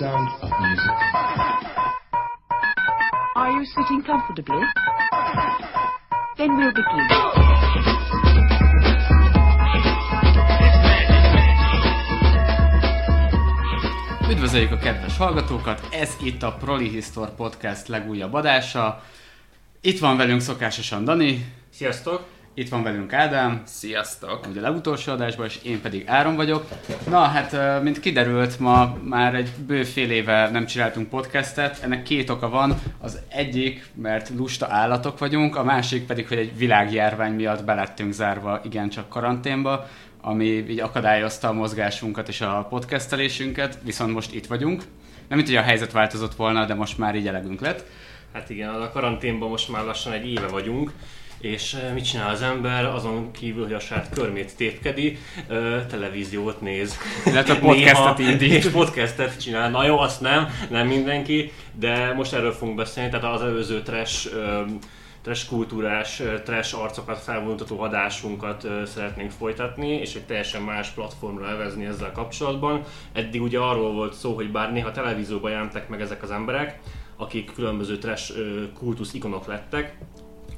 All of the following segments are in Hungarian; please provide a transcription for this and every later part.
sound of music. Are you sitting comfortably? Then we'll begin. Üdvözöljük a kedves hallgatókat, ez itt a Prolihistor Podcast legújabb adása. Itt van velünk szokásosan Dani, Sziasztok! Itt van velünk Ádám, Sziasztok! ugye a legutolsó adásban, és én pedig Áron vagyok. Na hát, mint kiderült, ma már egy bő fél éve nem csináltunk podcastet. Ennek két oka van. Az egyik, mert lusta állatok vagyunk, a másik pedig, hogy egy világjárvány miatt belettünk zárva igencsak karanténba, ami így akadályozta a mozgásunkat és a podcastelésünket, viszont most itt vagyunk. Nem mint, hogy a helyzet változott volna, de most már így elegünk lett. Hát igen, a karanténban most már lassan egy éve vagyunk, és mit csinál az ember? Azon kívül, hogy a saját körmét tépkedi, televíziót néz. Illetve podcastet Néha- indít. És podcastet csinál. Na jó, azt nem, nem mindenki, de most erről fogunk beszélni, tehát az előző trash, trash kultúrás, trash arcokat felvontató adásunkat szeretnénk folytatni, és egy teljesen más platformra elvezni ezzel kapcsolatban. Eddig ugye arról volt szó, hogy bár néha televízióban jelentek meg ezek az emberek, akik különböző trash kultusz ikonok lettek,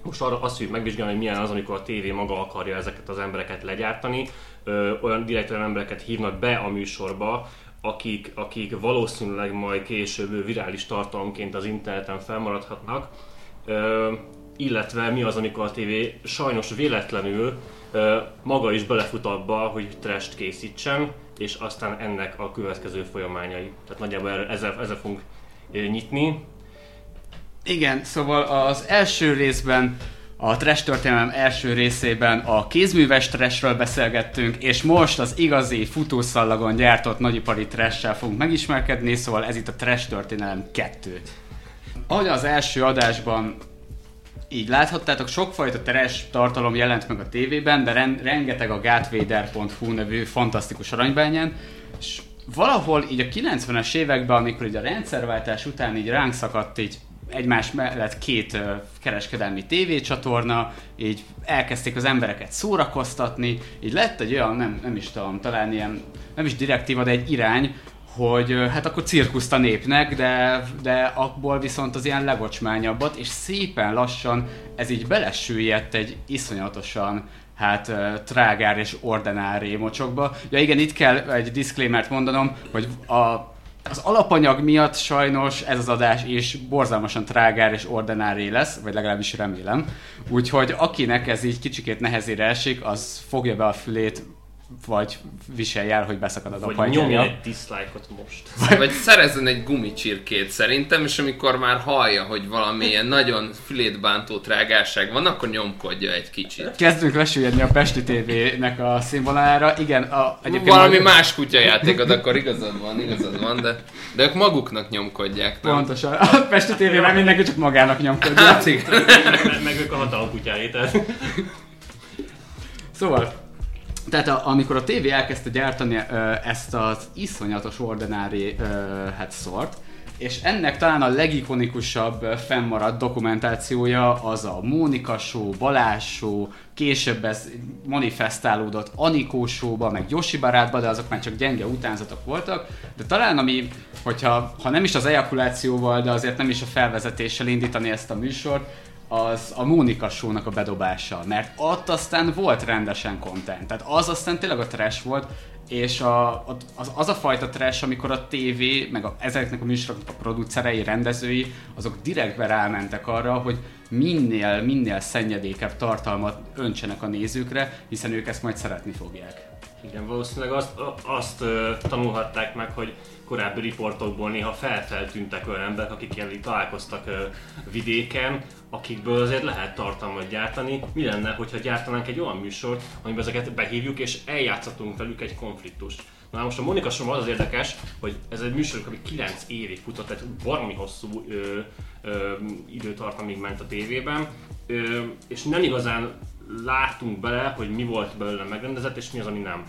most arra azt fogjuk megvizsgálni, hogy milyen az, amikor a tévé maga akarja ezeket az embereket legyártani. Ö, olyan direkt olyan embereket hívnak be a műsorba, akik, akik valószínűleg majd később virális tartalomként az interneten felmaradhatnak. Ö, illetve mi az, amikor a tévé sajnos véletlenül ö, maga is belefut abba, hogy trest készítsen, és aztán ennek a következő folyamányai. Tehát nagyjából ezzel, ezzel fogunk nyitni. Igen, szóval az első részben, a trash történelem első részében a kézműves trashről beszélgettünk, és most az igazi futószallagon gyártott nagyipari trash fogunk megismerkedni, szóval ez itt a trash történelem 2. Ahogy az első adásban így láthattátok, sokfajta trash tartalom jelent meg a tévében, de ren- rengeteg a gatvader.hu nevű fantasztikus aranybányán, és valahol így a 90-es években, amikor így a rendszerváltás után így ránk szakadt így egymás mellett két kereskedelmi tévécsatorna, így elkezdték az embereket szórakoztatni, így lett egy olyan, nem, nem is tudom, talán ilyen, nem is direktíva, de egy irány, hogy hát akkor cirkuszt a népnek, de, de abból viszont az ilyen legocsmányabbat, és szépen lassan ez így belesüllyedt egy iszonyatosan hát trágár és ordinári mocsokba. Ja igen, itt kell egy disclaimert mondanom, hogy a az alapanyag miatt sajnos ez az adás is borzalmasan trágár és ordinári lesz, vagy legalábbis remélem. Úgyhogy akinek ez így kicsikét nehezére esik, az fogja be a fülét, vagy viselje el, hogy beszakad a Vagy nyomja egy dislike-ot most. Vagy szerezzen egy gumicsirkét szerintem, és amikor már hallja, hogy valamilyen nagyon fülét bántó trágárság van, akkor nyomkodja egy kicsit. Kezdünk lesüllyedni a Pesti TV-nek a színvonalára. Igen, a, egyébként Valami majd- más kutyajátékod, akkor igazad van, igazad van, de, de ők maguknak nyomkodják, nem? Pontosan. A Pesti TV-ben mindenki csak magának nyomkodja. Hát igen. meg, meg ők a hatalom kutyái, tehát Szóval, tehát a, amikor a tévé elkezdte gyártani ezt az iszonyatos ordinári hát szort, és ennek talán a legikonikusabb fennmaradt dokumentációja az a Mónika Show, Balázs Show, később ez manifestálódott Anikó Show-ba, meg Yoshi Barátba, de azok már csak gyenge utánzatok voltak. De talán ami, hogyha ha nem is az ejakulációval, de azért nem is a felvezetéssel indítani ezt a műsort, az a Mónika show a bedobása, mert ott aztán volt rendesen content, tehát az aztán tényleg a trash volt, és a, az, az a fajta trash, amikor a TV, meg a, ezeknek a műsoroknak a producerei, rendezői, azok direktbe rámentek arra, hogy minél, minél szennyedékebb tartalmat öntsenek a nézőkre, hiszen ők ezt majd szeretni fogják. igen, valószínűleg azt, azt tanulhatták meg, hogy korábbi riportokból néha felfeltűntek olyan emberek, akik így találkoztak vidéken, akikből azért lehet tartalmat gyártani. Mi lenne, hogyha gyártanánk egy olyan műsort, amiben ezeket behívjuk és eljátszhatunk velük egy konfliktust. Na most a Monika Show az az érdekes, hogy ez egy műsor, ami 9 évig futott, tehát baromi hosszú ö, ö, időtartamig ment a tévében, ö, és nem igazán láttunk bele, hogy mi volt belőle megrendezett, és mi az, ami nem.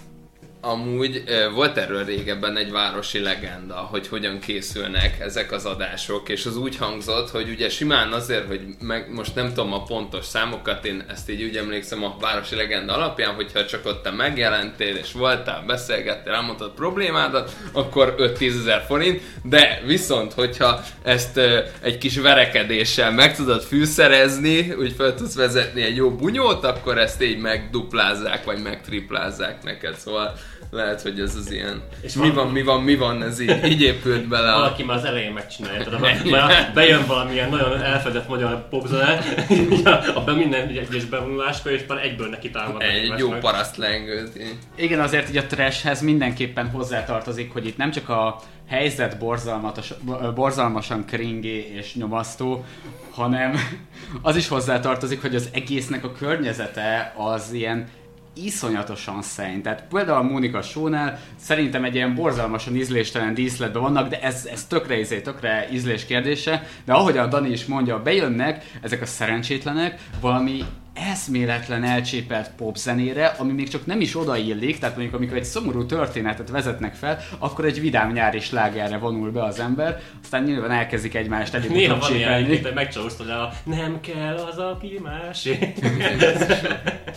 Amúgy volt erről régebben egy városi legenda, hogy hogyan készülnek ezek az adások, és az úgy hangzott, hogy ugye simán azért, hogy meg, most nem tudom a pontos számokat, én ezt így úgy emlékszem a városi legenda alapján, hogyha csak ott te megjelentél, és voltál, beszélgettél, elmondtad problémádat, akkor 5-10 ezer forint, de viszont, hogyha ezt egy kis verekedéssel meg tudod fűszerezni, úgy fel tudsz vezetni egy jó bunyót, akkor ezt így megduplázzák, vagy megtriplázzák neked, szóval lehet, hogy ez az ilyen, És mi van- mi van, mi van, ez így, így épült bele. Valaki már az elején megcsinálja, tehát már, bejön valamilyen nagyon elfedett magyar popzene, a be minden egyes bevonuláskor, és már egyből neki támad. Egy jó paraszt lengőt. Igen, azért így a trashhez mindenképpen hozzátartozik, hogy itt nem csak a helyzet borzalmatos, borzalmasan kringé és nyomasztó, hanem az is hozzátartozik, hogy az egésznek a környezete az ilyen iszonyatosan szenny. Tehát például a Mónika Sónál szerintem egy ilyen borzalmasan ízléstelen díszletben vannak, de ez, ez tökre izé, tökre ízlés kérdése, de ahogy a Dani is mondja, bejönnek ezek a szerencsétlenek valami eszméletlen elcsépelt popzenére, ami még csak nem is odaillik, tehát mondjuk amikor egy szomorú történetet vezetnek fel, akkor egy vidám nyári slágerre vonul be az ember, aztán nyilván elkezdik egymást Néha elég van ilyen, csépelni. egyébként, hogy a nem kell az, aki másé.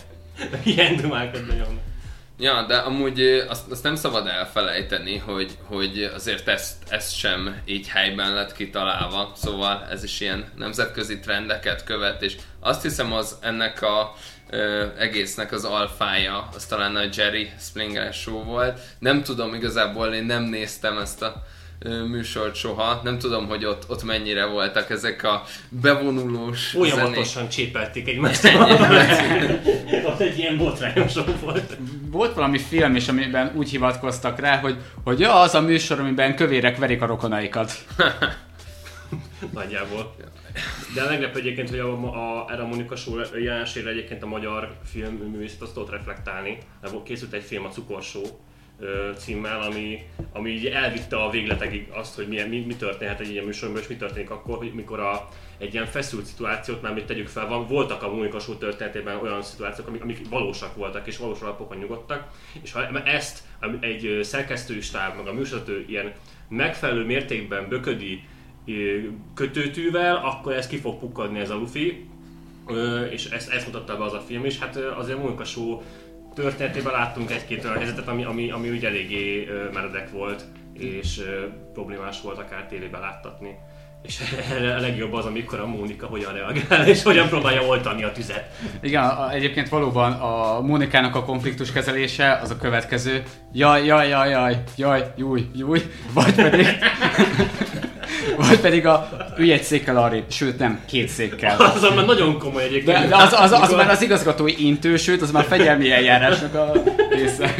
Ilyen dumákat nagyon. Ja, de amúgy azt, azt nem szabad elfelejteni, hogy, hogy azért ezt, ezt sem így helyben lett kitalálva, szóval ez is ilyen nemzetközi trendeket követ, és azt hiszem az ennek a ö, egésznek az alfája, az talán a Jerry Springer show volt. Nem tudom, igazából én nem néztem ezt a műsort soha, nem tudom, hogy ott, ott mennyire voltak ezek a bevonulós zenék. Folyamatosan csépelték egymást. Ott egy ilyen botrányos volt. Volt valami film is, amiben úgy hivatkoztak rá, hogy, hogy ja, az a műsor, amiben kövérek verik a rokonaikat. Nagyjából. De meglepő egyébként, hogy a, a, erre a Monika jelenségre egyébként a magyar filmművészet azt tudott reflektálni. Készült egy film, a Cukorsó címmel, ami, ami így elvitte a végletekig azt, hogy milyen, mi, mi történhet egy ilyen műsorban, és mi történik akkor, hogy mikor a, egy ilyen feszült szituációt, már még tegyük fel, van, voltak a Monika Show történetében olyan szituációk, amik, amik valósak voltak, és valós alapokon nyugodtak, és ha ezt egy szerkesztői stáb, meg a műsorvezető ilyen megfelelő mértékben böködi kötőtűvel, akkor ez ki fog pukkadni ez a lufi, Ö, és ezt, ezt mutatta be az a film, és hát azért Monika Show történetében láttunk egy-két olyan helyzetet, ami, ami, ami úgy eléggé meredek volt, és problémás volt akár tévében láttatni. És erre a legjobb az, amikor a Mónika hogyan reagál, és hogyan próbálja oltani a tüzet. Igen, a, egyébként valóban a Mónikának a konfliktus kezelése az a következő. Jaj, jaj, jaj, jaj, jaj, júj, júj, vagy pedig... vagy pedig a ülj egy székkel arrébb, sőt nem, két székkel. Az már nagyon komoly egyébként. De, de az, az, az, Mikor- már az igazgatói intő, sőt, az már fegyelmi eljárásnak a része.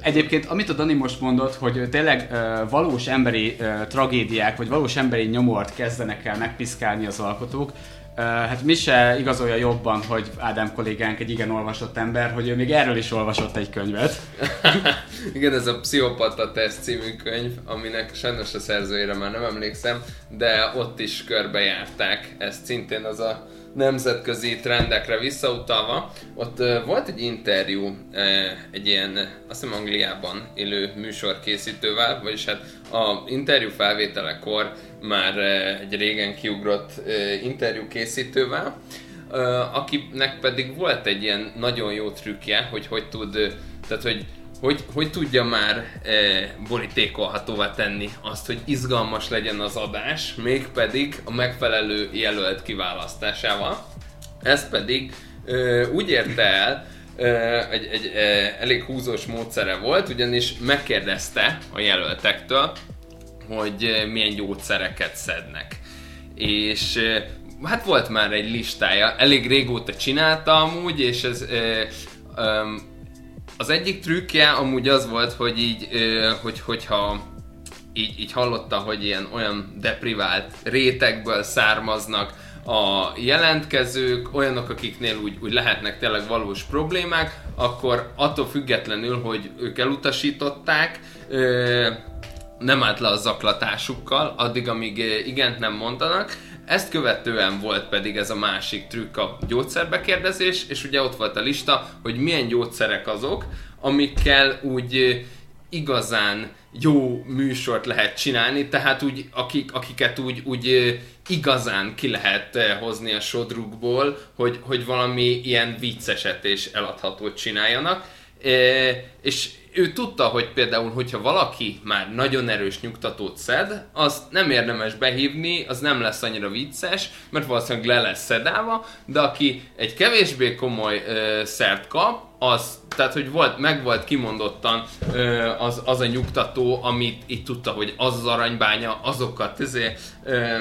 Egyébként, amit a Dani most mondott, hogy tényleg uh, valós emberi uh, tragédiák, vagy valós emberi nyomort kezdenek el megpiszkálni az alkotók, hát mi se igazolja jobban, hogy Ádám kollégánk egy igen olvasott ember, hogy ő még erről is olvasott egy könyvet. Igen, ez a Pszichopata Test című könyv, aminek sajnos a szerzőjére már nem emlékszem, de ott is körbejárták ezt szintén az a nemzetközi trendekre visszautalva. Ott volt egy interjú egy ilyen, azt hiszem Angliában élő műsorkészítővel, vagyis hát a interjú felvételekor már egy régen kiugrott interjú készítővel, akinek pedig volt egy ilyen nagyon jó trükkje, hogy hogy tud, tehát hogy hogy, hogy tudja már e, borítékolhatóvá tenni azt, hogy izgalmas legyen az adás, mégpedig a megfelelő jelölt kiválasztásával. Ez pedig e, úgy érte el, e, egy, egy e, elég húzós módszere volt, ugyanis megkérdezte a jelöltektől, hogy e, milyen gyógyszereket szednek. És e, hát volt már egy listája, elég régóta csinálta amúgy, és ez e, um, az egyik trükkje amúgy az volt, hogy így, hogy, hogyha így, így hallotta, hogy ilyen olyan deprivált rétegből származnak a jelentkezők, olyanok, akiknél úgy, úgy lehetnek tényleg valós problémák, akkor attól függetlenül, hogy ők elutasították, nem állt le a zaklatásukkal, addig, amíg igent nem mondanak, ezt követően volt pedig ez a másik trükk a gyógyszerbekérdezés, és ugye ott volt a lista, hogy milyen gyógyszerek azok, amikkel úgy igazán jó műsort lehet csinálni, tehát úgy, akik, akiket úgy, úgy igazán ki lehet hozni a sodrukból, hogy, hogy valami ilyen vicceset és eladhatót csináljanak. Ö, És ő tudta, hogy például, hogyha valaki már nagyon erős nyugtatót szed, az nem érdemes behívni, az nem lesz annyira vicces, mert valószínűleg le lesz szedálva, de aki egy kevésbé komoly ö, szert kap, az, tehát hogy volt, meg volt kimondottan ö, az, az a nyugtató, amit itt tudta, hogy az az aranybánya, azokat, ezért, ö,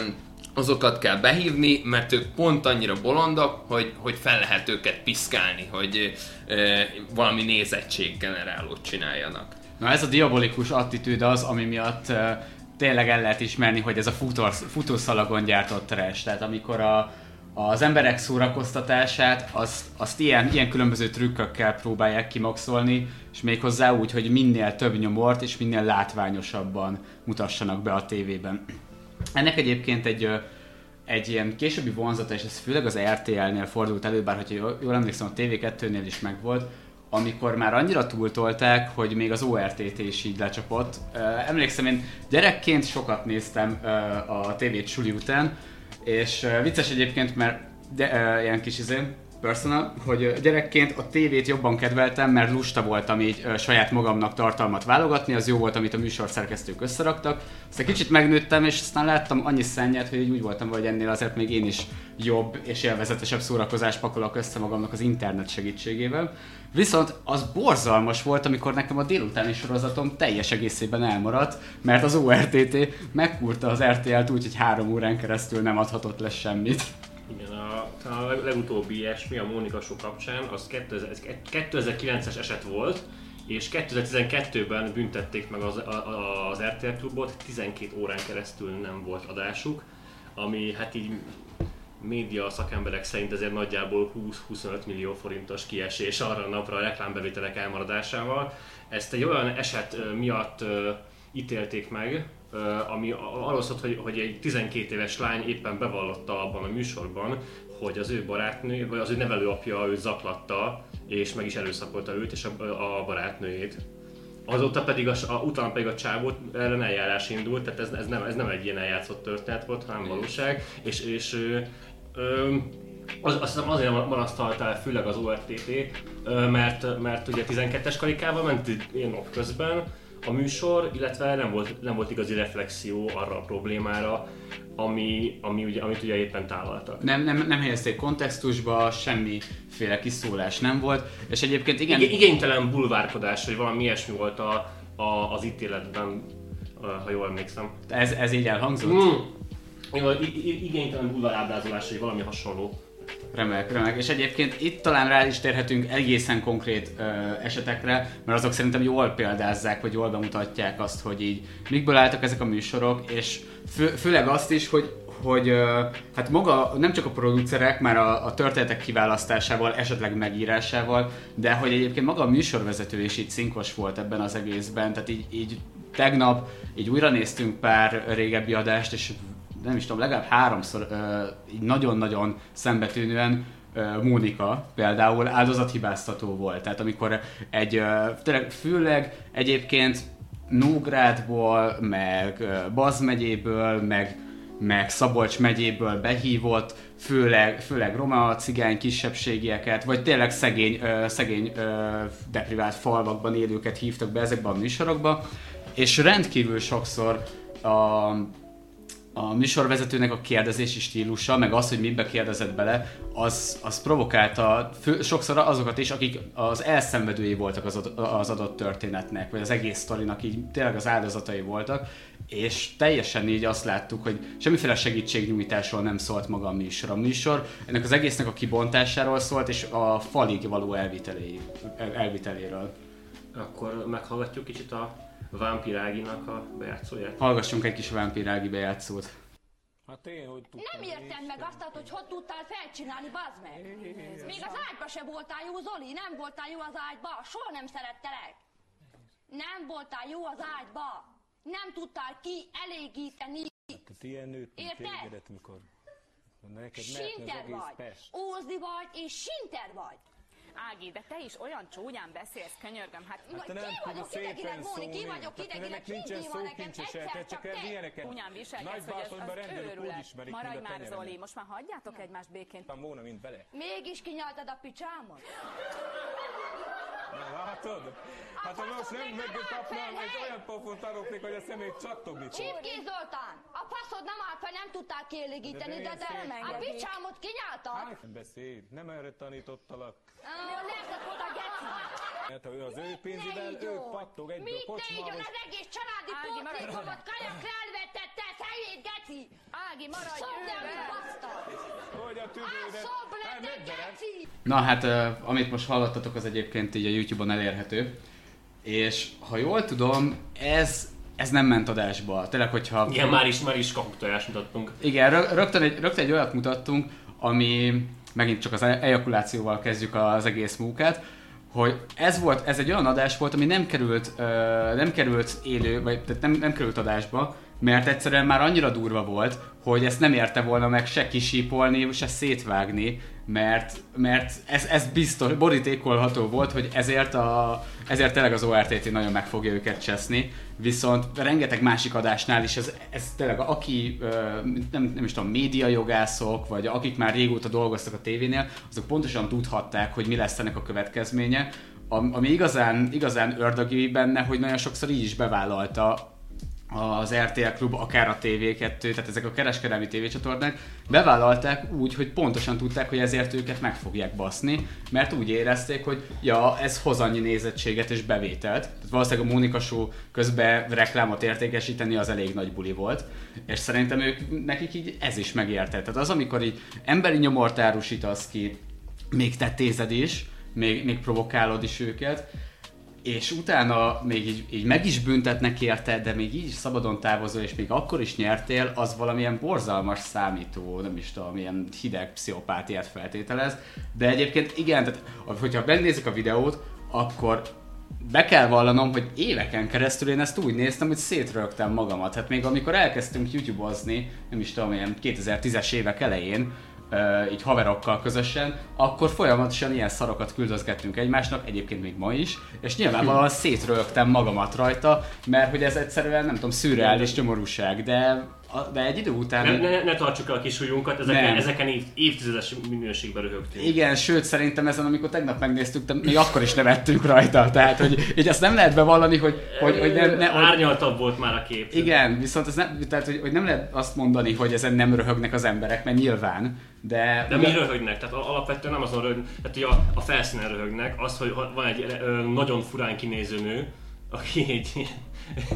azokat kell behívni, mert ők pont annyira bolondok, hogy, hogy fel lehet őket piszkálni, hogy ö, valami nézettség generálót csináljanak. Na ez a diabolikus attitűd az, ami miatt uh, tényleg el lehet ismerni, hogy ez a futós, futószalagon gyártott trash. Tehát amikor a, az emberek szórakoztatását, azt, azt ilyen, ilyen különböző trükkökkel próbálják kimaxolni, és méghozzá úgy, hogy minél több nyomort és minél látványosabban mutassanak be a tévében. Ennek egyébként egy, egy ilyen későbbi vonzata, és ez főleg az RTL-nél fordult elő, bár hogyha jól, emlékszem, a TV2-nél is megvolt, amikor már annyira túltolták, hogy még az ORTT is így lecsapott. Emlékszem, én gyerekként sokat néztem a tévét suli után, és vicces egyébként, mert de, ilyen kis izé, personal, hogy gyerekként a tévét jobban kedveltem, mert lusta voltam így saját magamnak tartalmat válogatni, az jó volt, amit a műsorszerkesztők összeraktak. Aztán kicsit megnőttem, és aztán láttam annyi szennyet, hogy úgy voltam, hogy ennél azért még én is jobb és élvezetesebb szórakozást pakolok össze magamnak az internet segítségével. Viszont az borzalmas volt, amikor nekem a délutáni sorozatom teljes egészében elmaradt, mert az ORTT megkúrta az RTL-t úgy, hogy három órán keresztül nem adhatott le semmit. Igen, a, talán a leg- legutóbbi ilyesmi a Mónika Show kapcsán, az 2000, ez 2009-es eset volt, és 2012-ben büntették meg az, a, az RTL klubot, 12 órán keresztül nem volt adásuk, ami hát így média szakemberek szerint ezért nagyjából 20-25 millió forintos kiesés arra a napra a reklámbevételek elmaradásával. Ezt egy olyan eset miatt ítélték meg, ami arról szólt, hogy, hogy egy 12 éves lány éppen bevallotta abban a műsorban, hogy az ő barátnő, vagy az ő nevelőapja őt zaklatta, és meg is erőszakolta őt és a, a barátnőjét. Azóta pedig, a, a, utána pedig a csávót ellen eljárás indult, tehát ez, ez, nem, ez nem egy ilyen eljátszott történet volt, hanem valóság, és, és ö, ö, az, azt hiszem azért marasztalta el főleg az ORTT, mert, mert ugye 12-es karikával ment ilyen napközben a műsor, illetve nem volt, nem volt igazi reflexió arra a problémára, ami, ami ugye, amit ugye éppen tálaltak. Nem, nem, nem helyezték kontextusba, semmiféle kiszólás nem volt, és egyébként igen, Igen, igénytelen bulvárkodás, hogy valami ilyesmi volt a, a, az ítéletben, ha jól emlékszem. ez, ez így elhangzott. Mm. Igénytelen bulvárábrázolás, vagy valami hasonló. Remek, remek. És egyébként itt talán rá is térhetünk egészen konkrét ö, esetekre, mert azok szerintem jól példázzák, vagy jól bemutatják azt, hogy így mikből álltak ezek a műsorok, és fő, főleg azt is, hogy hogy hát maga nem csak a producerek, már a, a történetek kiválasztásával, esetleg megírásával, de hogy egyébként maga a műsorvezető is így szinkos volt ebben az egészben, tehát így, így tegnap így újra néztünk pár régebbi adást, és nem is tudom, legalább háromszor így nagyon-nagyon szembetűnően Mónika például áldozathibáztató volt. Tehát amikor egy, tényleg főleg egyébként Nógrádból, meg Baz megyéből, meg, meg Szabolcs megyéből behívott, főleg, főleg roma, cigány, kisebbségieket, vagy tényleg szegény, szegény deprivált falvakban élőket hívtak be ezekbe a műsorokba, és rendkívül sokszor a, a műsorvezetőnek a kérdezési stílusa, meg az, hogy mibe kérdezett bele, az, az provokálta fő, sokszor azokat is, akik az elszenvedői voltak az, az adott történetnek, vagy az egész sztorinak, így tényleg az áldozatai voltak, és teljesen így azt láttuk, hogy semmiféle segítségnyújtásról nem szólt maga a műsor. A műsor ennek az egésznek a kibontásáról szólt, és a falig való elvitelé, el- elviteléről. Akkor meghallgatjuk kicsit a Vampiráginak a bejátszóját. Hallgassunk egy kis vámpírági bejátszót. Hát én hogy tudtam Nem értem meg azt, hogy hogy tudtál felcsinálni, bazd meg! Még az ágyba se voltál jó, Zoli, nem voltál jó az ágyba, soha nem szerettelek! Nem voltál jó az ágyba! Nem tudtál kielégíteni! Tehát ilyen nőtt, mint Érted? téged, mikor neked Sinter vagy! Ózdi vagy és sinter vagy! Ági, de te is olyan csúnyán beszélsz, könyörgöm, hát Na, te nem ki vagyok idegileg, Móni, ki vagyok Hát idegileg, mindig van nekem egyszer csak te. ilyeneket. csúnyán viselkedsz, hogy Nagybátornyban az őrület. Maradj már. Zoli, most már hagyjátok egymást békén. Volna, mint vele. Mégis kinyaltad a picsámot? Látod? Hát ha most nem faszod, meg még nem állt kapnám, fel, egy olyan pofont adoknék, hogy a szemét csattogni fog. Csipki Zoltán, a faszod nem állt nem tudtál kielégíteni, De de, de a picsámot kinyaltad? Hát, beszélj, nem erre tanítottalak. Ah, Neked oda geci! Hát ha az ő pénzével, Ne ő pattog egy a Mit ne kocsmába, igyon? Az egész családi Ági, maradj- portékomot kajak elvetette, fejét geci! Ági, maradj Szobd el, mint ővel! basztad! hogy a tüdődet, szobd le, hát te megverem. geci! Na hát, amit most hallottatok, az egyébként így a YouTube-on elérhető. És ha jól tudom, ez, ez nem ment adásba. Tényleg, hogyha... Igen, már is, már is kakutojást mutattunk. Igen, rö- rögtön egy, rögtön egy olyat mutattunk, ami megint csak az ejakulációval kezdjük az egész munkát, hogy ez volt, ez egy olyan adás volt, ami nem került, nem került élő, vagy tehát nem, nem került adásba, mert egyszerűen már annyira durva volt, hogy ezt nem érte volna meg se kisípolni, se szétvágni, mert, mert ez, ez biztos, borítékolható volt, hogy ezért, a, ezért tényleg az ORTT nagyon meg fogja őket cseszni, viszont rengeteg másik adásnál is ez, ez tényleg, aki nem, nem is tudom, médiajogászok, vagy akik már régóta dolgoztak a tévénél, azok pontosan tudhatták, hogy mi lesz ennek a következménye, Am- ami igazán, igazán ördögi benne, hogy nagyon sokszor így is bevállalta az RTL Klub, akár a TV2, tehát ezek a kereskedelmi tévécsatornák bevállalták úgy, hogy pontosan tudták, hogy ezért őket meg fogják baszni, mert úgy érezték, hogy ja, ez hoz annyi nézettséget és bevételt. Tehát valószínűleg a Mónika Show közben reklámot értékesíteni az elég nagy buli volt, és szerintem ők, nekik így ez is megérte. Tehát az, amikor így emberi nyomort árusítasz ki, még tettézed is, még, még provokálod is őket, és utána még így, így meg is büntetnek érte, de még így szabadon távozol, és még akkor is nyertél, az valamilyen borzalmas számító, nem is tudom, ilyen hideg pszichopátiát feltételez. De egyébként igen, tehát hogyha megnézzük a videót, akkor be kell vallanom, hogy éveken keresztül én ezt úgy néztem, hogy szétrögtem magamat. Hát még amikor elkezdtünk YouTube-ozni, nem is tudom, ilyen 2010-es évek elején, így haverokkal közösen, akkor folyamatosan ilyen szarokat küldözgettünk egymásnak, egyébként még ma is, és nyilvánvalóan szétrögtem magamat rajta, mert hogy ez egyszerűen, nem tudom, szürreális nyomorúság, de, a- de egy idő után... Ne, ne, ne tartsuk el a kis ujjunkat, ezeken, Nem. ezeken év, évtizedes minőségben röhögtünk. Igen, sőt szerintem ezen, amikor tegnap megnéztük, de még akkor is nevettünk rajta, tehát hogy így azt nem lehet bevallani, hogy, hogy, hogy nem, ne, hogy, Árnyaltabb volt már a kép. Igen, viszont ez nem, tehát, hogy, hogy nem lehet azt mondani, hogy ezen nem röhögnek az emberek, mert nyilván, de... De mi röhögnek? Tehát al- alapvetően nem azon röhögnek, tehát hogy a, a felszínen röhögnek, az, hogy van egy ö, nagyon furán kinéző nő, aki egy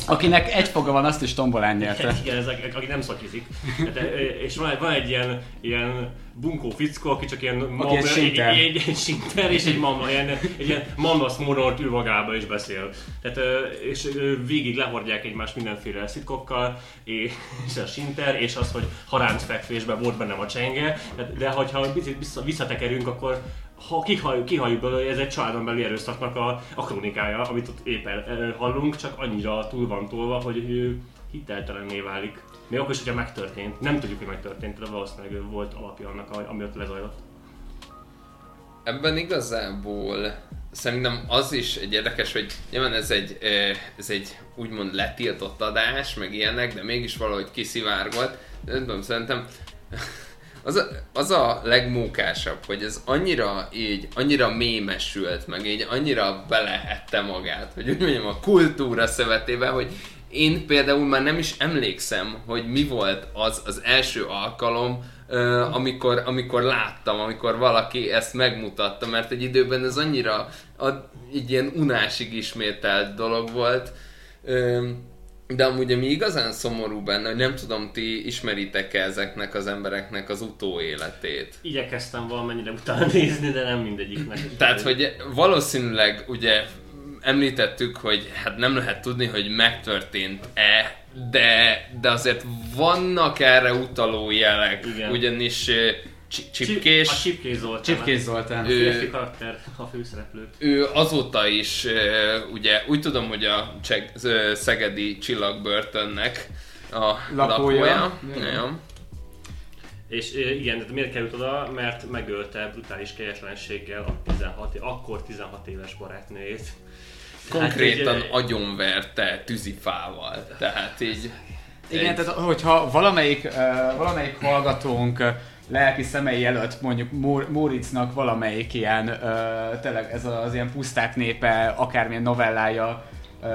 Akinek egy foga van, azt is tombolán nyerte. igen, ezek, aki nem szakizik. Tehát, ö, és van egy, van egy ilyen, ilyen bunkó fickó, aki csak ilyen mam, egy sinter. egy, egy, egy, sinter és egy mama, ilyen, egy ilyen mamasz módort ül magába is beszél. Tehát, és végig lehordják egymást mindenféle szitkokkal, és a sinter, és az, hogy haránc fekvésben volt bennem a csenge. Tehát, de hogyha visszatekerünk, akkor ha kihalljuk, kihalljuk belőle, ez egy családon belüli erőszaknak a, a krónikája, amit ott éppen hallunk, csak annyira túl van tolva, hogy ö, hiteltelenné válik. Még akkor is, hogyha megtörtént. Nem tudjuk, hogy megtörtént, de valószínűleg volt alapja annak, ami ott lezajlott. Ebben igazából szerintem az is egy érdekes, hogy nyilván ez egy, ez egy úgymond letiltott adás, meg ilyenek, de mégis valahogy kiszivárgott. Nem tudom, szerintem az a, az a legmókásabb, hogy ez annyira így, annyira mémesült, meg így annyira belehette magát, hogy úgy mondjam a kultúra szövetében, hogy én például már nem is emlékszem, hogy mi volt az az első alkalom, ö, amikor, amikor láttam, amikor valaki ezt megmutatta, mert egy időben ez annyira a, így ilyen unásig ismételt dolog volt. Ö, de amúgy ami igazán szomorú benne, hogy nem tudom, ti ismeritek-e ezeknek az embereknek az utóéletét. Igyekeztem valamennyire utána nézni, de nem mindegyiknek. Tehát, hogy valószínűleg ugye említettük, hogy hát nem lehet tudni, hogy megtörtént-e, de, de azért vannak erre utaló jelek, Igen. ugyanis Csipkés, A Csipkés Zoltán. Csipkés Zoltán. A férfi karakter, a főszereplő. ő azóta is, ugye úgy tudom, hogy a Cseg, Szegedi Csillagbörtönnek a Lakója. lakója. Ja. Ja. És igen, de miért került oda? Mert megölte brutális kegyetlenséggel a 16, akkor 16 éves barátnőjét. Konkrétan Hát, így, agyonverte tűzifával. Tehát így... Igen, egy- tehát hogyha valamelyik, uh, valamelyik hallgatónk uh, lelki szemei előtt mondjuk Mór- Móricnak valamelyik ilyen, uh, tényleg ez az ilyen puszták népe, akármilyen novellája, uh,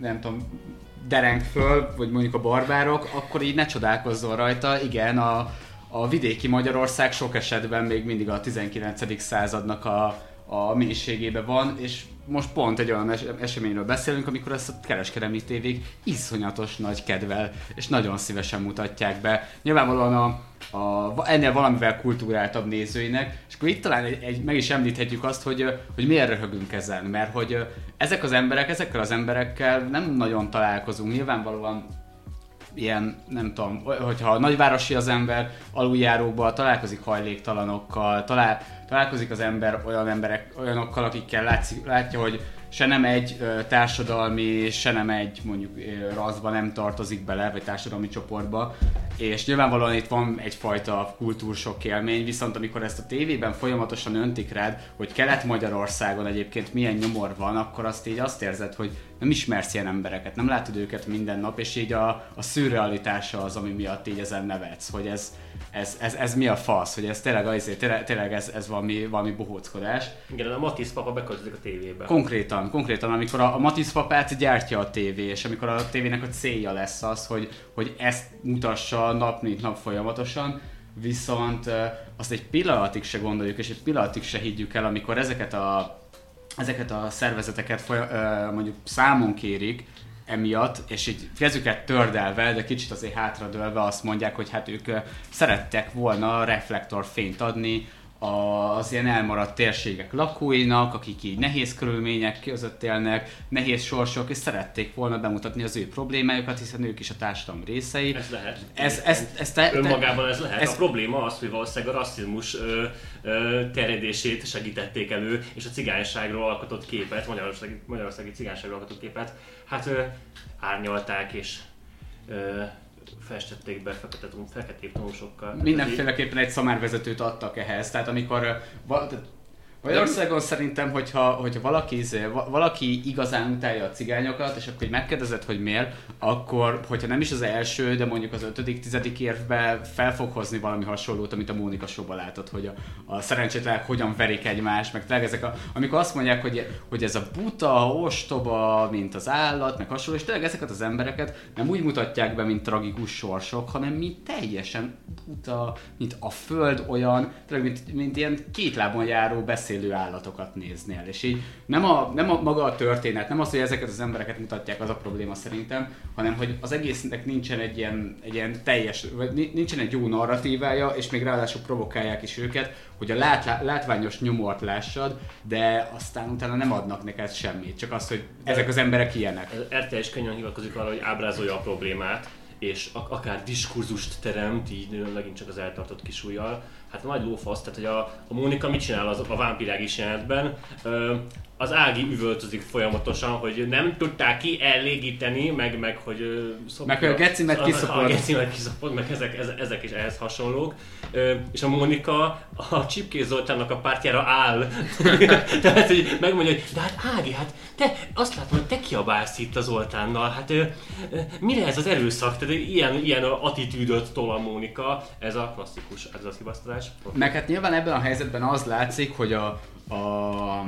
nem tudom, dereng föl, vagy mondjuk a barbárok, akkor így ne csodálkozzon rajta. Igen, a, a vidéki Magyarország sok esetben még mindig a 19. századnak a, a mélységében van, és most pont egy olyan es- eseményről beszélünk, amikor ezt a kereskedelmi tévék iszonyatos nagy kedvel, és nagyon szívesen mutatják be. Nyilvánvalóan a, a, ennél valamivel kultúráltabb nézőinek, és akkor itt talán egy, egy, meg is említhetjük azt, hogy, hogy miért röhögünk ezen, mert hogy ezek az emberek, ezekkel az emberekkel nem nagyon találkozunk. Nyilvánvalóan ilyen, nem tudom, hogyha a nagyvárosi az ember, aluljárókban találkozik hajléktalanokkal, talál, találkozik az ember olyan emberek, olyanokkal, akikkel látszik, látja, hogy se nem egy társadalmi, se nem egy mondjuk raszba nem tartozik bele, vagy társadalmi csoportba, és nyilvánvalóan itt van egyfajta kultúrsok élmény, viszont amikor ezt a tévében folyamatosan öntik rád, hogy Kelet-Magyarországon egyébként milyen nyomor van, akkor azt így azt érzed, hogy nem ismersz ilyen embereket, nem látod őket minden nap, és így a, a szürrealitása az, ami miatt így ezen nevetsz, hogy ez, ez, ez, ez mi a fasz, hogy ez tényleg, azért, tényleg, tényleg ez, ez valami, valami bohóckodás. Igen, a Matisz papa beköltözik a tévébe. Konkrétan, konkrétan, amikor a, a Matisz papát gyártja a tévé, és amikor a tévének a célja lesz az, hogy, hogy ezt mutassa nap mint nap folyamatosan, viszont azt egy pillanatig se gondoljuk, és egy pillanatig se higgyük el, amikor ezeket a, ezeket a szervezeteket foly- ö, mondjuk számon kérik, emiatt, és így kezüket tördelve, de kicsit azért hátradőlve azt mondják, hogy hát ők szerettek volna reflektorfényt adni az ilyen elmaradt térségek lakóinak, akik így nehéz körülmények között élnek, nehéz sorsok, és szerették volna bemutatni az ő problémájukat, hiszen ők is a társadalom részei. Ez lehet. Ez, ez, ez te, te, Önmagában ez lehet. ez- A probléma az, hogy valószínűleg a rasszizmus ö, ö, terjedését segítették elő, és a cigányságról alkotott képet, magyarországi, magyarországi cigányságról alkotott képet, hát ö, árnyalták és ö, festették be fekete, feketék tonsokkal. mindenféleképpen egy szamárvezetőt adtak ehhez. Tehát amikor Magyarországon szerintem, hogyha, hogyha valaki, izé- va- valaki igazán utálja a cigányokat, és akkor megkérdezed, hogy miért, akkor, hogyha nem is az első, de mondjuk az ötödik, tizedik évben fel fog hozni valami hasonlót, amit a Mónika showban látod, hogy a, a szerencsétlenek hogyan verik egymást, meg tényleg ezek a, amikor azt mondják, hogy, hogy ez a buta, ostoba, mint az állat, meg hasonló, és tényleg ezeket az embereket nem úgy mutatják be, mint tragikus sorsok, hanem mint teljesen buta, mint a föld olyan, tényleg mint, mint ilyen két lábon járó beszélő állatokat néznél. És így nem a, nem a maga a történet, nem az, hogy ezeket az embereket mutatják, az a probléma szerintem, hanem hogy az egésznek nincsen egy ilyen, egy ilyen teljes, vagy ni- nincsen egy jó narratívája, és még ráadásul provokálják is őket, hogy a lát, látványos nyomort lássad, de aztán utána nem adnak neked semmit, csak azt, hogy ezek az emberek ilyenek. Az RTL is könnyen hivatkozik arra, hogy ábrázolja a problémát, és ak- akár diskurzust teremt, így megint csak az eltartott kis ujjal. Hát nagy lófasz, tehát hogy a, a Mónika mit csinál az, a vámpirág is jelenetben? Az Ági üvöltözik folyamatosan, hogy nem tudták ki elégíteni, meg, meg hogy szopja- Meg, hogy a gecimet kiszopod. A gecimet kiszopod, meg ezek, ezek, is ehhez hasonlók. És a Mónika a Csipkés Zoltánnak a pártjára áll. Tehát, hogy megmondja, hogy de hát Ági, hát te azt látom, hogy te kiabálsz itt az Zoltánnal, hát mire ez az erőszak? Tehát ilyen, ilyen attitűdöt tol a Mónika, ez a klasszikus, ez az hibasztás. Meg hát nyilván ebben a helyzetben az látszik, hogy a, a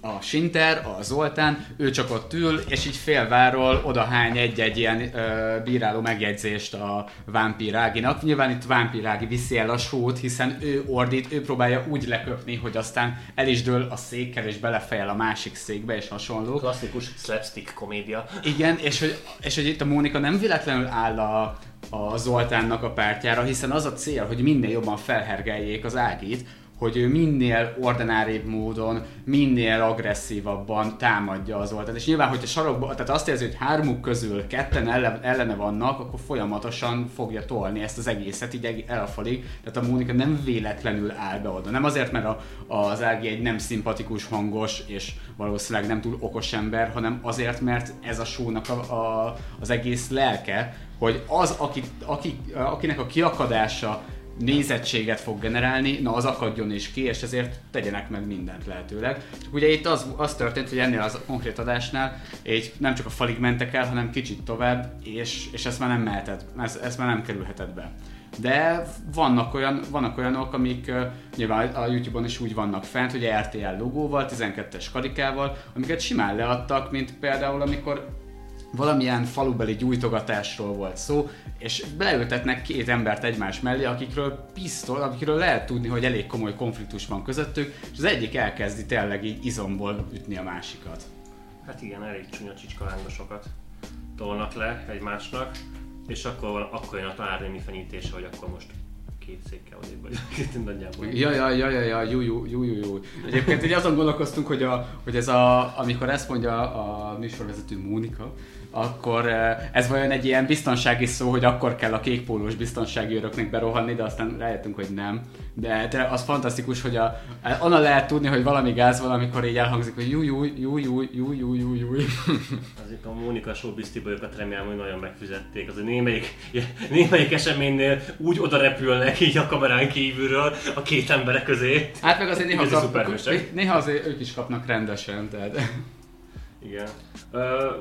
a Sinter, a Zoltán, ő csak ott ül, és így félváról odahány egy-egy ilyen ö, bíráló megjegyzést a Vámpír Áginak. Nyilván itt Vámpír Ági viszi el a sót, hiszen ő ordít, ő próbálja úgy leköpni, hogy aztán el is dől a székkel, és belefejel a másik székbe, és hasonló. Klasszikus slapstick komédia. Igen, és hogy, és hogy itt a Mónika nem véletlenül áll a, a Zoltánnak a pártjára, hiszen az a cél, hogy minél jobban felhergeljék az Ágit, hogy ő minél ordináribb módon, minél agresszívabban támadja az Zoltánt. És nyilván, hogyha sarokba, tehát azt érzi, hogy hármuk közül ketten ellen, ellene vannak, akkor folyamatosan fogja tolni ezt az egészet így elfalig. Tehát a Mónika nem véletlenül áll be oda. Nem azért, mert a, az Ági egy nem szimpatikus, hangos és valószínűleg nem túl okos ember, hanem azért, mert ez a sónak a, a, az egész lelke, hogy az, aki, aki, akinek a kiakadása nézettséget fog generálni, na az akadjon is ki, és ezért tegyenek meg mindent lehetőleg. Csak ugye itt az, az történt, hogy ennél az konkrét adásnál így nem csak a falig mentek el, hanem kicsit tovább, és, és ezt már nem mehetett, ez, ezt már nem kerülhetett be. De vannak, olyan, vannak olyanok, amik uh, nyilván a YouTube-on is úgy vannak fent, hogy RTL logóval, 12-es karikával, amiket simán leadtak, mint például amikor valamilyen falubeli gyújtogatásról volt szó, és beleültetnek két embert egymás mellé, akikről pisztol, akikről lehet tudni, hogy elég komoly konfliktus van közöttük, és az egyik elkezdi tényleg így izomból ütni a másikat. Hát igen, elég csúnya csicskahángosokat tolnak le egymásnak, és akkor, akkor jön a talárnémi fenyítése, hogy akkor most két székkel odébb vagy nagyjából. Ja, ja, ja, ja, ja, jú, jú, jú, jú, jú. Egyébként így azon gondolkoztunk, hogy, a, hogy ez a, amikor ezt mondja a műsorvezető Mónika, akkor eh, ez vajon egy ilyen biztonsági szó, hogy akkor kell a kékpólós biztonsági öröknek berohanni, de aztán rájöttünk, hogy nem. De, de az fantasztikus, hogy a, onnan lehet tudni, hogy valami gáz van, amikor így elhangzik, hogy jú, jú, jú, jú, jú, jú, jú, jú. Azért a Mónika Showbiz Tibolyokat remélem, hogy nagyon megfizették. Az némelyik, némelyik eseménynél úgy oda repülnek így a kamerán kívülről a két emberek közé. Hát meg azért néha, kap, néha azért ők is kapnak rendesen, tehát... Igen.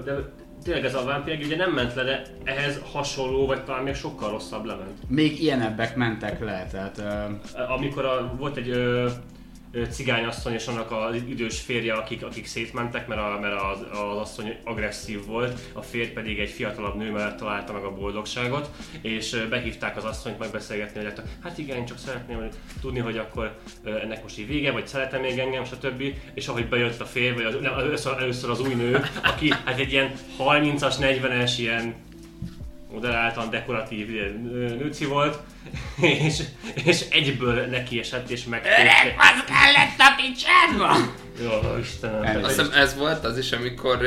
De tényleg ez a vámpír ugye nem ment le, de ehhez hasonló, vagy talán még sokkal rosszabb lement. Még ilyenebbek mentek le, tehát... ö, Amikor a, volt egy ö, cigányasszony és annak az idős férje, akik, akik szétmentek, mert, a, mert az, az asszony agresszív volt, a férj pedig egy fiatalabb nő mellett találta meg a boldogságot, és behívták az asszonyt megbeszélgetni, hogy hát igen, én csak szeretném tudni, hogy akkor ennek most így vége, vagy szeretem még engem, stb. És ahogy bejött a férj, vagy az, nem, először, először az új nő, aki hát egy ilyen 30-as, 40-es ilyen moderáltan dekoratív nőci volt, és, és egyből neki esett és meg. Öreg, Az kellett a picsádba! Jó, Istenem. Azt hiszem ez volt az is, amikor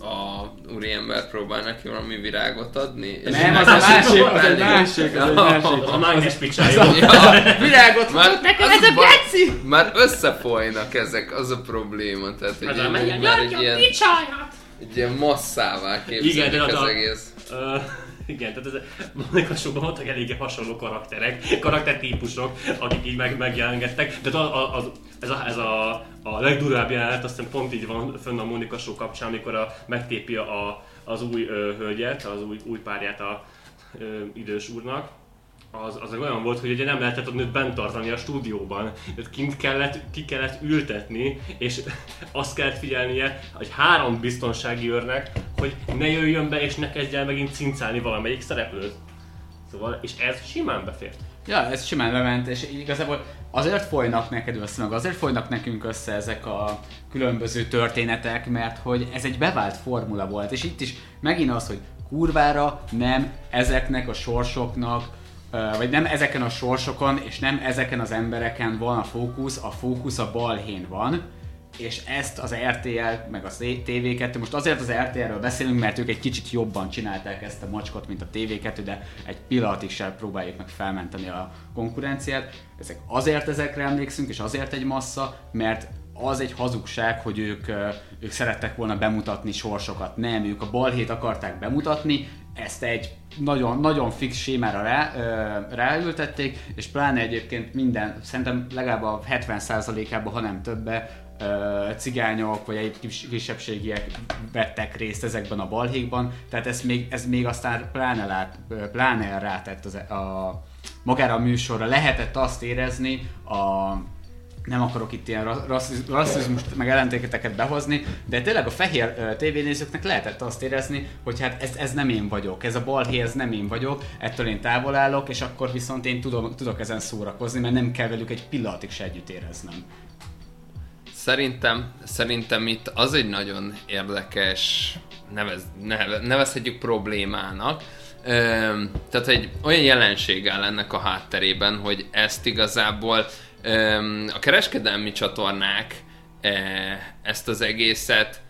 a úriember próbál neki valami virágot adni. és Nem, az a másik, az egy másik, az egy másik. A mágnes picsájú. Ja, Virágot már, nekem az ez a geci! Már összefolynak ezek, az a probléma. Tehát, hogy Hát, menjen, így már egy ilyen, egy ilyen masszává képzelik Igen, de az az a- egész. Ö, igen, tehát ez Monika Showban voltak eléggé hasonló karakterek, karaktertípusok, akik így meg, megjelengettek. De a, a, az, ez, a, ez a, a legdurább jelenet, azt hiszem pont így van fönn a Monika Show kapcsán, amikor a, megtépi a, az új ö, hölgyet, az új, új párját a ö, idős úrnak. Az, az olyan volt, hogy ugye nem lehetett a nőt bent tartani a stúdióban. Tehát kint kellett, ki kellett ültetni, és azt kellett figyelnie, hogy három biztonsági őrnek, hogy ne jöjjön be és ne kezdjen megint cincálni valamelyik szereplőt. Szóval, és ez simán befért. Ja, ez simán lement, és igazából azért folynak neked össze, meg azért folynak nekünk össze ezek a különböző történetek, mert hogy ez egy bevált formula volt, és itt is megint az, hogy kurvára nem ezeknek a sorsoknak, vagy nem ezeken a sorsokon, és nem ezeken az embereken van a fókusz, a fókusz a balhén van, és ezt az RTL, meg a TV2, most azért az RTL-ről beszélünk, mert ők egy kicsit jobban csinálták ezt a macskot, mint a TV2, de egy pillanatig sem próbáljuk meg felmenteni a konkurenciát. Ezek azért ezekre emlékszünk, és azért egy massza, mert az egy hazugság, hogy ők, ők szerettek volna bemutatni sorsokat. Nem, ők a balhét akarták bemutatni, ezt egy nagyon, nagyon fix sémára rá, ö, ráültették, és pláne egyébként minden, szerintem legalább a 70%-ában, ha nem többe, ö, cigányok vagy egy kis, kisebbségiek vettek részt ezekben a balhékban, tehát ez még, ez még aztán pláne, lát, pláne rátett az, a, magára a műsorra. Lehetett azt érezni a nem akarok itt ilyen ra- rassziz- rasszizmust, meg ellentéteket behozni, de tényleg a fehér ö, tévénézőknek lehetett azt érezni, hogy hát ez, ez nem én vagyok, ez a balhé, ez nem én vagyok, ettől én távol állok, és akkor viszont én tudom, tudok ezen szórakozni, mert nem kell velük egy pillanatig se együtt éreznem. Szerintem, szerintem itt az egy nagyon érdekes, nevez, neve, nevezhetjük problémának. Öm, tehát egy olyan jelenség áll ennek a hátterében, hogy ezt igazából a kereskedelmi csatornák e, ezt az egészet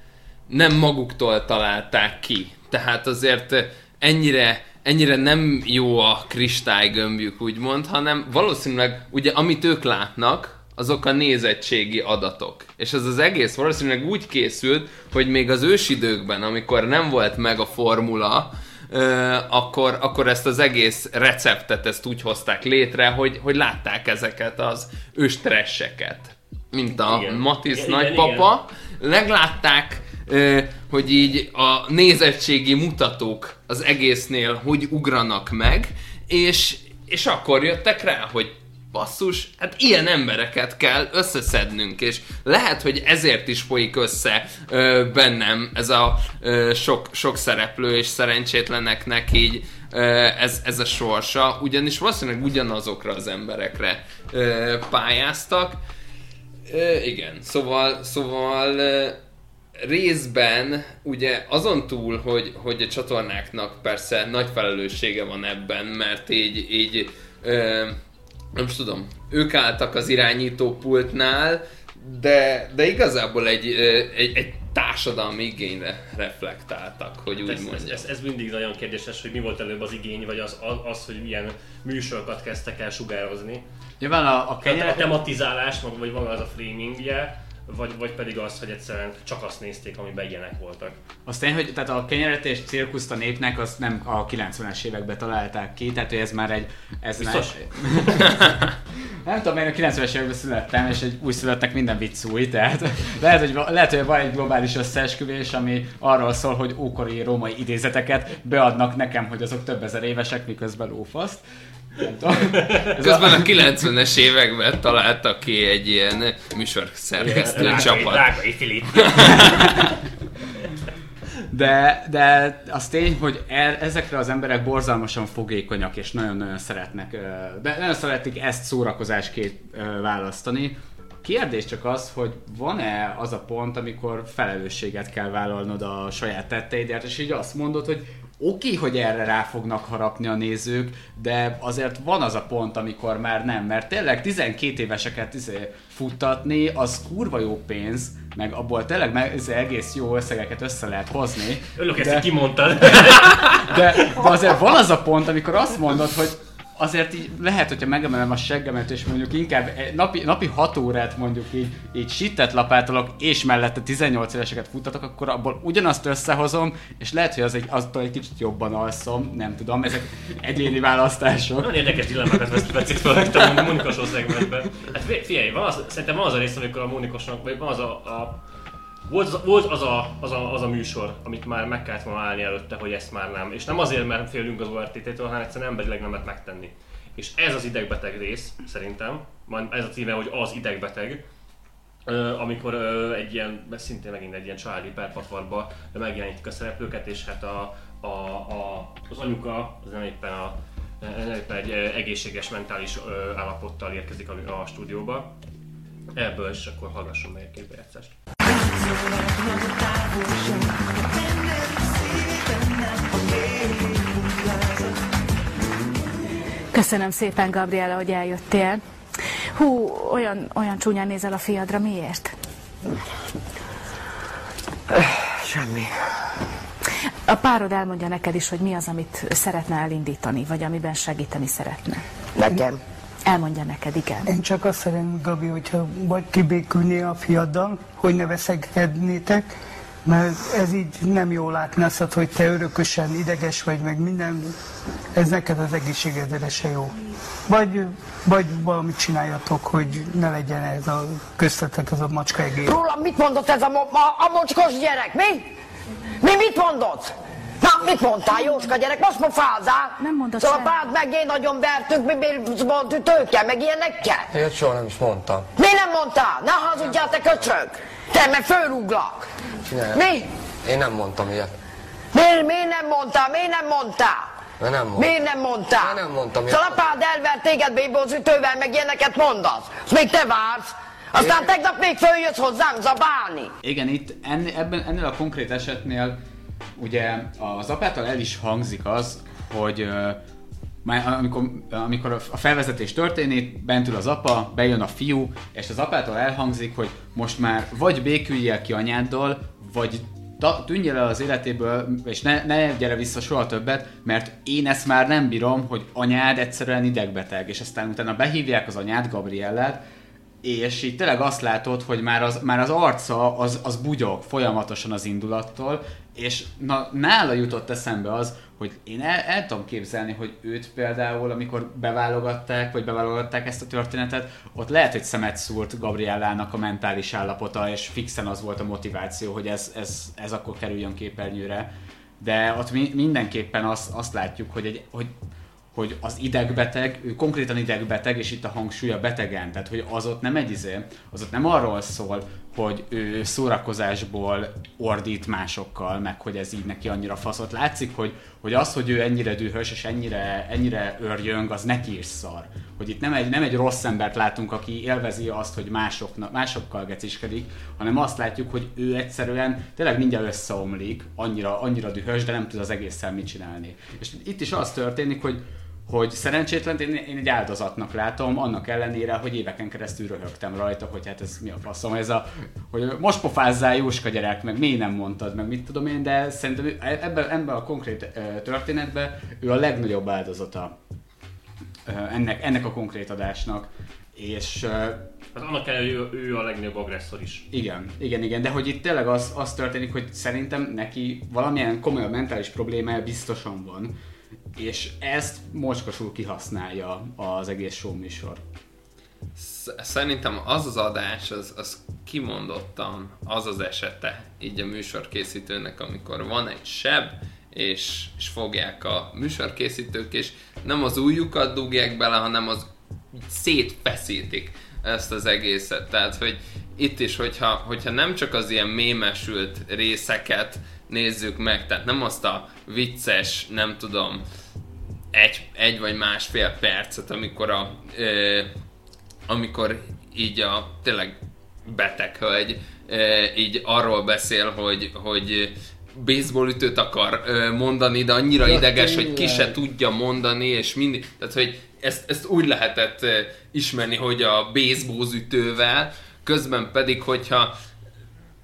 nem maguktól találták ki. Tehát azért ennyire, ennyire nem jó a kristálygömbjük, úgymond, hanem valószínűleg ugye amit ők látnak, azok a nézettségi adatok. És ez az egész valószínűleg úgy készült, hogy még az ősidőkben, amikor nem volt meg a formula, akkor, akkor ezt az egész receptet ezt úgy hozták létre, hogy, hogy látták ezeket az őstresseket. Mint a Igen. Matisz Igen, nagypapa, meglátták, hogy így a nézettségi mutatók az egésznél hogy ugranak meg, és, és akkor jöttek rá, hogy basszus, hát ilyen embereket kell összeszednünk, és lehet, hogy ezért is folyik össze ö, bennem ez a ö, sok, sok szereplő és szerencsétleneknek így ö, ez, ez a sorsa, ugyanis valószínűleg ugyanazokra az emberekre ö, pályáztak. Ö, igen, szóval, szóval ö, részben ugye azon túl, hogy, hogy a csatornáknak persze nagy felelőssége van ebben, mert így, így ö, nem is tudom, ők álltak az irányítópultnál, de, de igazából egy, egy, egy társadalmi igényre reflektáltak, hogy úgy Ez, ez, mondjam. ez, ez, mindig nagyon kérdéses, hogy mi volt előbb az igény, vagy az, az, az hogy milyen műsorokat kezdtek el sugározni. Nyilván a, a Tehát a tematizálás, vagy maga az a framingje, vagy, vagy pedig az, hogy egyszerűen csak azt nézték, amiben ilyenek voltak. Az tény, hogy tehát a kenyeretés cirkuszt a népnek azt nem a 90-es években találták ki, tehát hogy ez már egy... Ez Biztos? Már, nem tudom, én a 90-es években születtem, és egy új születnek minden vicc új, tehát lehet, hogy, lehet, hogy van egy globális összeesküvés, ami arról szól, hogy ókori római idézeteket beadnak nekem, hogy azok több ezer évesek, miközben lófaszt. Közben a 90-es években találtak ki egy ilyen műsorszerkesztő csapat. Rákai Filip. De, de az tény, hogy el, ezekre az emberek borzalmasan fogékonyak, és nagyon-nagyon szeretnek, de nagyon szeretik ezt szórakozásként választani. Kérdés csak az, hogy van-e az a pont, amikor felelősséget kell vállalnod a saját tetteidért, és így azt mondod, hogy oké, hogy erre rá fognak harapni a nézők, de azért van az a pont, amikor már nem, mert tényleg 12 éveseket izé, futtatni, az kurva jó pénz, meg abból tényleg meg, izé, egész jó összegeket össze lehet hozni. Örülök, ezt de, így kimondtad. de, de azért van az a pont, amikor azt mondod, hogy azért így lehet, hogyha megemelem a seggemet, és mondjuk inkább egy napi, napi 6 órát mondjuk így, így sittet lapátolok, és mellette 18 éveseket futtatok, akkor abból ugyanazt összehozom, és lehet, hogy az egy, aztól egy kicsit jobban alszom, nem tudom, ezek egyéni választások. Nagyon érdekes dilemmákat vesz- vetsz fel a Mónikosó szegmentben. Hát fi- figyelj, van az, szerintem van az a rész, amikor a Mónikosnak, vagy van az a, a volt, volt az, a, az, a, az a műsor, amit már meg kellett volna állni előtte, hogy ezt már nem. És nem azért, mert félünk az ORTT-től, hanem egyszerűen emberileg nem lehet megtenni. És ez az idegbeteg rész, szerintem, majd ez a címe, hogy az idegbeteg, amikor egy ilyen, szintén megint egy ilyen családi perpatvarba megjelenítik a szereplőket, és hát a, a, a, az anyuka, az nem éppen, a, nem éppen egy egészséges mentális állapottal érkezik a, a stúdióba. Ebből is akkor hallgassunk meg egy két bejátszást. Köszönöm szépen, Gabriela, hogy eljöttél. Hú, olyan, olyan csúnyán nézel a fiadra, miért? Semmi. A párod elmondja neked is, hogy mi az, amit szeretne elindítani, vagy amiben segíteni szeretne. Nekem? Elmondja neked, igen. Én csak azt szeretném, Gabi, hogyha vagy kibékülnél a fiaddal, hogy ne veszekednétek, mert ez így nem jól látni azt, hogy te örökösen ideges vagy, meg minden, ez neked az egészségedre se jó. Vagy, vagy valamit csináljatok, hogy ne legyen ez a köztetek az a macska egész. Rólam mit mondott ez a, mo- a, a mocskos gyerek, mi? Mi mit mondott? Na, mit mondtál, Jóska gyerek? Most pofázál? Nem mondott Szóval párt meg én nagyon vertük, mi, mi mondtuk tőke, meg ilyenekkel. Ilyet soha nem is mondtam. Mi nem mondtál? Ne hazudjál, te köcsög! Te, meg fölrúglak! Ne. Mi? Én nem mondtam ilyet. Miért, miért nem mondtál? Miért nem mondtál? Mert nem mondtam. Miért nem mondtál? Én nem mondtam Szóval apád elvert téged bébózütővel, meg ilyeneket mondasz. Azt még te vársz. Aztán tegnap még följössz hozzám zabálni. Igen, itt ennél, ebben, ennél a konkrét esetnél ugye az apától el is hangzik az, hogy amikor, amikor a felvezetés történik, bent ül az apa, bejön a fiú, és az apától elhangzik, hogy most már vagy béküljél ki anyáddal, vagy tűnjél el az életéből, és ne, ne gyere vissza soha többet, mert én ezt már nem bírom, hogy anyád egyszerűen idegbeteg, és aztán utána behívják az anyád, Gabriellát, és így tényleg azt látod, hogy már az, már az arca az, az bugyog folyamatosan az indulattól, És na, nála jutott eszembe az, hogy én el, el tudom képzelni, hogy őt például, amikor beválogatták, vagy beválogatták ezt a történetet, ott lehet, hogy szemet szúrt Gabriellának a mentális állapota, és fixen az volt a motiváció, hogy ez, ez, ez akkor kerüljön képernyőre. De ott mi, mindenképpen azt, azt látjuk, hogy, egy, hogy hogy az idegbeteg, ő konkrétan idegbeteg, és itt a hangsúly a betegen, tehát hogy az ott nem egy izé, az ott nem arról szól, hogy ő szórakozásból ordít másokkal, meg hogy ez így neki annyira faszot. Látszik, hogy, hogy az, hogy ő ennyire dühös és ennyire, ennyire örjöng, az neki is szar. Hogy itt nem egy, nem egy rossz embert látunk, aki élvezi azt, hogy másokna, másokkal geciskedik, hanem azt látjuk, hogy ő egyszerűen tényleg mindjárt összeomlik, annyira, annyira dühös, de nem tud az egésszel mit csinálni. És itt is az történik, hogy hogy szerencsétlen én, én egy áldozatnak látom, annak ellenére, hogy éveken keresztül röhögtem rajta, hogy hát ez mi a faszom, ez a, hogy most pofázzál Jóska gyerek, meg miért nem mondtad, meg mit tudom én, de szerintem ebben, ebben a konkrét történetben ő a legnagyobb áldozata ennek, ennek a konkrét adásnak. És Hát annak kell, hogy ő, ő a legnagyobb agresszor is. Igen, igen, igen, de hogy itt tényleg az, az történik, hogy szerintem neki valamilyen komoly mentális problémája biztosan van és ezt mocskosul kihasználja az egész show műsor. Szerintem az az adás, az, az kimondottan az az esete így a műsorkészítőnek, amikor van egy seb, és, és fogják a műsorkészítők, és nem az ujjukat dugják bele, hanem az szétfeszítik ezt az egészet. Tehát, hogy itt is, hogyha, hogyha nem csak az ilyen mémesült részeket nézzük meg, tehát nem azt a vicces, nem tudom, egy, egy vagy másfél percet, amikor a, ö, amikor így a tényleg beteg hölgy ö, így arról beszél, hogy, hogy baseball ütőt akar ö, mondani, de annyira ja, ideges, tényleg. hogy ki se tudja mondani, és mindig, tehát hogy ezt, ezt úgy lehetett ö, ismerni, hogy a baseball ütővel, közben pedig, hogyha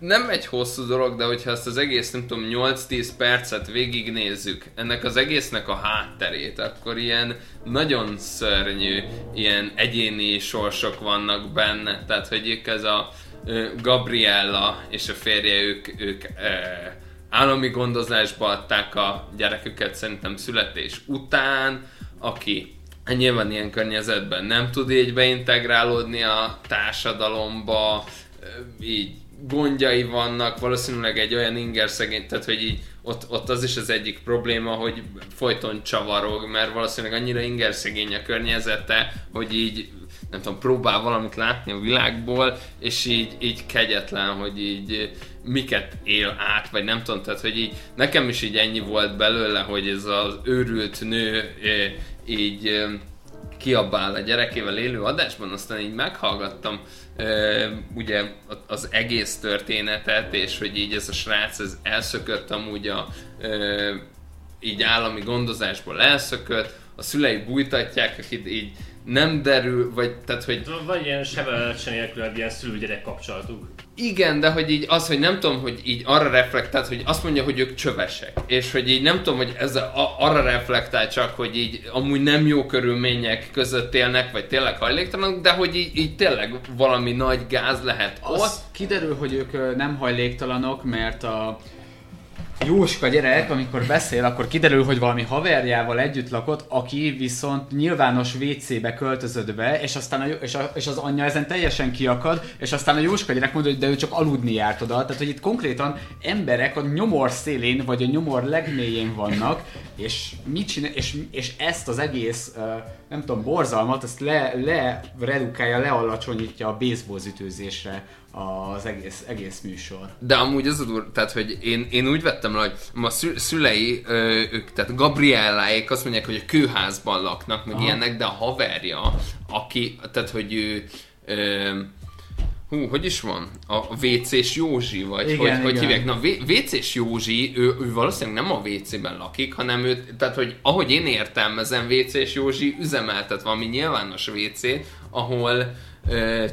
nem egy hosszú dolog, de hogyha ezt az egész, nem tudom, 8-10 percet végignézzük, ennek az egésznek a hátterét, akkor ilyen nagyon szörnyű, ilyen egyéni sorsok vannak benne. Tehát, hogy ők ez a Gabriella és a férje, ők, ők e, állami gondozásba adták a gyereküket szerintem születés után, aki nyilván ilyen környezetben nem tud így beintegrálódni a társadalomba, így gondjai vannak, valószínűleg egy olyan inger szegény, tehát hogy így ott, ott az is az egyik probléma, hogy folyton csavarog, mert valószínűleg annyira inger szegény a környezete, hogy így nem tudom, próbál valamit látni a világból, és így, így kegyetlen, hogy így miket él át, vagy nem tudom, tehát hogy így nekem is így ennyi volt belőle, hogy ez az őrült nő így kiabál a gyerekével élő adásban, aztán így meghallgattam ugye az egész történetet, és hogy így ez a srác ez elszökött amúgy a így állami gondozásból elszökött, a szülei bújtatják, akit így nem derül, vagy tehát, hogy... Vagy ilyen sebelecse nélkül ilyen szülő-gyerek kapcsolatuk. Igen, de hogy így az, hogy nem tudom, hogy így arra reflektált, hogy azt mondja, hogy ők csövesek. És hogy így nem tudom, hogy ez a, arra reflektál csak, hogy így amúgy nem jó körülmények között élnek, vagy tényleg hajléktalanok, de hogy így, így tényleg valami nagy gáz lehet az ott. kiderül, hogy ők nem hajléktalanok, mert a Jóska gyerek, amikor beszél, akkor kiderül, hogy valami haverjával együtt lakott, aki viszont nyilvános WC-be költözött be, és aztán a, és, a, és az anyja ezen teljesen kiakad, és aztán a Jóska gyerek mondja, hogy de ő csak aludni járt oda. Tehát, hogy itt konkrétan emberek a nyomor szélén, vagy a nyomor legmélyén vannak, és mit csinál, és, és ezt az egész, nem tudom, borzalmat, ezt le, le redukálja, lealacsonyítja a baseball ütőzésre az egész, egész műsor. De amúgy az a dur, tehát hogy én, én úgy vettem le, hogy a szülei, ők, tehát Gabrielláék azt mondják, hogy a kőházban laknak, meg Aha. ilyenek, de a haverja, aki, tehát hogy ő, ö, hú, hogy is van? A WC-s Józsi, vagy igen, hogy, igen. hogy hívják? Na, WC-s Józsi, ő, ő valószínűleg nem a WC-ben lakik, hanem ő, tehát hogy ahogy én értelmezem, WC-s Józsi üzemeltet valami nyilvános WC, ahol ö,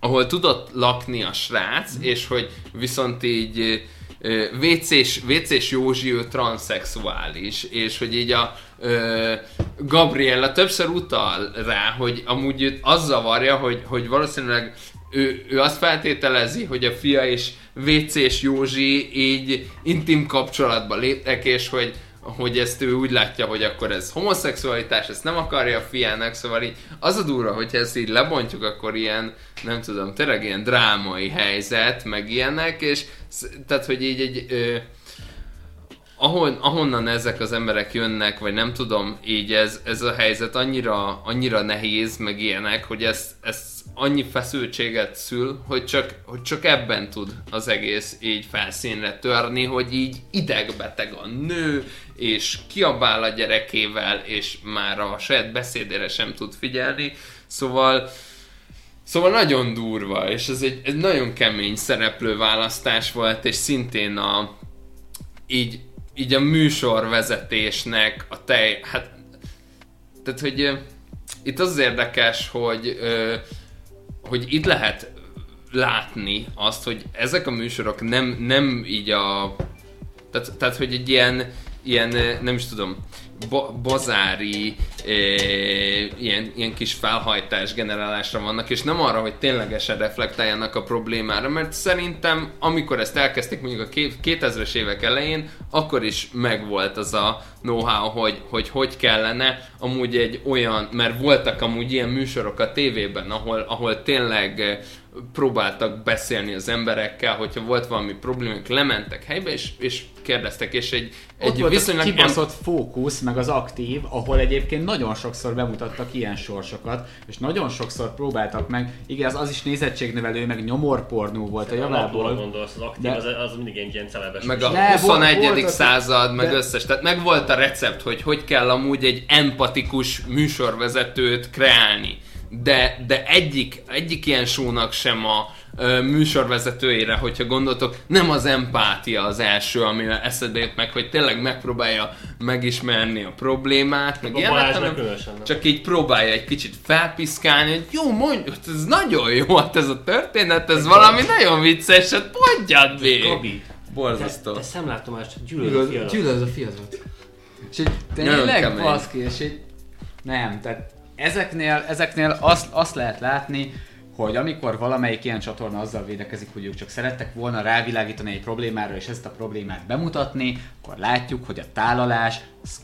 ahol tudott lakni a srác, mm. és hogy viszont így WC-s, WC-s Józsi ő transzexuális, és hogy így a Gabriella többször utal rá, hogy amúgy az zavarja, hogy, hogy valószínűleg ő, ő azt feltételezi, hogy a fia és WC-s Józsi így intim kapcsolatba léptek, és hogy hogy ezt ő úgy látja, hogy akkor ez homoszexualitás, ezt nem akarja a fiának, szóval így az a durva, hogyha ezt így lebontjuk, akkor ilyen, nem tudom, tényleg ilyen drámai helyzet, meg ilyenek, és tehát, hogy így egy, ö, ahon, ahonnan ezek az emberek jönnek, vagy nem tudom, így ez, ez a helyzet annyira, annyira nehéz, meg ilyenek, hogy ez, ez annyi feszültséget szül, hogy csak, hogy csak ebben tud az egész így felszínre törni, hogy így idegbeteg a nő, és kiabál a gyerekével, és már a saját beszédére sem tud figyelni, szóval Szóval nagyon durva, és ez egy, egy nagyon kemény szereplőválasztás volt, és szintén a, így, így a műsorvezetésnek a tej, hát tehát, hogy itt az érdekes, hogy ö, hogy itt lehet látni azt, hogy ezek a műsorok nem, nem így a tehát, tehát hogy egy ilyen, ilyen nem is tudom, ba- bazári e, ilyen, ilyen kis felhajtás generálásra vannak, és nem arra, hogy ténylegesen reflektáljanak a problémára, mert szerintem amikor ezt elkezdték mondjuk a ké- 2000-es évek elején, akkor is megvolt az a know-how, hogy, hogy hogy kellene amúgy egy olyan, mert voltak amúgy ilyen műsorok a tévében, ahol, ahol tényleg próbáltak beszélni az emberekkel, hogyha volt valami problémák, lementek helybe, és, és kérdeztek, és egy, Ott egy volt viszonylag kibaszott fókusz, meg az aktív, ahol egyébként nagyon sokszor bemutattak ilyen sorsokat, és nagyon sokszor próbáltak meg, igaz, az is nézettségnövelő, meg nyomorpornó volt a A javából. gondolsz, az aktív, De- az, az mindig egy ilyen celebes. meg a volt- 21. volt az- század, meg de- összes. Tehát meg volt a recept, hogy hogy kell amúgy egy empatikus műsorvezetőt kreálni. De, de egyik, egyik ilyen sónak sem a ö, műsorvezetőjére, hogyha gondoltok, nem az empátia az első, ami eszedbe jut meg, hogy tényleg megpróbálja megismerni a problémát, meg A ilyenek, hanem különösen csak így próbálja egy kicsit felpiszkálni, hogy jó, mondj, ez nagyon jó, hát ez a történet, ez valami nagyon vicces, hát mondjad még! Gabi, Borzasztó. te, te szemlátomást gyűlölöd a fiadat. Gyűlöd a fiadat. És Nagyon tényleg baszki, és így nem, tehát ezeknél, ezeknél azt, azt lehet látni, hogy amikor valamelyik ilyen csatorna azzal védekezik, hogy ők csak szerettek volna rávilágítani egy problémára, és ezt a problémát bemutatni, akkor látjuk, hogy a tálalás az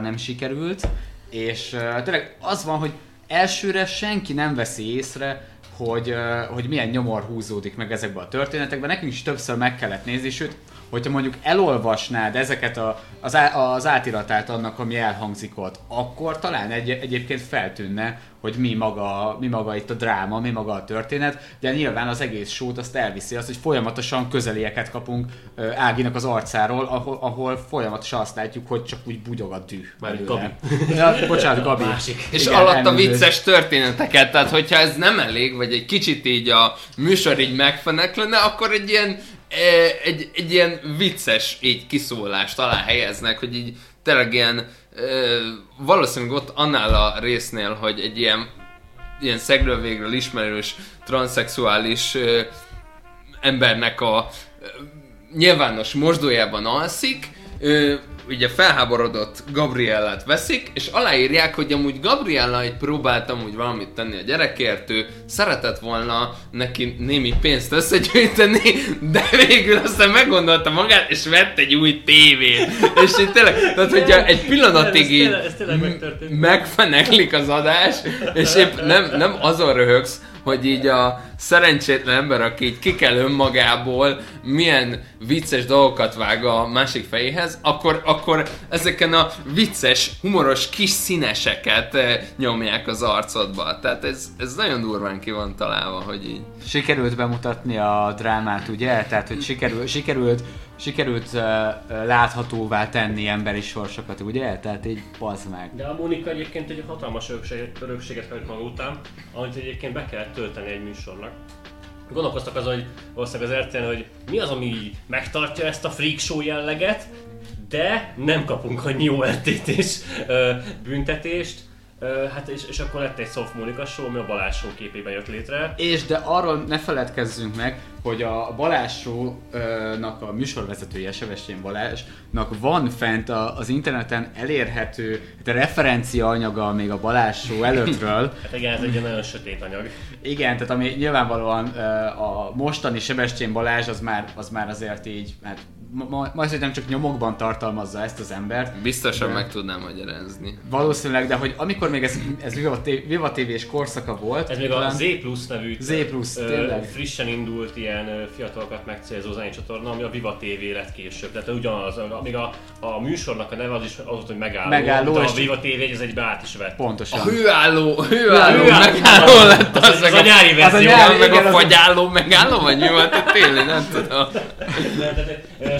nem sikerült, és uh, tényleg az van, hogy elsőre senki nem veszi észre, hogy, hogy milyen nyomor húzódik meg ezekben a történetekben. Nekünk is többször meg kellett nézni, sőt, hogyha mondjuk elolvasnád ezeket a, az, á, az átiratát annak, ami elhangzik ott, akkor talán egy, egyébként feltűnne, hogy mi maga, mi maga itt a dráma, mi maga a történet, de nyilván az egész sót azt elviszi azt, hogy folyamatosan közelieket kapunk Áginak az arcáról, ahol, ahol folyamatosan azt látjuk, hogy csak úgy bugyog a düh. Mármint belőle. Ja, bocsánat, Gabi. Másik. És Igen, alatta elnézést. vicces történeteket, tehát hogyha ez nem elég, vagy egy kicsit így a műsor így megfeneklene, akkor egy ilyen, egy, egy ilyen vicces így kiszólást talán helyeznek, hogy így tényleg ilyen, eh, valószínűleg ott annál a résznél, hogy egy ilyen ilyen szegről végről ismerős transzexuális eh, embernek a ö, nyilvános mosdójában alszik, ugye felháborodott Gabriellát veszik, és aláírják, hogy amúgy Gabriella egy próbált amúgy valamit tenni a gyerekért, ő szeretett volna neki némi pénzt összegyűjteni, de végül aztán meggondolta magát, és vett egy új tévét. És így tényleg, tehát hogyha egy pillanatig így megfeneklik az adás, és épp nem, nem azon röhögsz, hogy így a szerencsétlen ember, aki így kikel önmagából, milyen vicces dolgokat vág a másik fejéhez, akkor, akkor ezeken a vicces, humoros kis színeseket eh, nyomják az arcodba. Tehát ez, ez nagyon durván ki van találva, hogy így. Sikerült bemutatni a drámát, ugye? Tehát, hogy sikerült, sikerült, sikerült uh, láthatóvá tenni emberi sorsokat, ugye? Tehát így bazd meg. De a Mónika egyébként egy hatalmas örökséget, örökséget hagyott maga után, amit egyébként be kellett tölteni egy műsornak. Gondolkoztak azon, hogy valószínűleg az RTL, hogy mi az, ami megtartja ezt a freak show jelleget, de nem kapunk annyi ORTT-s ö, büntetést, hát és, és akkor lett egy Monica show, ami a Balázs show képében jött létre. És de arról ne feledkezzünk meg, hogy a Balázs Show-nak a műsorvezetője, Sebestyén Balázsnak van fent a, az interneten elérhető hát a referencia anyaga még a Balázs Show előttről. Hát igen, ez egy nagyon sötét anyag. Igen, tehát ami nyilvánvalóan a mostani Sebestyén Balázs az már, az már azért így, hát ma, ma, szerintem csak nyomokban tartalmazza ezt az embert. Biztosan De- meg tudnám magyarázni. Valószínűleg, de hogy amikor még ez, ez Viva, TV, Viva TV-s korszaka volt, Ez még a talán- Z Plus nevű Z Plus, ö, tényleg. frissen indult ilyen fiatalokat megcélzó zenei csatorna, ami a Viva TV lett később. Tehát ugyanaz, még a, a műsornak a neve az is az volt, hogy megálló, Megálló, de a Viva TV ez egybe át is vett. Pontosan. A hőálló, hőálló, Hőálló. megálló lett Az- az, az meg a nyári az a verzió. nyári, meg igen, a az- fagyálló megálló, vagy mi volt? Tényleg nem tudom.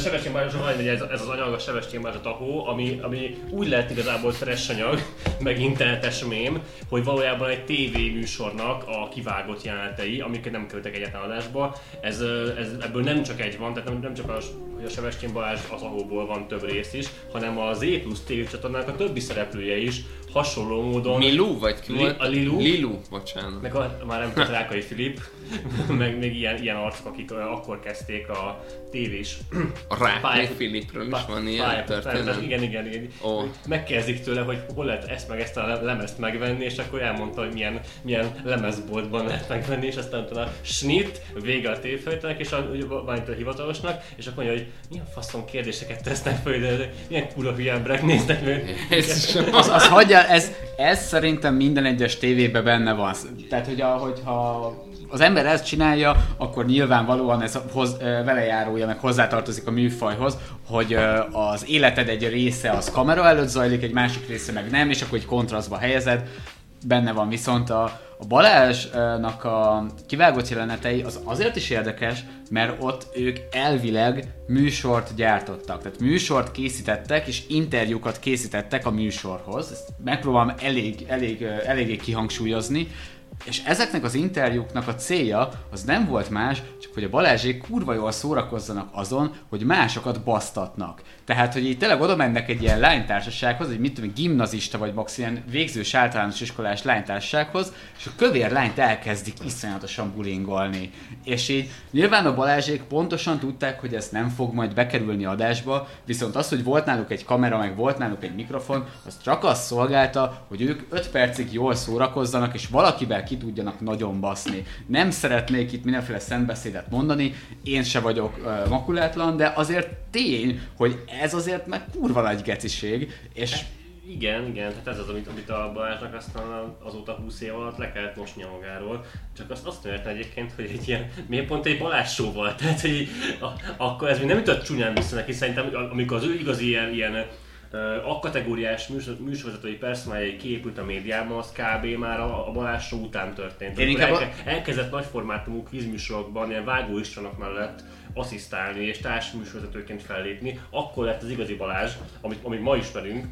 Nem, tehát, ö, Sebestyén Balázs, van, hogy ez, ez az anyag, a Sebestyén Balázs a tahó, ami, ami úgy lett igazából trash anyag, meg internetes mém, hogy valójában egy TV műsornak a kivágott jelenetei, amiket nem kerültek egyáltalán adásba, ez, ez, ebből nem csak egy van, tehát nem, nem csak a, hogy a Sebestyén Balázs az ahóból van több rész is, hanem az E plusz TV csatornának a többi szereplője is hasonló módon. Milú, vagy ki Li- volt? A Lilu. Lilu, bocsánat. Meg a, már nem tudom, Rákai Filip, meg még ilyen, ilyen arcok, akik akkor kezdték a tévés A Rákai Filipről is van ilyen történet. Igen, igen, igen. Ó. Megkezdik tőle, hogy hol lehet ezt meg ezt a le- lemezt megvenni, és akkor elmondta, hogy milyen, milyen lemezboltban lehet megvenni, és aztán utána snit, vége a tévfejtenek, és a, a hivatalosnak, és akkor mondja, hogy milyen faszom kérdéseket tesznek föl, de milyen kurva hülye emberek néznek meg. Az, az hagyjál, ez, ez szerintem minden egyes tévében benne van. Tehát, hogy a, hogyha az ember ezt csinálja, akkor nyilvánvalóan ez hoz, vele járója, meg hozzátartozik a műfajhoz, hogy az életed egy része az kamera előtt zajlik, egy másik része meg nem, és akkor egy kontrasztba helyezed, benne van viszont a, a Balázsnak a kivágott jelenetei az azért is érdekes, mert ott ők elvileg műsort gyártottak. Tehát műsort készítettek, és interjúkat készítettek a műsorhoz. Ezt megpróbálom elég, elég, eléggé kihangsúlyozni. És ezeknek az interjúknak a célja az nem volt más, csak hogy a Balázsék kurva jól szórakozzanak azon, hogy másokat basztatnak. Tehát, hogy így tényleg oda mennek egy ilyen lánytársasághoz, egy mit tudom, gimnazista vagy max ilyen végzős általános iskolás lánytársasághoz, és a kövér lányt elkezdik iszonyatosan bulingolni. És így nyilván a Balázsék pontosan tudták, hogy ez nem fog majd bekerülni adásba, viszont az, hogy volt náluk egy kamera, meg volt náluk egy mikrofon, az csak azt szolgálta, hogy ők 5 percig jól szórakozzanak, és valakivel ki tudjanak nagyon baszni. Nem szeretnék itt mindenféle szentbeszédet mondani, én se vagyok uh, makulátlan, de azért tény, hogy ez azért meg kurva nagy geciség, és Igen, igen, tehát ez az, amit, amit a Balázsnak aztán azóta 20 év alatt le kellett mosnia magáról. Csak azt, azt értem egyébként, hogy egy ilyen, miért pont egy Balázs show volt? Tehát, hogy így, a, akkor ez még nem jutott csúnyán vissza neki, szerintem amikor az ő igazi ilyen, ilyen ö, A-kategóriás műsor, műsorvezetői personáljai kiépült a médiában, az kb. már a, a Balázs után történt. Én inkább a- elke, elkezdett nagyformátumú kvízműsorokban, ilyen vágó istranok mellett asszisztálni és társműsorvezetőként fellépni, akkor lett az igazi Balázs, amit, amit ma ismerünk,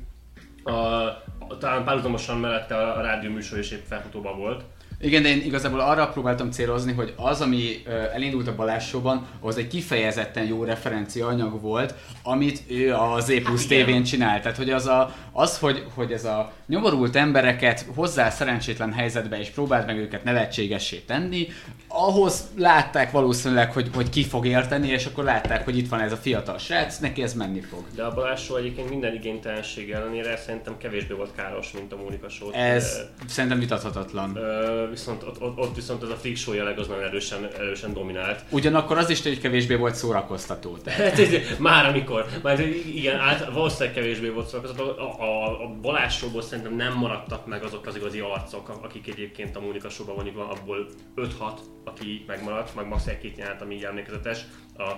a, talán párhuzamosan mellette a, a rádió műsor is épp felfutóban volt. Igen, de én igazából arra próbáltam célozni, hogy az, ami elindult a Balázs Show-ban, az egy kifejezetten jó referencia anyag volt, amit ő a Z Plus Hát igen. TV-n csinált. Tehát, hogy az, a, az hogy, hogy ez a nyomorult embereket hozzá szerencsétlen helyzetbe és próbált meg őket nevetségessé tenni, ahhoz látták valószínűleg, hogy, hogy ki fog érteni, és akkor látták, hogy itt van ez a fiatal srác, neki ez menni fog. De a Balázs show egyébként minden igénytelenség ellenére szerintem kevésbé volt káros, mint a Mónika. Ez szerintem vitathatatlan. Ö, viszont ott, ott, ott, viszont ez a freak show jelleg az nagyon erősen, erősen dominált. Ugyanakkor az is, hogy kevésbé volt szórakoztató. Tehát. Hát már amikor, már igen, át, valószínűleg kevésbé volt szórakoztató. A, a, a Balázs showból szerintem nem maradtak meg azok az igazi arcok, akik egyébként a Mónika showban mondjuk van, abból 5-6, aki megmaradt, meg max. egy-két nyelát, ami így emlékezetes. A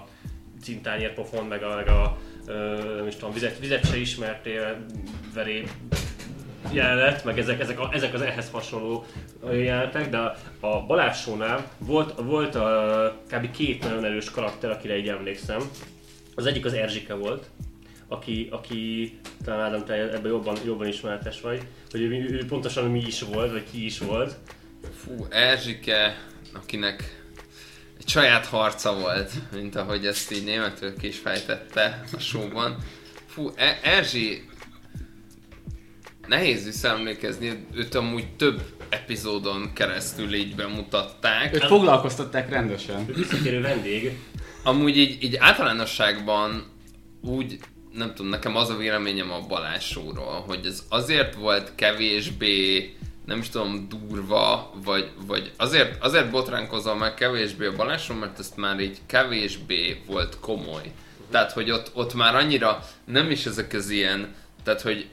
cintányér pofon, meg a, meg a ö, nem is tudom, vizet, vizet se ismertél, veré jelenet, meg ezek, ezek, a, ezek az ehhez hasonló jelenetek, de a Balázs Show-nál volt, volt a, kb. két nagyon erős karakter, akire így emlékszem. Az egyik az Erzsike volt, aki, aki talán Ádám, te ebben jobban, jobban ismeretes vagy, hogy ő, ő pontosan mi is volt, vagy ki is volt. Fú, Erzsike, akinek egy saját harca volt, mint ahogy ezt így németül ki is fejtette a showban. Fú, e- Erzsi nehéz visszaemlékezni, őt amúgy több epizódon keresztül így bemutatták. Őt foglalkoztatták rendesen. Visszatérő vendég. Amúgy így, így általánosságban úgy, nem tudom, nekem az a véleményem a Balázs Showról, hogy ez azért volt kevésbé, nem is tudom, durva, vagy, vagy azért, azért botránkozom meg kevésbé a Balázs Show, mert ezt már így kevésbé volt komoly. Tehát, hogy ott, ott már annyira nem is ezek az ilyen, tehát, hogy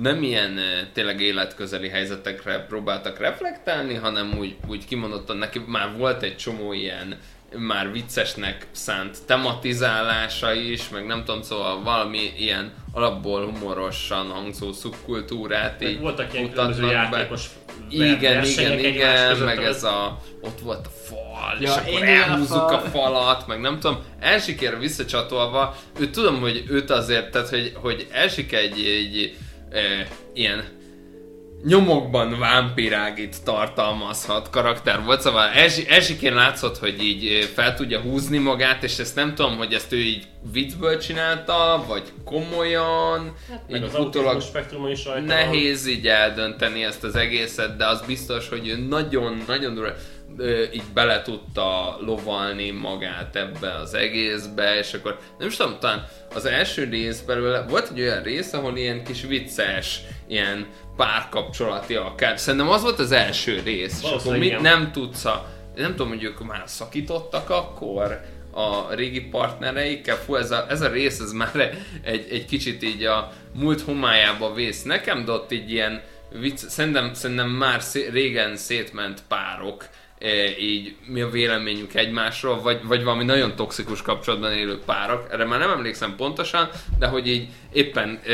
nem ilyen tényleg életközeli helyzetekre próbáltak reflektálni, hanem úgy, úgy kimondottan neki már volt egy csomó ilyen már viccesnek szánt tematizálása is, meg nem tudom, szóval valami ilyen alapból humorosan hangzó szubkultúrát Meg így voltak ilyen különböző be. játékos Igen, igen, igen, meg ez a, ott volt a fal, Ja, és akkor a elhúzzuk a, fal. falat, meg nem tudom, elsik visszacsatolva, ő tudom, hogy őt azért, tehát hogy, hogy elsik egy, egy e, ilyen nyomokban vámpirágit tartalmazhat karakter volt, szóval elsi, elsikén látszott, hogy így fel tudja húzni magát, és ezt nem tudom, hogy ezt ő így viccből csinálta, vagy komolyan, Meg így az utólag spektrumon is rajta nehéz így eldönteni ezt az egészet, de az biztos, hogy ő nagyon, nagyon durva. ö, így bele tudta lovalni magát ebbe az egészbe, és akkor nem is tudom, talán az első rész belőle volt egy olyan rész, ahol ilyen kis vicces, ilyen párkapcsolati akár. Szerintem az volt az első rész, és akkor Valószínűleg mi igen. nem tudsz a, nem tudom, hogy ők már szakítottak akkor a régi partnereikkel. Fú, ez a, ez a rész, ez már egy, egy kicsit így a múlt homályába vész nekem, de ott így ilyen vicc, szerintem, szerintem már szé, régen szétment párok, így mi a véleményük egymásról, vagy, vagy valami nagyon toxikus kapcsolatban élő párok, erre már nem emlékszem pontosan, de hogy így éppen e,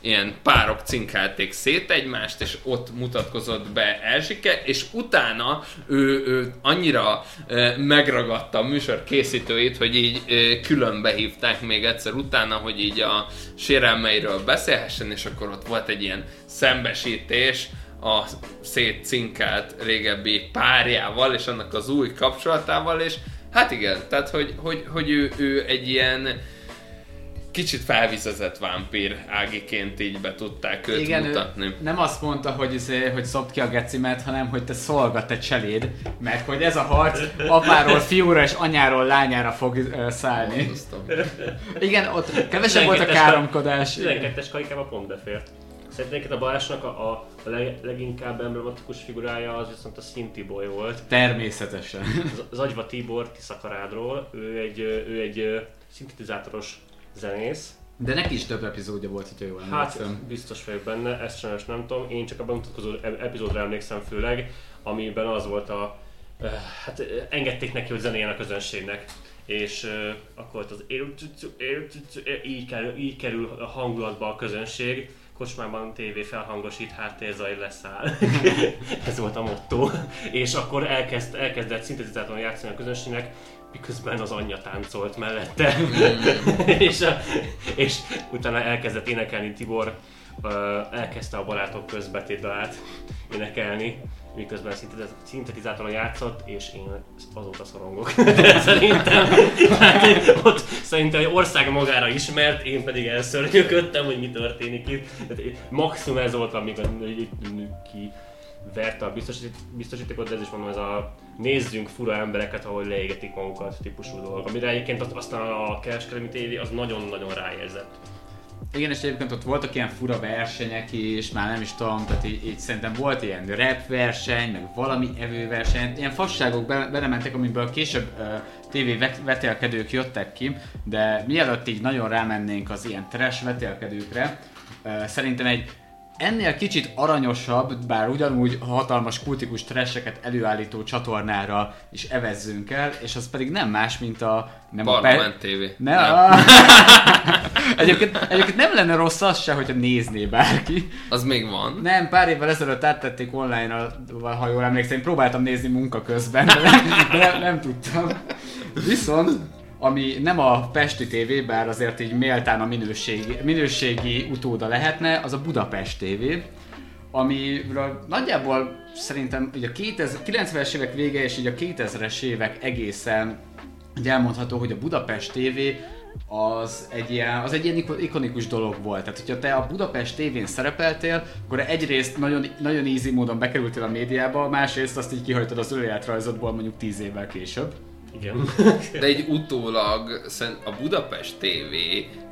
ilyen párok cinkálték szét egymást, és ott mutatkozott be Elsike, és utána ő, ő annyira e, megragadta a műsor készítőit, hogy így e, külön behívták még egyszer utána, hogy így a sérelmeiről beszélhessen, és akkor ott volt egy ilyen szembesítés, a szétcinkált régebbi párjával, és annak az új kapcsolatával, és hát igen, tehát hogy, hogy, hogy ő, ő egy ilyen kicsit felvizezett vámpír ágiként így be tudták őt Igen, mutatni. ő nem azt mondta, hogy, izé, hogy szopt ki a gecimet, hanem hogy te szolgat egy cseléd, mert hogy ez a harc apáról fiúra és anyáról lányára fog ö, szállni. Igen, ott kevesebb volt a 12-es káromkodás. 12-es karikában pont befért. Szerintem a Balázsnak a, a, a leg, leginkább emblematikus figurája az viszont a Szinti Boy volt. Természetesen. Az, az Agyva Tibor Tiszakarádról. Ő egy, ő egy szintetizátoros zenész. De neki is több epizódja volt, hogyha jól Hát emlékszem. biztos vagyok benne, ezt sajnos nem tudom. Én csak a bemutatkozó epizódra emlékszem főleg, amiben az volt a... Hát engedték neki, hogy zenéljen a közönségnek. És uh, akkor az így kerül, így kerül a hangulatba a közönség, kocsmában tévé felhangosít, háttérzaj leszáll. Ez volt a motto. És akkor elkezd, elkezdett szintetizátoron játszani a közönségnek, miközben az anyja táncolt mellette. és, a, és utána elkezdett énekelni Tibor, elkezdte a barátok közbetételát énekelni, miközben szintetiz- szintetizátoron játszott, és én azóta szorongok. szerintem, hát, ott szerintem egy ország magára ismert, én pedig elszörnyöködtem, hogy mi történik itt. Maximum ez volt, amikor ki verte a biztosít, biztosítékot, de ez is mondom, ez a nézzünk fura embereket, ahogy leégetik magukat típusú dolog. Amire egyébként az- aztán a kereskedelmi tévé az nagyon-nagyon ráérzett. Igen, és egyébként ott voltak ilyen fura versenyek is, már nem is tudom, tehát így, így szerintem volt ilyen rap verseny, meg valami evőverseny, ilyen fasságok be, belementek, amiből később uh, TV vet- vetélkedők jöttek ki, de mielőtt így nagyon rámennénk az ilyen trash vetélkedőkre, uh, szerintem egy ennél kicsit aranyosabb, bár ugyanúgy hatalmas kultikus trasheket előállító csatornára is evezzünk el, és az pedig nem más, mint a... Nem Parlament a TV. Ne, Nem. A... egyébként, egyébként nem lenne rossz az se, hogyha nézné bárki. Az még van. Nem, pár évvel ezelőtt áttették online-ra, ha jól emlékszem, én próbáltam nézni munka közben, de nem, de nem, nem tudtam. Viszont, ami nem a Pesti TV, bár azért így méltán a minőségi, minőségi utóda lehetne, az a Budapest TV, amiről nagyjából szerintem ugye a 2000, 90-es évek vége és így a 2000-es évek egészen ugye elmondható, hogy a Budapest TV az egy ilyen, az egy ilyen iko- ikonikus dolog volt. Tehát, hogyha te a Budapest tévén szerepeltél, akkor egyrészt nagyon, nagyon easy módon bekerültél a médiába, másrészt azt így kihajtad az önéletrajzodból mondjuk 10 évvel később. Igen. De egy utólag a Budapest TV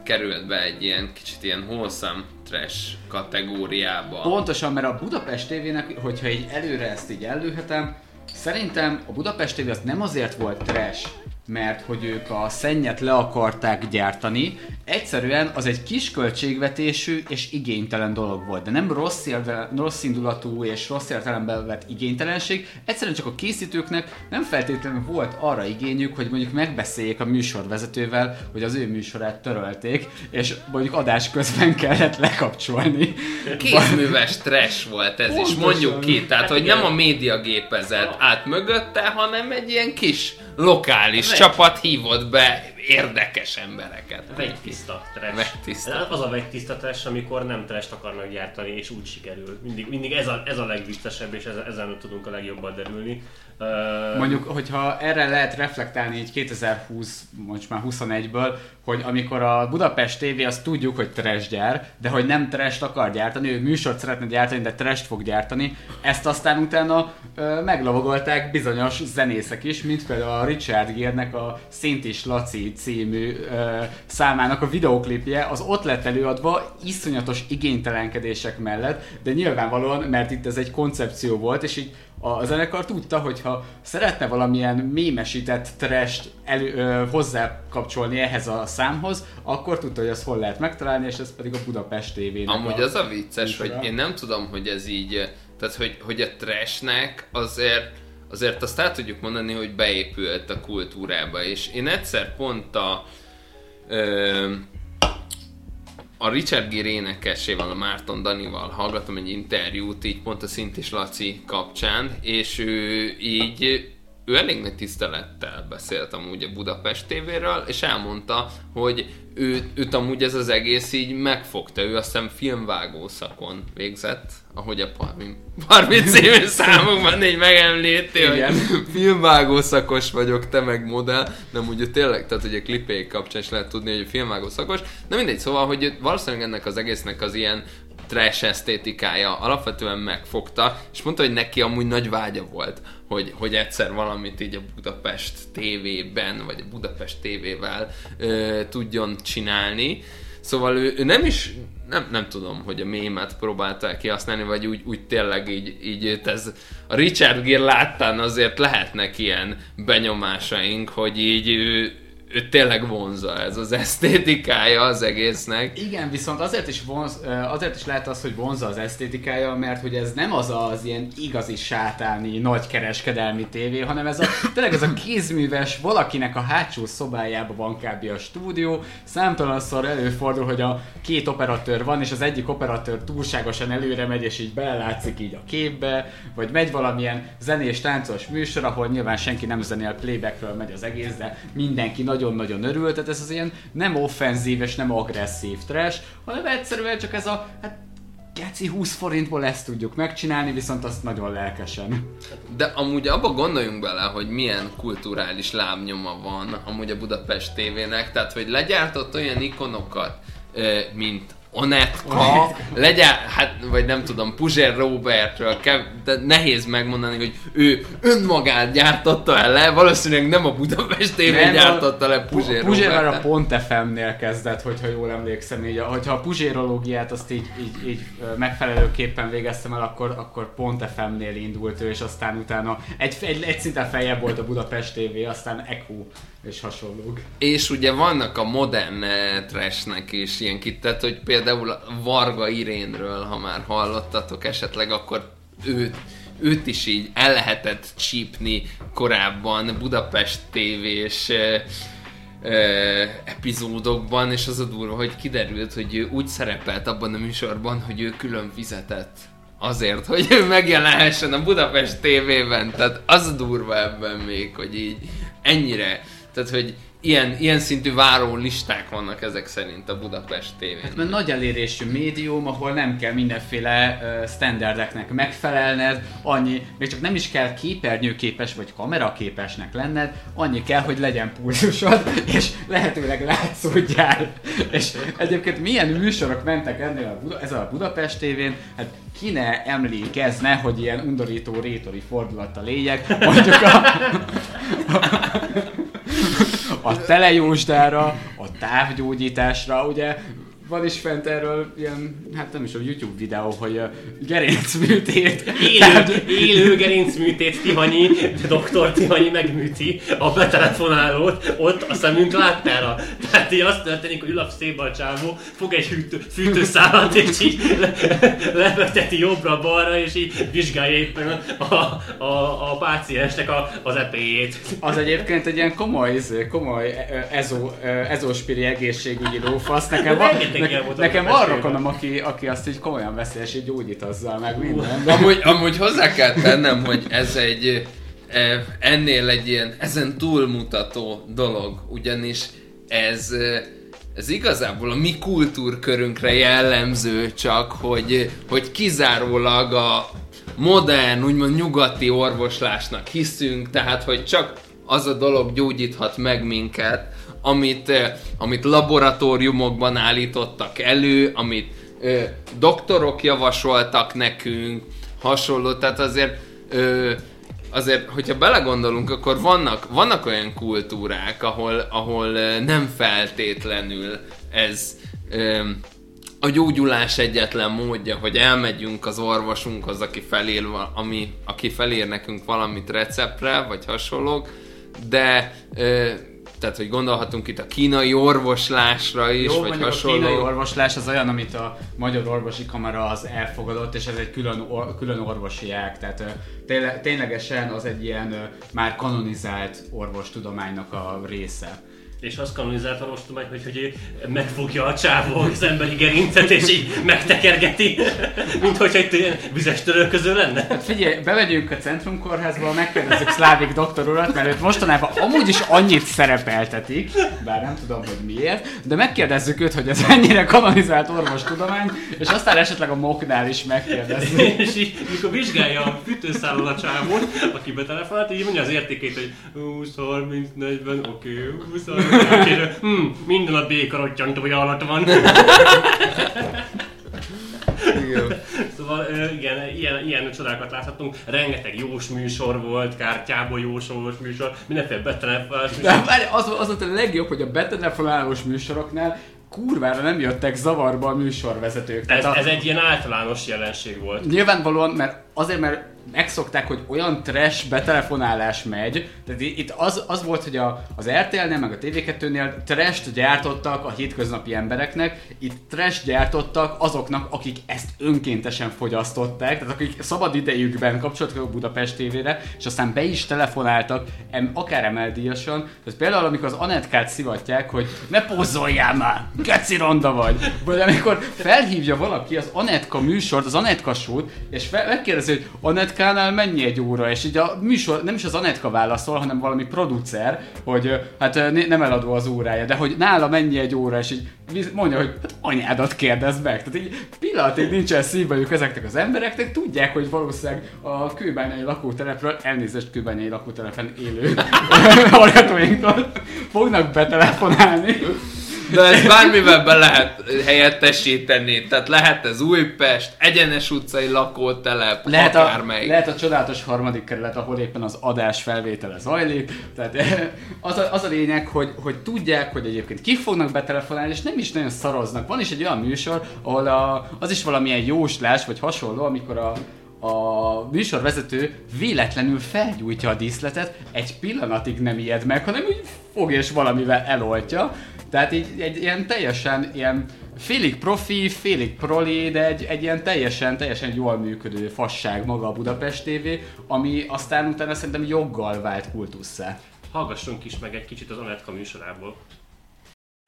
került be egy ilyen kicsit ilyen wholesome trash kategóriába. Pontosan, mert a Budapest tévének, hogyha így előre ezt így előhetem, szerintem a Budapest TV az nem azért volt trash, mert hogy ők a szennyet le akarták gyártani, egyszerűen az egy kis költségvetésű és igénytelen dolog volt, de nem rossz, érve, rossz indulatú és rossz értelemben vett igénytelenség, egyszerűen csak a készítőknek nem feltétlenül volt arra igényük, hogy mondjuk megbeszéljék a műsorvezetővel, hogy az ő műsorát törölték, és mondjuk adás közben kellett lekapcsolni. Kézműves trash volt ez is, Pontosan. mondjuk ki. Tehát, Hát hogy igen. nem a média gépezet át mögötte, hanem egy ilyen kis lokális csapat hívott be érdekes embereket. Vegytiszta trash. Vegytiszta. Az a vegytiszta trash, amikor nem trash akarnak gyártani, és úgy sikerül. Mindig, mindig ez, a, ez a legviccesebb, és ezen, tudunk a legjobban derülni. Uh, Mondjuk, hogyha erre lehet reflektálni így 2020, most már 21-ből, hogy amikor a Budapest TV, azt tudjuk, hogy trash gyár, de hogy nem trash akar gyártani, ő műsort szeretne gyártani, de trash fog gyártani, ezt aztán utána ö, meglovagolták bizonyos zenészek is, mint például a Richard Gere-nek a Szint is Laci című ö, számának a videoklipje, az ott lett előadva iszonyatos igénytelenkedések mellett, de nyilvánvalóan, mert itt ez egy koncepció volt, és így a zenekar tudta, hogy ha szeretne valamilyen mémesített trash elő, ö, hozzá kapcsolni ehhez a számhoz, akkor tudta, hogy azt hol lehet megtalálni, és ez pedig a Budapest tv Amúgy az a vicces, hogy műsora. én nem tudom, hogy ez így, tehát hogy, hogy a trashnek azért, azért azt el tudjuk mondani, hogy beépült a kultúrába, és én egyszer pont a ö, a Richard Gere énekesével, a Márton Danival hallgattam egy interjút, így pont a Szintis Laci kapcsán, és ő így ő elég nagy tisztelettel beszélt amúgy a Budapest tévéről, és elmondta, hogy ő, őt amúgy ez az egész így megfogta. Ő azt hiszem filmvágó szakon végzett, ahogy a Parvin, Parvin című számokban így megemlíti, hogy filmvágó szakos vagyok, te meg modell, de amúgy ő tényleg, tehát a klipék kapcsán is lehet tudni, hogy filmvágó szakos, de mindegy, szóval, hogy valószínűleg ennek az egésznek az ilyen trash esztétikája alapvetően megfogta, és mondta, hogy neki amúgy nagy vágya volt, hogy, hogy egyszer valamit így a Budapest TV-ben, vagy a Budapest TV-vel ö, tudjon csinálni. Szóval ő, ő nem is, nem, nem tudom, hogy a mémet próbálta kihasználni, vagy úgy, úgy tényleg így, így ez, a Richard Gere láttán azért lehetnek ilyen benyomásaink, hogy így ő, ő tényleg vonza ez az esztétikája az egésznek. Igen, viszont azért is, vonz, azért is lehet az, hogy vonza az esztétikája, mert hogy ez nem az az ilyen igazi sátáni, nagy kereskedelmi tévé, hanem ez a, tényleg ez a kézműves, valakinek a hátsó szobájában van kb. a stúdió, számtalanszor előfordul, hogy a két operatőr van, és az egyik operatőr túlságosan előre megy, és így belelátszik így a képbe, vagy megy valamilyen zenés, táncos műsor, ahol nyilván senki nem zenél, playbackről megy az egész, de mindenki nagyon-nagyon örül, tehát ez az ilyen nem offenzív és nem agresszív trash, hanem egyszerűen csak ez a, hát Geci 20 forintból ezt tudjuk megcsinálni, viszont azt nagyon lelkesen. De amúgy abba gondoljunk bele, hogy milyen kulturális lábnyoma van amúgy a Budapest tévének, tehát hogy legyártott olyan ikonokat, mint Onetka, legyen, hát, vagy nem tudom, Puzsér Robertről, kev, de nehéz megmondani, hogy ő önmagát gyártotta el le, valószínűleg nem a Budapest Nem, gyártotta le Puzsér Puzsér már a. Pont FM-nél kezdett, hogyha jól emlékszem, így, hogyha a puzsérológiát azt így, így, így megfelelőképpen végeztem el, akkor, akkor Pont FM-nél indult ő, és aztán utána egy, egy, egy szinten feljebb volt a Budapest TV, aztán Echo és hasonlók. És ugye vannak a modern eh, trashnek is ilyen kitett, hogy például a Varga Irénről, ha már hallottatok esetleg, akkor őt, őt is így el lehetett csípni korábban Budapest tévés eh, eh, epizódokban, és az a durva, hogy kiderült, hogy ő úgy szerepelt abban a műsorban, hogy ő külön fizetett azért, hogy ő megjelenhessen a Budapest TV-ben. Tehát az a durva ebben még, hogy így ennyire, tehát hogy ilyen, ilyen szintű váró listák vannak ezek szerint a Budapest tévén. Mert nagy elérésű médium, ahol nem kell mindenféle uh, standardeknek megfelelned, annyi, még csak nem is kell képernyőképes vagy kameraképesnek lenned, annyi kell, hogy legyen pulzusod, és lehetőleg látszódjál. És egyébként milyen műsorok mentek ennél a Buda, ez a Budapest tévén, hát ki ne emlékezne, hogy ilyen undorító rétori fordulattal éljek, mondjuk a, a telejósdára, a távgyógyításra, ugye van is fent erről ilyen, hát nem is a YouTube videó, hogy a gerincműtét. Élő, élő gerincműtét Tihanyi, doktor Tihanyi megműti a betelefonálót, ott a szemünk láttára. Tehát így azt történik, hogy ül a szépen a csávó, fog egy hűtő, fűtőszálat, és így le, jobbra-balra, és így vizsgálja éppen a, a, a páciensnek a, az epéjét. Az egyébként egy ilyen komoly, izé, komoly ezó, ezóspiri egészségügyi lófasz. Nekem, van, ne, volt nekem van rokonom, aki, aki azt így komolyan veszi, és így gyógyít azzal meg minden. Amúgy, amúgy hozzá kell tennem, hogy ez egy eh, ennél egy ilyen ezen túlmutató dolog, ugyanis ez eh, ez igazából a mi kultúrkörünkre jellemző csak, hogy, hogy kizárólag a modern, úgymond nyugati orvoslásnak hiszünk, tehát hogy csak az a dolog gyógyíthat meg minket, amit, amit laboratóriumokban állítottak elő, amit ö, doktorok javasoltak nekünk, hasonló, tehát azért ö, azért, hogyha belegondolunk, akkor vannak, vannak olyan kultúrák, ahol, ahol nem feltétlenül ez ö, a gyógyulás egyetlen módja, hogy elmegyünk az orvosunkhoz, aki felér, va- ami, aki felér nekünk valamit receptre, vagy hasonlók, de tehát, hogy gondolhatunk itt a kínai orvoslásra is, Jó, vagy hasonló. a kínai orvoslás az olyan, amit a Magyar Orvosi Kamara az elfogadott, és ez egy külön, or, külön orvosi ág, tehát ténylegesen az egy ilyen már kanonizált orvostudománynak a része. És azt kanonizált orvostudomány, hogy, hogy megfogja a csávó az emberi gerincet, és így megtekergeti, mint hogyha itt ilyen vizes törölköző lenne. Hát figyelj, bemegyünk a Centrum Kórházba, megkérdezzük Szlávik doktor urat, mert őt mostanában amúgy is annyit szerepeltetik, bár nem tudom, hogy miért, de megkérdezzük őt, hogy ez ennyire kanonizált orvostudomány, és aztán esetleg a moknál is megkérdezzük. és így, mikor vizsgálja a fűtőszállal a csávót, aki betelefonált, így mondja az értékét, hogy 20, 30, 40, oké, okay, 20, 30, oké, hm, minden a békarottyantó alatt van. Igen. Szóval igen, ilyen, ilyen csodákat láthatunk. Rengeteg jós műsor volt, kártyából jós jós műsor, mindenféle betelefonálás De műsor. várj, az, az volt a legjobb, hogy a betelefonálós műsoroknál kurvára nem jöttek zavarba a műsorvezetők. Ez, a, ez egy ilyen általános jelenség volt. Nyilvánvalóan, mert azért, mert megszokták, hogy olyan trash betelefonálás megy, tehát itt az, az volt, hogy a, az RTL-nél, meg a TV2-nél trash gyártottak a hétköznapi embereknek, itt trash gyártottak azoknak, akik ezt önkéntesen fogyasztották, tehát akik szabad idejükben kapcsoltak a Budapest tévére, és aztán be is telefonáltak, em, akár emeldíjasan, tehát például amikor az Anetkát szivatják, hogy ne pozzoljál már, geci ronda vagy, vagy amikor felhívja valaki az Anetka műsort, az Anetka show és fel, megkérdezi, hogy Anetkánál mennyi egy óra, és így a műsor, nem is az Anetka válaszol, hanem valami producer, hogy hát nem eladó az órája, de hogy nála mennyi egy óra, és így mondja, hogy hát anyádat kérdezd meg. Tehát így pillanatig nincsen szívvelük ezeknek az embereknek, tudják, hogy valószínűleg a kőbányai lakótelepről, elnézést kőbányai lakótelepen élő hallgatóinktól fognak betelefonálni. De ezt bármivel be lehet helyettesíteni, tehát lehet ez Újpest, Egyenes utcai lakótelep, Lehet a, akármelyik. lehet a csodálatos harmadik kerület, ahol éppen az adás felvétele zajlik. Tehát az a, az a lényeg, hogy, hogy tudják, hogy egyébként kik fognak betelefonálni, és nem is nagyon szaroznak. Van is egy olyan műsor, ahol a, az is valamilyen jóslás, vagy hasonló, amikor a, a műsorvezető véletlenül felgyújtja a díszletet, egy pillanatig nem ijed meg, hanem úgy fog és valamivel eloltja. Tehát így egy ilyen teljesen ilyen félig profi, félig proli, de egy, egy ilyen teljesen, teljesen jól működő fasság maga a Budapest TV, ami aztán utána szerintem joggal vált kultusszá. Hallgassunk is meg egy kicsit az Anetka műsorából.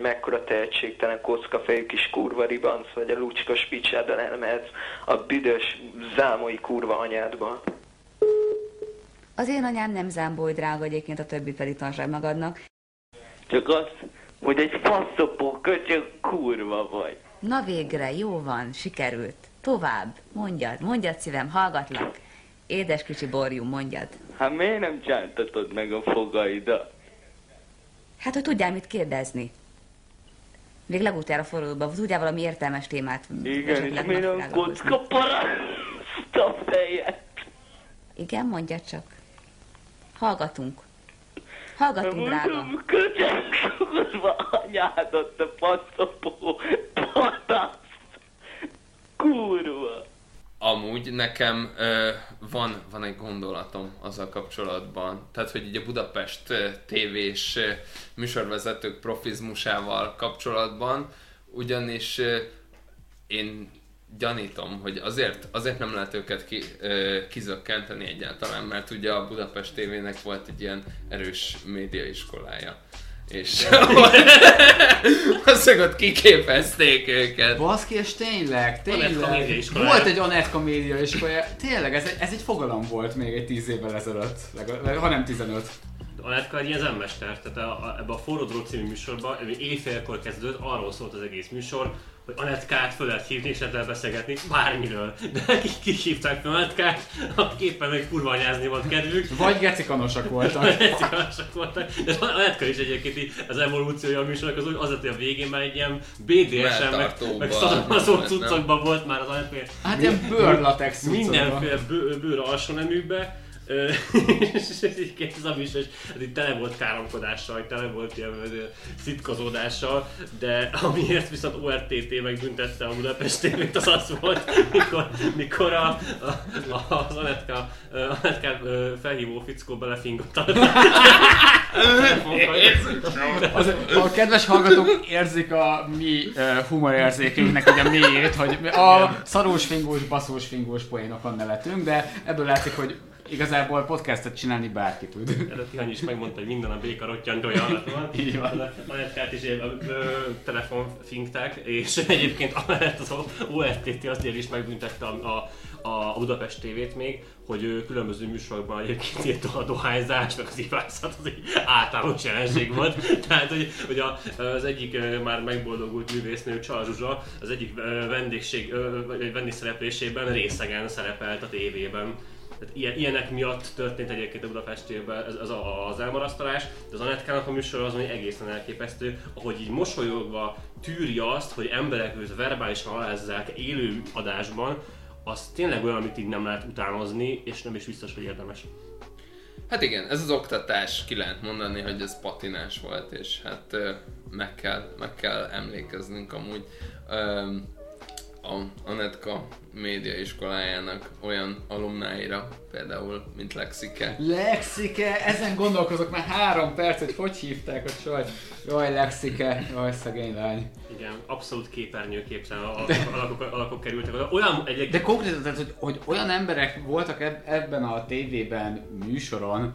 Mekkora tehetségtelen kockafejű kis kurva ribanc, vagy a lucska spicsáddal elmehetsz a büdös zámoi kurva anyádba. Az én anyám nem zámboly drága egyébként a többi pedig tanság magadnak. Csak azt, hogy egy faszopó köcsög kurva vagy. Na végre, jó van, sikerült. Tovább, mondjad, mondjad szívem, hallgatlak. Édes kicsi borjú, mondjad. Hát miért nem csántatod meg a fogaidat? Hát, hogy tudjál mit kérdezni. Még legutoljára forróba, tudjál valami értelmes témát. Igen, és napvilágra hozni. kocka paraszt a fejet? Igen, mondja csak. Hallgatunk. Hallgatunk, drága. Köcsög kurva anyádat, a faszopó paraszt. Kurva. Amúgy nekem ö, van, van egy gondolatom azzal kapcsolatban. Tehát, hogy így a Budapest tévés műsorvezetők profizmusával kapcsolatban, ugyanis ö, én gyanítom, hogy azért, azért nem lehet őket ki, ö, kizökkenteni egyáltalán, mert ugye a Budapest tévének volt egy ilyen erős médiaiskolája. És azt ott kiképezték őket. Baszki, és tényleg, tényleg. Volt egy Anetka média iskolája. Tényleg, ez, egy- ez egy fogalom volt még egy tíz évvel ezelőtt. Legalább, ha nem 15. Anetka egy ilyen zenmester, tehát a, a, ebbe a Forró Drog című műsorban, ami éjfélkor kezdődött, arról szólt az egész műsor, hogy Anetkát föl lehet hívni és lehet beszélgetni bármiről. De kik, kik hívták fel Anetkát, akik éppen meg kurva anyázni volt kedvük. Vagy gecikanosak voltak. Gecikanosak voltak. De Anetka is egyébként így az evolúciója a műsornak az úgy, az lett, hogy a végén már egy ilyen BDSM, meg, meg szadonazó cuccokban volt már az Anetka. Hát ilyen bőrlatex. Mindenféle bő, bőr alsó neműkbe. És egyébként ez a műsor is hát itt tele volt káromkodással, tele volt ilyen szitkozódással, de amiért viszont ORTT megbüntette a Budapest TV-t, az az volt, mikor, mikor a, a, a, az Anetka, Anetka felhívó fickó belefingott a Az, a kedves hallgatók érzik a mi uh, humorérzékünknek ugye a mélyét, hogy a szarós fingós, baszós fingós poénokon nevetünk, de ebből látszik, hogy igazából podcastet csinálni bárki tud. Előtt Tihanyi is megmondta, hogy minden a béka rottyantója alatt van. Így van. Anetkát is ö, ö, telefon finkták, és egyébként amellett az ORTT azért is megbüntette a, a, a Budapest tévét még, hogy ő különböző műsorokban egyébként írt a dohányzás, meg az ivászat, az egy általános jelenség volt. Tehát, hogy, hogy a, az egyik már megboldogult művésznő, Csal Zsuzsa, az egyik vendégség, vagy vendégszereplésében részegen szerepelt a tévében. Tehát ilyen, ilyenek miatt történt egyébként a Budapestében ez, ez a, az elmarasztalás, de az Anetkának a műsor az, ami egészen elképesztő, ahogy így mosolyogva tűri azt, hogy emberek őt verbálisan alázzák élő adásban, az tényleg olyan, amit így nem lehet utánozni, és nem is biztos, hogy érdemes. Hát igen, ez az oktatás, ki lehet mondani, hogy ez patinás volt, és hát meg kell, meg kell emlékeznünk amúgy ö, a Anetka média iskolájának olyan alumnáira, például, mint Lexike. Lexike, ezen gondolkozok már három perc, hogy hogy hívták a csajt. Jaj, Lexike, jaj, szegény lány. Igen, abszolút a- alakok, alakok kerültek. oda. Olyan egyébként... De konkrétan, tehát, hogy, hogy olyan emberek voltak eb- ebben a tévében műsoron,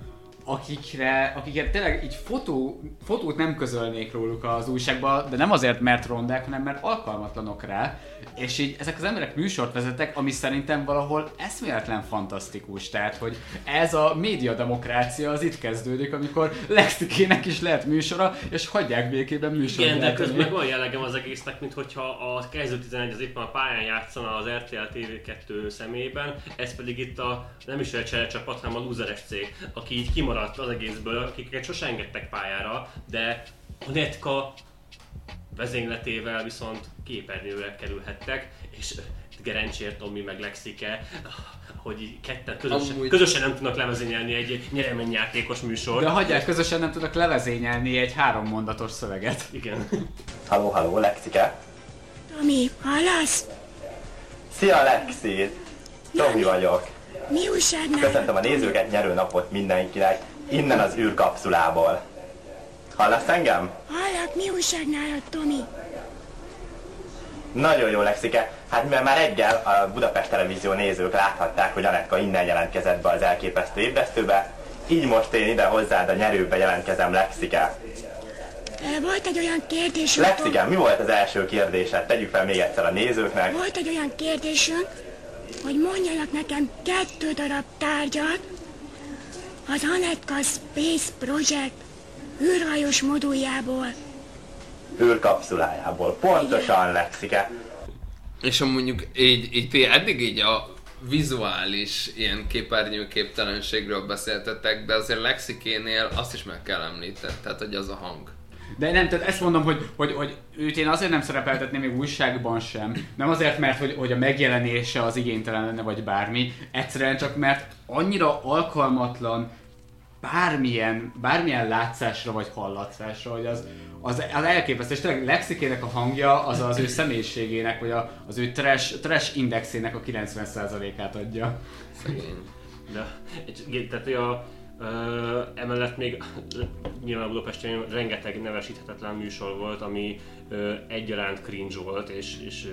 akikre, akikre tényleg így fotó, fotót nem közölnék róluk az újságban, de nem azért, mert rondák, hanem mert alkalmatlanok rá, és így ezek az emberek műsort vezetek, ami szerintem valahol eszméletlen fantasztikus. Tehát, hogy ez a médiademokrácia az itt kezdődik, amikor Lexikének is lehet műsora, és hagyják békében műsort Igen, de közben meg olyan jellegem az egésznek, mint hogyha a kezdő 11 az éppen a pályán játszana az RTL TV2 személyében, ez pedig itt a nem is egy cserecsapat, hanem a loseres cég, aki így kimaradt az egészből, akiket sose engedtek pályára, de a Netka vezényletével viszont képernyőre kerülhettek, és Gerencsér Tomi meg Lexike, hogy így ketten közösen, Amúgy- közösen nem tudnak levezényelni egy nyereményjátékos műsor. De hagyják, közösen nem tudok levezényelni egy három mondatos szöveget. Igen. Halló, halló, Lexike. Tomi, hallasz? Szia, Lexi! Tomi vagyok. Mi újság? Köszöntöm a nézőket, nyerő napot mindenkinek, innen az űrkapszulából. Hallasz engem? Hallak, mi újság nálad, Tomi? Nagyon jó, Lexike. Hát mivel már reggel a Budapest Televízió nézők láthatták, hogy Anetka innen jelentkezett be az elképesztő ébresztőbe, így most én ide hozzád a nyerőbe jelentkezem, Lexike. Volt egy olyan kérdésünk, Lexike, mi volt az első kérdésed? Tegyük fel még egyszer a nézőknek. Volt egy olyan kérdésünk, hogy mondjanak nekem kettő darab tárgyat az Anetka Space Project űrhajós moduljából. űrkapszulájából. Pontosan Lexike. És ha mondjuk így, így ti eddig így a vizuális ilyen képernyő képtelenségről beszéltetek, de azért Lexikénél azt is meg kell említeni, tehát hogy az a hang. De nem, tehát ezt mondom, hogy, hogy, hogy őt én azért nem szerepeltetném még újságban sem. Nem azért, mert hogy, hogy a megjelenése az igénytelen lenne, vagy bármi. Egyszerűen csak mert annyira alkalmatlan bármilyen, bármilyen látszásra vagy hallatszásra, hogy az, az, az elképesztő, és tényleg Lexikének a hangja az az ő személyiségének, vagy a, az ő trash, trash indexének a 90%-át adja. Szegény. De, egy, tehát a, emellett még nyilván Budapesten rengeteg nevesíthetetlen műsor volt, ami egyaránt cringe volt, és, és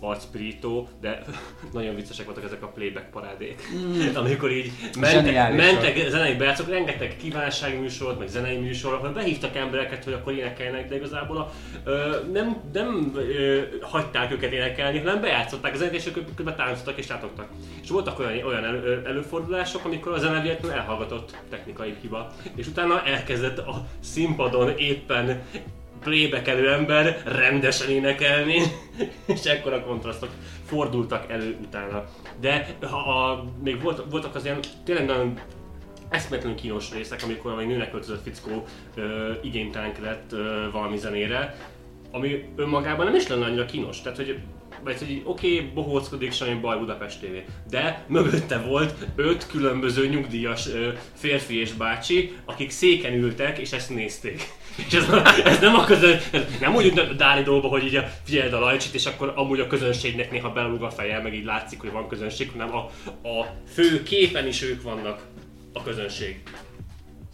arcpirító, de nagyon viccesek voltak ezek a playback parádék. Mm. Amikor így mentek, mentek zenei bejátszók, rengeteg kívánságműsor, meg zenei műsor, ahol behívtak embereket, hogy akkor énekeljenek, de igazából a, ö, nem, nem ö, hagyták őket énekelni, hanem bejátszották a zenét, és ők közben táncoltak és tátogtak. És voltak olyan, olyan elő, előfordulások, amikor a zene elhallgatott technikai hiba, és utána elkezdett a színpadon éppen playback ember rendesen énekelni, és ekkora kontrasztok fordultak elő utána. De ha a, még volt, voltak az ilyen tényleg nagyon eszméletlenül kínos részek, amikor egy nőnek öltözött fickó ö, ö, valami zenére, ami önmagában nem is lenne annyira kínos. Tehát, hogy vagy hogy oké, okay, bohóckodik, semmi baj Budapest TV. De mögötte volt öt különböző nyugdíjas ö, férfi és bácsi, akik széken ültek és ezt nézték. És ez, ez nem a közön, nem úgy ült Dáni dolga, hogy így a, figyeld a lajcsit, és akkor amúgy a közönségnek néha belúg a feje, meg így látszik, hogy van közönség, hanem a, a fő képen is ők vannak a közönség.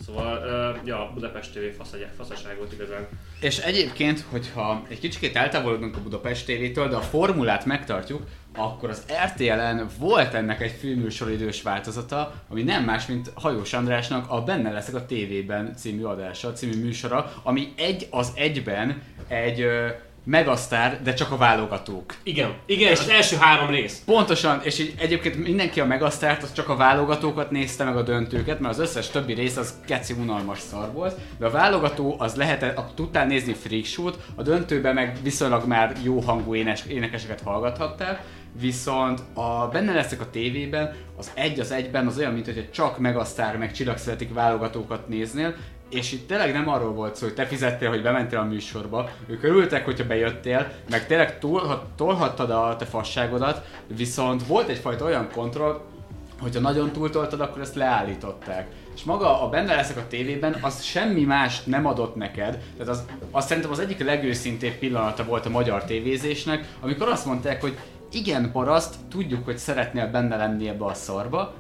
Szóval, uh, ja, Budapest TV faszaság volt igazán. És egyébként, hogyha egy kicsit eltávolodunk a Budapest TV-től, de a formulát megtartjuk, akkor az RTL-en volt ennek egy filmműsoridős változata, ami nem más, mint Hajós Andrásnak a Benne leszek a tévében című adása, című műsora, ami egy az egyben egy ö, megasztár, de csak a válogatók. Igen, igen, és az első három rész. Pontosan, és így egyébként mindenki a megasztárt, az csak a válogatókat nézte meg a döntőket, mert az összes többi rész az keci unalmas szar volt, de a válogató az lehetett, tudtál nézni freak a döntőben meg viszonylag már jó hangú énes, énekeseket hallgathattál, viszont a benne leszek a tévében, az egy az egyben az olyan, mint hogy csak megasztár meg csillagszületik válogatókat néznél, és itt tényleg nem arról volt szó, hogy te fizettél, hogy bementél a műsorba, ők örültek, hogyha bejöttél, meg tényleg tolhat, tolhattad a te fasságodat, viszont volt egyfajta olyan kontroll, hogyha nagyon túltoltad, akkor ezt leállították. És maga a benne leszek a tévében, az semmi más nem adott neked. Tehát az, az szerintem az egyik legőszintébb pillanata volt a magyar tévézésnek, amikor azt mondták, hogy igen, paraszt, tudjuk, hogy szeretnél benne lenni ebbe a szarba,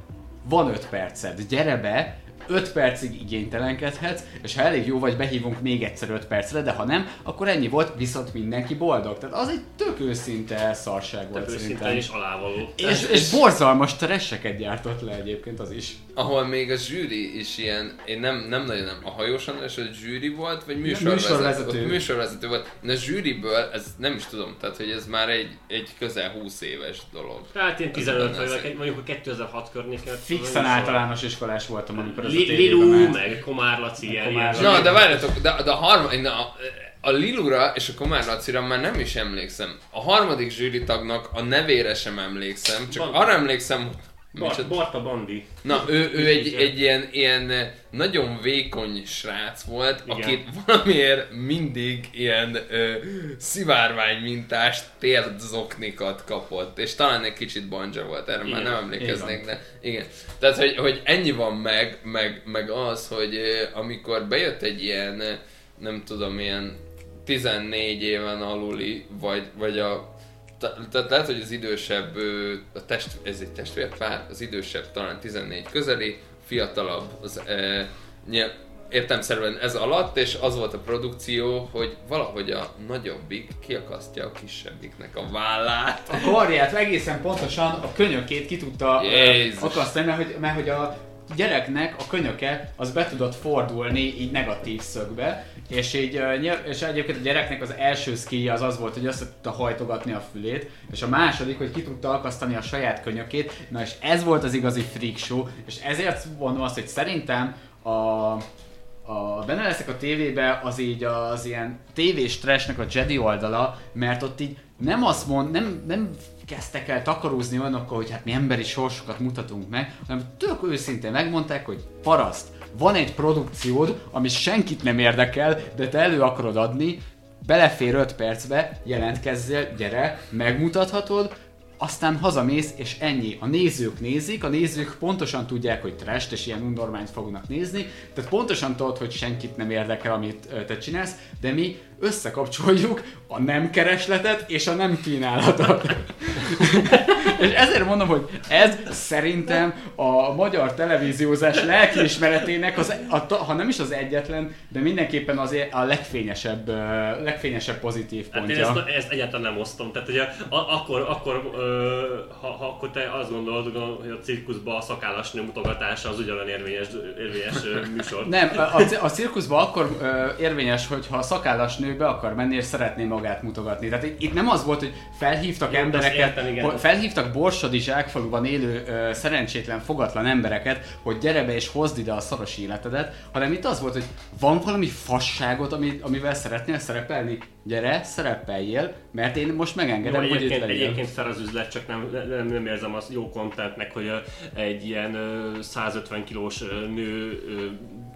van 5 perced, gyere be, 5 percig igénytelenkedhetsz, és ha elég jó vagy, behívunk még egyszer 5 percre, de ha nem, akkor ennyi volt, viszont mindenki boldog. Tehát az egy tök őszinte szarság volt Tehát őszinte szerintem. és alávaló. És, és borzalmas tresseket gyártott le egyébként az is. Ahol még a zsűri is ilyen, én nem, nem nagyon nem, a hajós András, hogy zsűri volt, vagy műsorvezető? műsorvezető. Ott műsorvezető volt. De a zsűriből, ez nem is tudom, tehát hogy ez már egy, egy közel 20 éves dolog. Hát ilyen Az 15 benne vagy, mondjuk hogy 2006 környéken. Fixen általános iskolás voltam, amikor ez a Li- Lilu, meg Komár Laci, ilyen, Komár ilyen. Na, de várjatok, de, de a harmadik, na, a Lilura és a Komár Lacira már nem is emlékszem. A harmadik zsűritagnak a nevére sem emlékszem, csak Van. arra emlékszem, Bar- micsoda- Barta Bandi. Na, ő, ő egy, egy ilyen, ilyen nagyon vékony srác volt, Igen. aki valamiért mindig ilyen ö, szivárvány mintás térdzoknikat kapott, és talán egy kicsit banja volt, erre már Igen, nem emlékeznék, van. de igen. Tehát, hogy, hogy ennyi van meg, meg, meg az, hogy ö, amikor bejött egy ilyen, nem tudom, ilyen 14 éven aluli, vagy, vagy a Tehát lehet, hogy az idősebb, a test, ez egy testvérpár, az idősebb talán 14 közeli, fiatalabb az e, nyilv, értemszerűen ez alatt, és az volt a produkció, hogy valahogy a nagyobbik kiakasztja a kisebbiknek a vállát. A karját egészen pontosan a könyökét ki tudta Jézus. akasztani, mert hogy, mert hogy a gyereknek a könyöke az be tudott fordulni így negatív szögbe, és így és egyébként a gyereknek az első skillje az az volt, hogy össze tudta hajtogatni a fülét, és a második, hogy ki tudta akasztani a saját könyökét, na és ez volt az igazi freak show, és ezért mondom azt, hogy szerintem a a benne leszek a tévébe, az így az ilyen tévés trashnek a Jedi oldala, mert ott így nem azt mond, nem, nem kezdtek el takarózni olyanokkal, hogy hát mi emberi sorsokat mutatunk meg, hanem tök őszintén megmondták, hogy paraszt, van egy produkciód, ami senkit nem érdekel, de te elő akarod adni, belefér 5 percbe, jelentkezzél, gyere, megmutathatod, aztán hazamész, és ennyi. A nézők nézik, a nézők pontosan tudják, hogy trash és ilyen undormányt fognak nézni, tehát pontosan tudod, hogy senkit nem érdekel, amit te csinálsz, de mi összekapcsoljuk a nem keresletet és a nem kínálatot. és ezért mondom, hogy ez szerintem a magyar televíziózás lelkiismeretének, az, a, ha nem is az egyetlen, de mindenképpen az a legfényesebb, legfényesebb pozitív Hát én pontja. ezt, ezt egyáltalán nem osztom. Tehát ugye a, akkor, akkor ha, ha, akkor te azt gondolod, hogy a cirkuszban a szakállas nő mutogatása az ugyanolyan érvényes, érvényes műsor. Nem, a, a, cirkuszban akkor érvényes, hogyha a szakállas nő be akar menni és szeretné magát mutogatni. Tehát itt- nem az volt, hogy felhívtak Jó, embereket, értem, igen. felhívtak Borsodi zsákfaluban élő ö, szerencsétlen, fogatlan embereket, hogy gyere be és hozd ide a szoros életedet, hanem itt az volt, hogy van valami fasságot, ami, amivel szeretnél szerepelni? Gyere, szerepeljél, mert én most Jó, megengedem, hogy itt egyébként, egyébként fel az üzlet, csak nem, nem, nem érzem azt jó contentnek, hogy egy ilyen ö, 150 kilós nő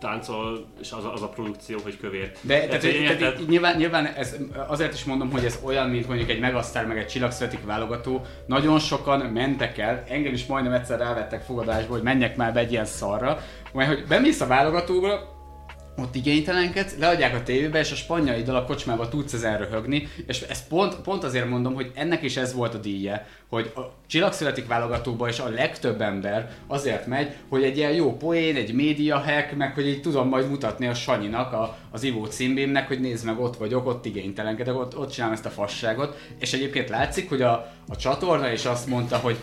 táncol, és az a, az a produkció, hogy kövér. De tehát, hogy tehát, tehát, nyilván, nyilván ez, azért is mondom, hogy ez olyan, mint mondjuk egy Megasztár meg egy Csillagszületik válogató. Nagyon sokan mentek el, engem is majdnem egyszer rávettek fogadásba, hogy menjek már be egy ilyen szarra, mert hogy bemész a válogatóba, ott igénytelenkedsz, leadják a tévébe, és a spanyaiddal a kocsmába tudsz ezen röhögni, és ezt pont, pont azért mondom, hogy ennek is ez volt a díje, hogy a csillagszületik válogatóba is a legtöbb ember azért megy, hogy egy ilyen jó poén, egy média hack, meg hogy így tudom majd mutatni a Sanyinak, a, az Ivó címbémnek, hogy nézd meg, ott vagyok, ott igénytelenkedek, ott, ott csinálom ezt a fasságot, és egyébként látszik, hogy a, a csatorna is azt mondta, hogy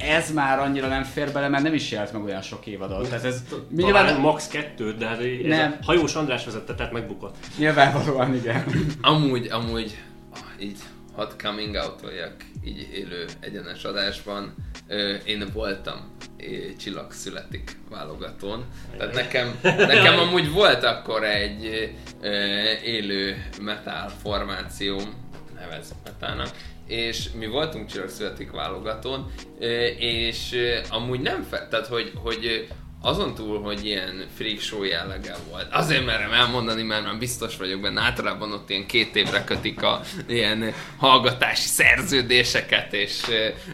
ez már annyira nem fér bele, mert nem is jelent meg olyan sok évadot. Tehát ez Talán max. kettőt, de hát ez Nem. a hajós András vezette, tehát megbukott. Nyilvánvalóan igen. Amúgy, amúgy, így hadd coming out így élő egyenes adásban. Én voltam Csillag születik válogatón. Tehát nekem, nekem amúgy volt akkor egy élő metal formációm, nevez metalnak, és mi voltunk Csillag születik válogatón, és amúgy nem fe, tehát hogy, hogy azon túl, hogy ilyen freak show jellege volt. Azért merem elmondani, mert már biztos vagyok benne. Általában ott ilyen két évre kötik a ilyen hallgatási szerződéseket, és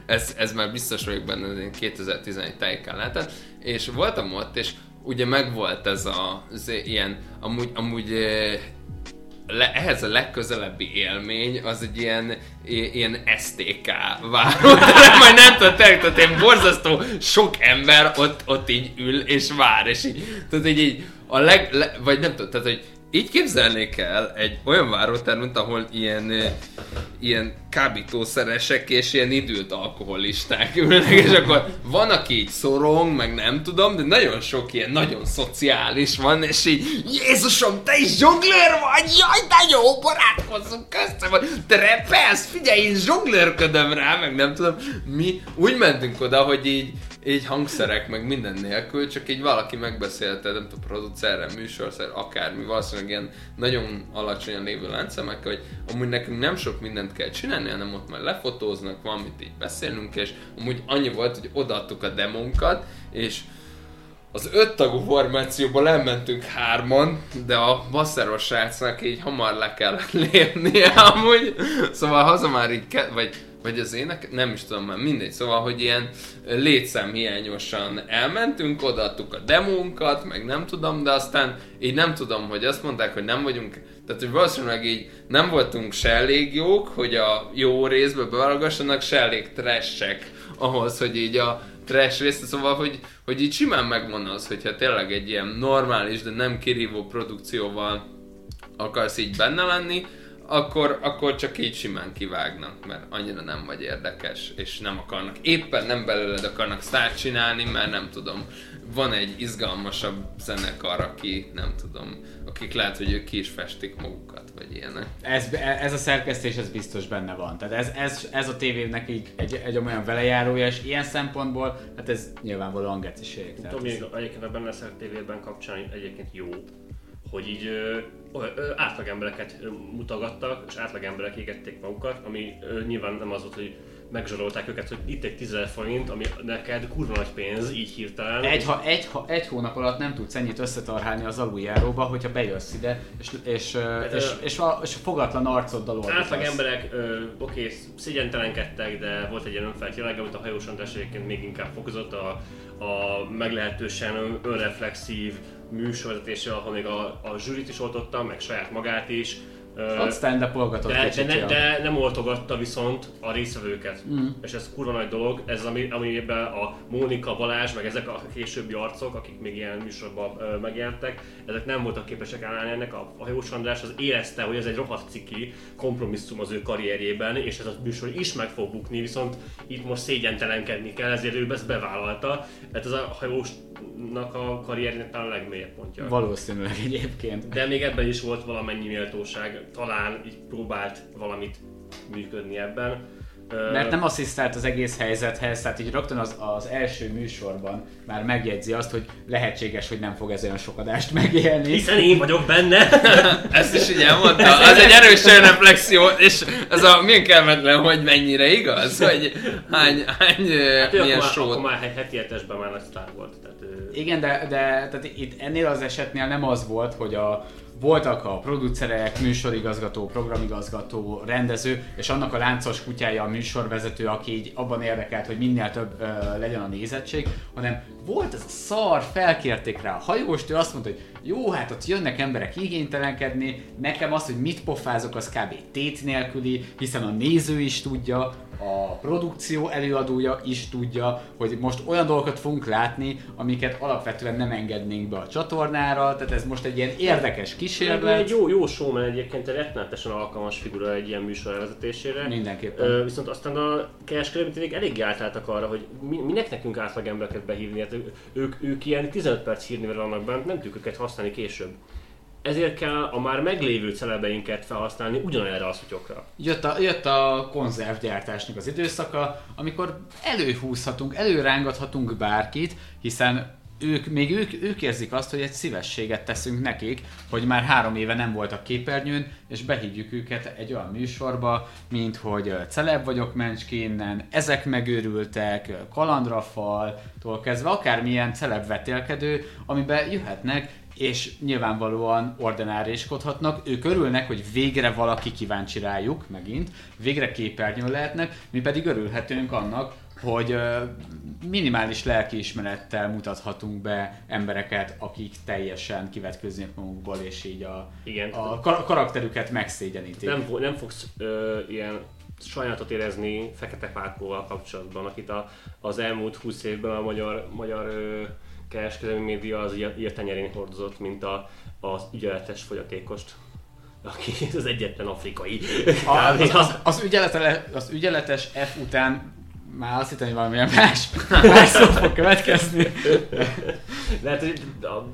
ez, ez már biztos vagyok benne, hogy 2011 tájékán lehetett. És voltam ott, és ugye megvolt ez a, az ilyen, amúgy, amúgy le, ehhez a legközelebbi élmény az egy ilyen, ilyen STK váróterem, majd nem tudom, tényleg, tehát ilyen borzasztó sok ember ott, ott így ül és vár, és így, tehát így, így a leg, le, vagy nem tudom, tehát hogy így képzelnék el egy olyan várótermet, ahol ilyen, ilyen kábítószeresek és ilyen időt alkoholisták ülnek, és akkor van, aki így szorong, meg nem tudom, de nagyon sok ilyen nagyon szociális van, és így Jézusom, te is zsonglér vagy? Jaj, de jó, barátkozzunk köztem, vagy te repelsz, figyelj, én zsonglőrködöm rá, meg nem tudom. Mi úgy mentünk oda, hogy így így hangszerek, meg minden nélkül, csak így valaki megbeszélte, nem tudom, producerrel, műsorszer, akármi, valószínűleg ilyen nagyon alacsonyan lévő láncszemek, hogy amúgy nekünk nem sok mindent kell csinálni, hanem ott majd lefotóznak, valamit így beszélünk, és amúgy annyi volt, hogy odaadtuk a demónkat, és az öt tagú formációból elmentünk hárman, de a basszeros srácnak így hamar le kellett lépnie amúgy. Szóval haza már így, ke- vagy, vagy az ének, nem is tudom már, mindegy. Szóval, hogy ilyen létszámhiányosan elmentünk, odaadtuk a demónkat, meg nem tudom, de aztán így nem tudom, hogy azt mondták, hogy nem vagyunk, tehát hogy valószínűleg így nem voltunk se elég jók, hogy a jó részbe beválogassanak, se elég trashek ahhoz, hogy így a trash részt, szóval, hogy, hogy így simán megvan az, hogyha tényleg egy ilyen normális, de nem kirívó produkcióval akarsz így benne lenni, akkor, akkor csak így simán kivágnak, mert annyira nem vagy érdekes, és nem akarnak, éppen nem belőled akarnak sztárt csinálni, mert nem tudom, van egy izgalmasabb zenekar, aki nem tudom, akik lehet, hogy ők ki is festik magukat, vagy ilyenek. Ez, ez a szerkesztés, ez biztos benne van. Tehát ez, ez, ez a tévének így egy, egy olyan velejárója, és ilyen szempontból, hát ez nyilvánvalóan geciség. Tehát Tudom, ez, egyébként a benne szeret tévében kapcsán egyébként jó. Hogy így ö, ö, átlagembereket mutogattak, és átlagemberek égették magukat, ami ö, nyilván nem az volt, hogy megzsarolták őket, hogy itt egy 10 forint, ami neked kurva nagy pénz, így hirtelen. Egy, ha, egy, ha, egy hónap alatt nem tudsz ennyit összetarhálni az aluljáróba, hogyha bejössz ide, és, és, és, és, és, a, és a fogatlan arcoddal Átlag ordítasz. emberek, ö, oké, szégyentelenkedtek, de volt egy ilyen önfelt jelleg, amit a hajós még inkább fokozott, a, a meglehetősen ön- önreflexív műsorvezetése, ahol még a, a zsűrit is oltotta, meg saját magát is. Ott stand-upolgatott de, de, kicsit, ne, de nem oltogatta viszont a részvevőket. Mm. És ez kurva nagy dolog, ez ami, amiben a Mónika, Balázs, meg ezek a későbbi arcok, akik még ilyen műsorban ö, megjelentek, ezek nem voltak képesek állni ennek. A, a Hajós András az érezte, hogy ez egy rohadt ciki kompromisszum az ő karrierjében, és ez a műsor is meg fog bukni, viszont itt most szégyentelenkedni kell, ezért ő ezt bevállalta. Hát ez a Hajósnak a karrierjének talán a legmélyebb pontja. Valószínűleg egyébként. De még ebben is volt valamennyi méltóság, talán így próbált valamit működni ebben. Mert nem asszisztált az egész helyzethez, tehát így rögtön az, az első műsorban már megjegyzi azt, hogy lehetséges, hogy nem fog ez olyan sok adást megélni. Hiszen én vagyok benne. Ezt is így elmondta. Az egy erős reflexió, és ez a milyen kellemetlen, hogy mennyire igaz, hogy hány, hány hát milyen akkor, már, sót. akkor már heti hetesben már nagy sztár volt. Igen, de, de tehát itt ennél az esetnél nem az volt, hogy a, voltak a producerek, műsorigazgató, programigazgató, rendező, és annak a láncos kutyája a műsorvezető, aki így abban érdekelt, hogy minél több ö, legyen a nézettség, hanem volt ez a szar, felkérték rá a hajóst, ő azt mondta, hogy jó, hát ott jönnek emberek igénytelenkedni, nekem az, hogy mit pofázok, az kb. tét nélküli, hiszen a néző is tudja, a produkció előadója is tudja, hogy most olyan dolgokat fogunk látni, amiket alapvetően nem engednénk be a csatornára, tehát ez most egy ilyen érdekes kísérlet. egy jó, jó showman egyébként, egy rettenetesen alkalmas figura egy ilyen műsor vezetésére. Mindenképpen. Ö, viszont aztán a kereskedelmi tényleg elég átálltak arra, hogy mi, minek nekünk átlag embereket behívni, hát ők, ők ilyen 15 perc hírnével vannak bent, nem tudjuk őket használni később. Ezért kell a már meglévő celebeinket felhasználni ugyanerre a szutyokra. Jött a, jött a konzervgyártásnak az időszaka, amikor előhúzhatunk, előrángathatunk bárkit, hiszen ők, még ők, ők érzik azt, hogy egy szívességet teszünk nekik, hogy már három éve nem voltak képernyőn, és behívjuk őket egy olyan műsorba, mint hogy celeb vagyok Mencski innen, ezek megőrültek, kalandrafaltól kezdve akármilyen celeb vetélkedő, amiben jöhetnek, és nyilvánvalóan ordináriskodhatnak, ők örülnek, hogy végre valaki kíváncsi rájuk, megint, végre képernyőn lehetnek, mi pedig örülhetünk annak, hogy minimális lelkiismerettel mutathatunk be embereket, akik teljesen kivetköznek magukból, és így a, Igen. a kar- karakterüket megszégyenítik. Nem, nem fogsz ö, ilyen sajnálatot érezni Fekete Párkóval kapcsolatban, akit a, az elmúlt 20 évben a magyar, magyar ö, kereskedelmi média az tenyerén hordozott, mint a, az ügyeletes fogyatékost aki az egyetlen afrikai. A, az, az, az, ügyeletes, az ügyeletes F után már azt hittem, hogy valamilyen más, más szó fog következni. Lehet, hogy a,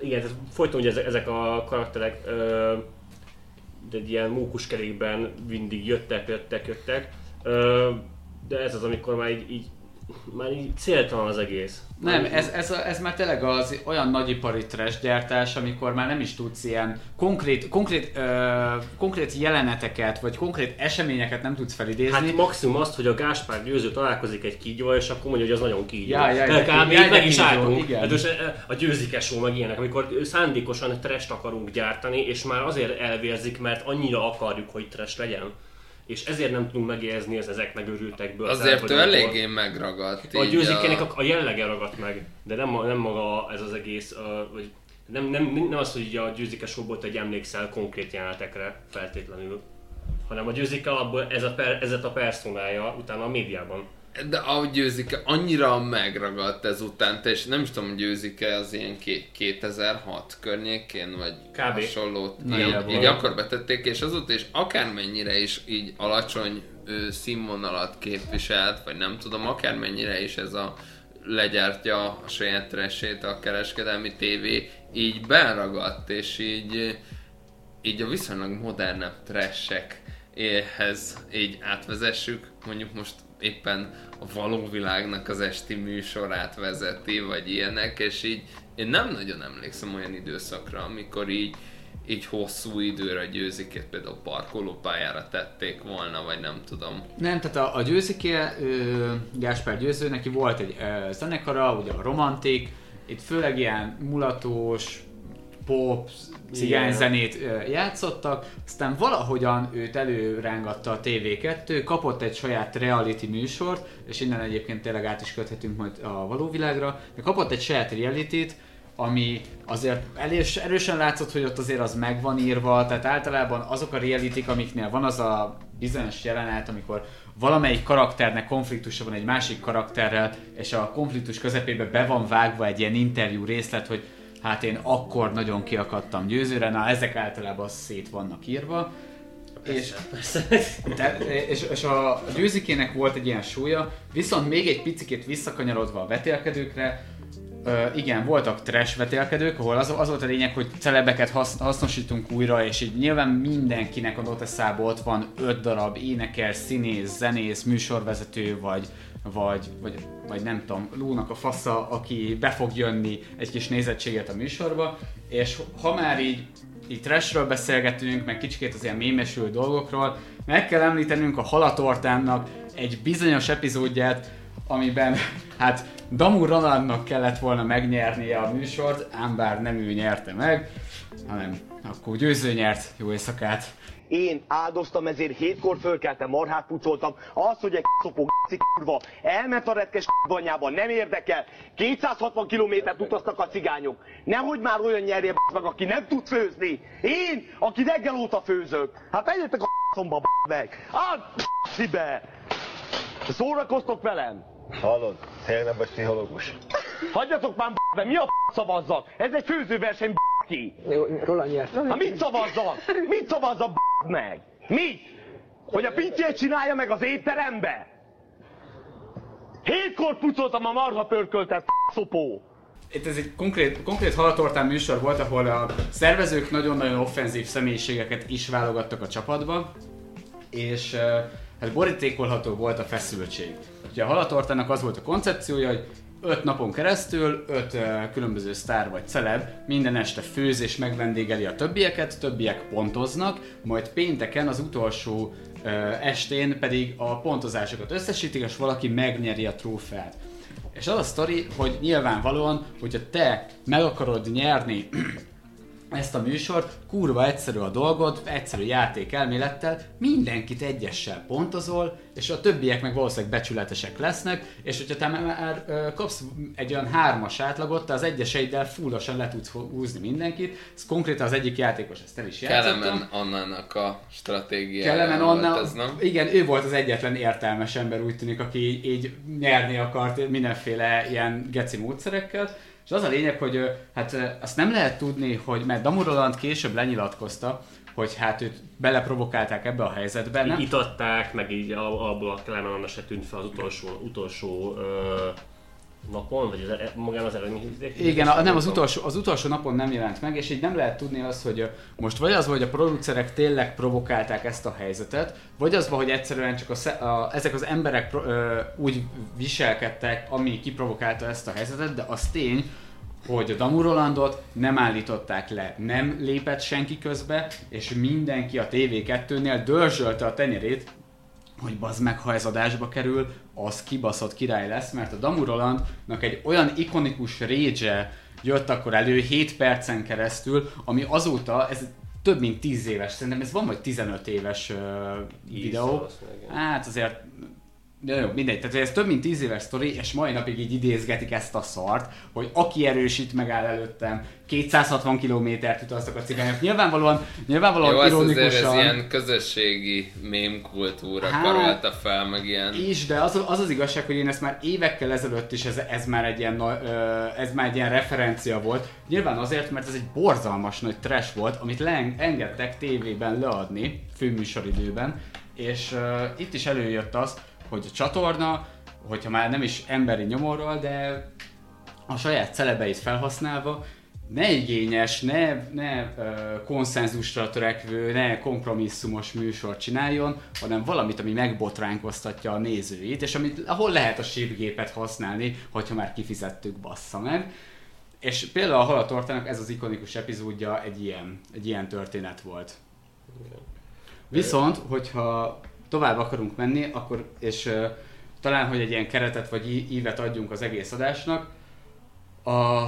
igen, folyton ugye ezek, ezek a karakterek ö, de egy ilyen mókuskerékben mindig jöttek, jöttek, jöttek. Ö, de ez az, amikor már így, így már így céltalan az egész. Nem, ez, ez, a, ez már tényleg az olyan nagyipari trash gyártás, amikor már nem is tudsz ilyen konkrét, konkrét, ö, konkrét jeleneteket, vagy konkrét eseményeket nem tudsz felidézni. Hát maximum azt, hogy a Gáspár győző találkozik egy kígyóval, és akkor mondja, hogy az nagyon kígyó. Ja, ja, ja, kb. ja, meg is álltunk. Hát a győzikesó meg ilyenek, amikor szándékosan trest akarunk gyártani, és már azért elvérzik, mert annyira akarjuk, hogy trash legyen. És ezért nem tudunk megérzni az ezek megőrültekből. Azért ő eléggé megragadt. A győzikének a... a jellege ragadt meg, de nem, nem maga ez az egész, vagy nem, nem, nem az, hogy a győzike showból egy emlékszel konkrét jelenetekre feltétlenül, hanem a győzike alapból ez a, per, ez a personája utána a médiában. De ahogy győzik, annyira megragadt ezután, és nem is tudom, győzik-e az ilyen ké- 2006 környékén, vagy Kb. hasonlót. Így, így akkor betették, és azóta is akármennyire is így alacsony ö, színvonalat képviselt, vagy nem tudom, akármennyire is ez a legyártja a saját trashét a kereskedelmi tévé, így beragadt, és így így a viszonylag modernebb trashekhez így átvezessük, mondjuk most éppen a való világnak az esti műsorát vezeti, vagy ilyenek, és így én nem nagyon emlékszem olyan időszakra, amikor így így hosszú időre győzikét például parkolópályára tették volna, vagy nem tudom. Nem, tehát a, a győziké, ö, Gáspár Győző, neki volt egy ö, zenekara, ugye a Romantik, itt főleg ilyen mulatós, pop, cigányzenét ö, játszottak, aztán valahogyan őt előrángatta a TV2, kapott egy saját reality műsort, és innen egyébként tényleg át is köthetünk majd a való világra, de kapott egy saját reality ami azért elés, erősen látszott, hogy ott azért az meg van írva, tehát általában azok a reality amiknél van az a bizonyos jelenet, amikor valamelyik karakternek konfliktusa van egy másik karakterrel, és a konfliktus közepébe be van vágva egy ilyen interjú részlet, hogy hát én akkor nagyon kiakadtam győzőre, na ezek általában szét vannak írva. És, te, és, és a győzikének volt egy ilyen súlya, viszont még egy picit visszakanyarodva a vetélkedőkre, Ö, igen, voltak trash vetélkedők, ahol az, az volt a lényeg, hogy celebeket hasz, hasznosítunk újra, és így nyilván mindenkinek a noteszából ott van öt darab énekel, színész, zenész, műsorvezető, vagy, vagy, vagy, vagy nem tudom, lónak a fasza, aki be fog jönni egy kis nézettséget a műsorba, és ha már így így trashről beszélgetünk, meg kicsikét az ilyen mémesülő dolgokról, meg kell említenünk a Halatortánnak egy bizonyos epizódját, amiben hát Damu Ronaldnak kellett volna megnyernie a műsort, ám bár nem ő nyerte meg, hanem akkor győző nyert. Jó éjszakát! Én áldoztam, ezért hétkor fölkeltem, marhát pucoltam. Az, hogy egy szopó kurva elment a retkes banyába, nem érdekel. 260 kilométert utaztak a cigányok. Nehogy már olyan nyerje meg, aki nem tud főzni. Én, aki reggel óta főzök. Hát menjetek a szomba meg. Hát, be! Szórakoztok velem? Hallod, tényleg nem vagy pszichológus. Hagyjatok már be, mi a szavazzak? Ez egy főzőverseny ki. Róla nyert. Hát mit szavazzak? Mit szavazzak meg? Mit? Hogy a pincét csinálja meg az étterembe? Hétkor pucoltam a marha pörköltet, szopó. Itt ez egy konkrét, konkrét halatortán műsor volt, ahol a szervezők nagyon-nagyon offenzív személyiségeket is válogattak a csapatba, és hát borítékolható volt a feszültség. Ugye a halatortának az volt a koncepciója, hogy öt napon keresztül öt különböző sztár vagy celeb minden este főz és megvendégeli a többieket, többiek pontoznak, majd pénteken az utolsó estén pedig a pontozásokat összesítik, és valaki megnyeri a trófeát. És az a sztori, hogy nyilvánvalóan, hogyha te meg akarod nyerni ezt a műsort, kurva egyszerű a dolgod, egyszerű játék elmélettel, mindenkit egyessel pontozol, és a többiek meg valószínűleg becsületesek lesznek, és hogyha te már kapsz egy olyan hármas átlagot, te az egyeseiddel fullosan le tudsz húzni mindenkit, ez konkrétan az egyik játékos ezt el is játszottam. Kelemen Annának a stratégiája Kelemen Anna, ez, nem? igen, ő volt az egyetlen értelmes ember úgy tűnik, aki így, így nyerni akart mindenféle ilyen geci módszerekkel, és az a lényeg, hogy hát azt nem lehet tudni, hogy mert Damu Roland később lenyilatkozta, hogy hát őt beleprovokálták ebbe a helyzetbe. Nem? Itatták, meg így abból a Kelemen se tűnt fel az utolsó, utolsó ö, napon, vagy az, magán az eredmény. Igen, a, nem, az utolsó, az utolsó napon nem jelent meg, és így nem lehet tudni azt, hogy most vagy az, hogy a producerek tényleg provokálták ezt a helyzetet, vagy az, hogy egyszerűen csak a, a, ezek az emberek ö, úgy viselkedtek, ami kiprovokálta ezt a helyzetet, de az tény, hogy a Damu Rolandot nem állították le, nem lépett senki közbe, és mindenki a TV2-nél dörzsölte a tenyerét, hogy bazd meg, ha ez adásba kerül, az kibaszott király lesz, mert a Damu Rolandnak egy olyan ikonikus rage jött akkor elő 7 percen keresztül, ami azóta, ez több mint 10 éves, szerintem ez van vagy 15 éves uh, videó. Hát azért de jó, mindegy, tehát ez több mint 10 éves sztori, és mai napig így idézgetik ezt a szart, hogy aki erősít megáll előttem, 260 kilométert utaztak a cigányok. Nyilvánvalóan, nyilvánvalóan Jó, ironikusan... ez ez ilyen közösségi mém kultúra hát, karolta fel, meg ilyen... Is, de az, az az igazság, hogy én ezt már évekkel ezelőtt is ez, ez, már egy ilyen, ez már egy ilyen referencia volt. Nyilván azért, mert ez egy borzalmas nagy trash volt, amit leengedtek tévében leadni, főműsoridőben, és uh, itt is előjött az, hogy a csatorna, hogyha már nem is emberi nyomorral, de a saját celebeit felhasználva ne igényes, ne, ne uh, konszenzusra törekvő, ne kompromisszumos műsort csináljon, hanem valamit, ami megbotránkoztatja a nézőit, és amit, ahol lehet a sípgépet használni, hogyha már kifizettük, bassza meg. És például a Halatortának ez az ikonikus epizódja egy ilyen, egy ilyen történet volt. Viszont, hogyha tovább akarunk menni, akkor, és uh, talán, hogy egy ilyen keretet vagy ívet adjunk az egész adásnak, a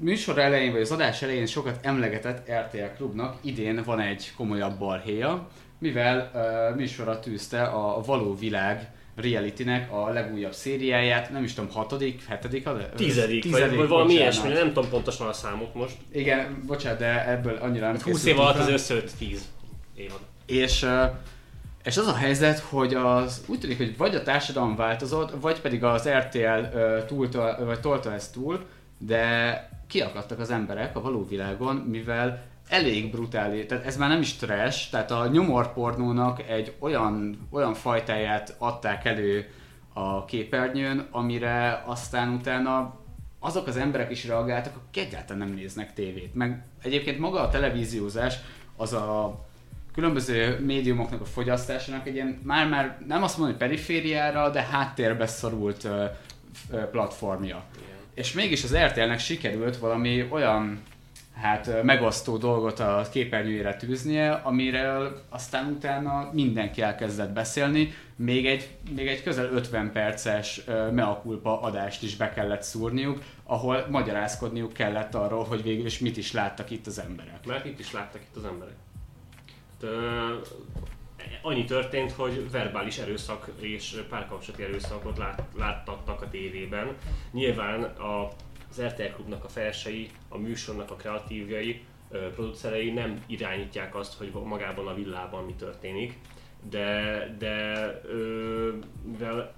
műsor elején, vagy az adás elején sokat emlegetett RTL Klubnak idén van egy komolyabb balhéja, mivel uh, műsorra tűzte a Való Világ realitynek a legújabb szériáját, nem is tudom, hatodik, hetedik, a Tizedik, vagy, vagy valami ilyesmi, nem tudom pontosan a számot most. Igen, bocsánat, de ebből annyira nem Hát 20 év alatt az összejött 10 évad. És, ö, és az a helyzet, hogy az úgy tűnik, hogy vagy a társadalom változott, vagy pedig az RTL ö, túlta, vagy tolta ezt túl, de kiakadtak az emberek a való világon, mivel elég brutális, tehát ez már nem is trash, tehát a nyomorpornónak egy olyan, olyan fajtáját adták elő a képernyőn, amire aztán utána azok az emberek is reagáltak, akik egyáltalán nem néznek tévét. Meg egyébként maga a televíziózás az a különböző médiumoknak a fogyasztásának egy ilyen, már-már nem azt mondom, hogy perifériára, de háttérbe szorult platformja. És mégis az RTL-nek sikerült valami olyan hát megosztó dolgot a képernyőjére tűznie, amiről aztán utána mindenki elkezdett beszélni, még egy, még egy közel 50 perces ö, mea culpa adást is be kellett szúrniuk, ahol magyarázkodniuk kellett arról, hogy végül is mit is láttak itt az emberek. Mert itt is láttak itt az emberek. Hát, annyi történt, hogy verbális erőszak és párkapcsolati erőszakot lát, láttattak a tévében. Nyilván a, az RTL Klubnak a felsei, a műsornak a kreatívjai, producerei nem irányítják azt, hogy magában a villában mi történik, de, de ö, mivel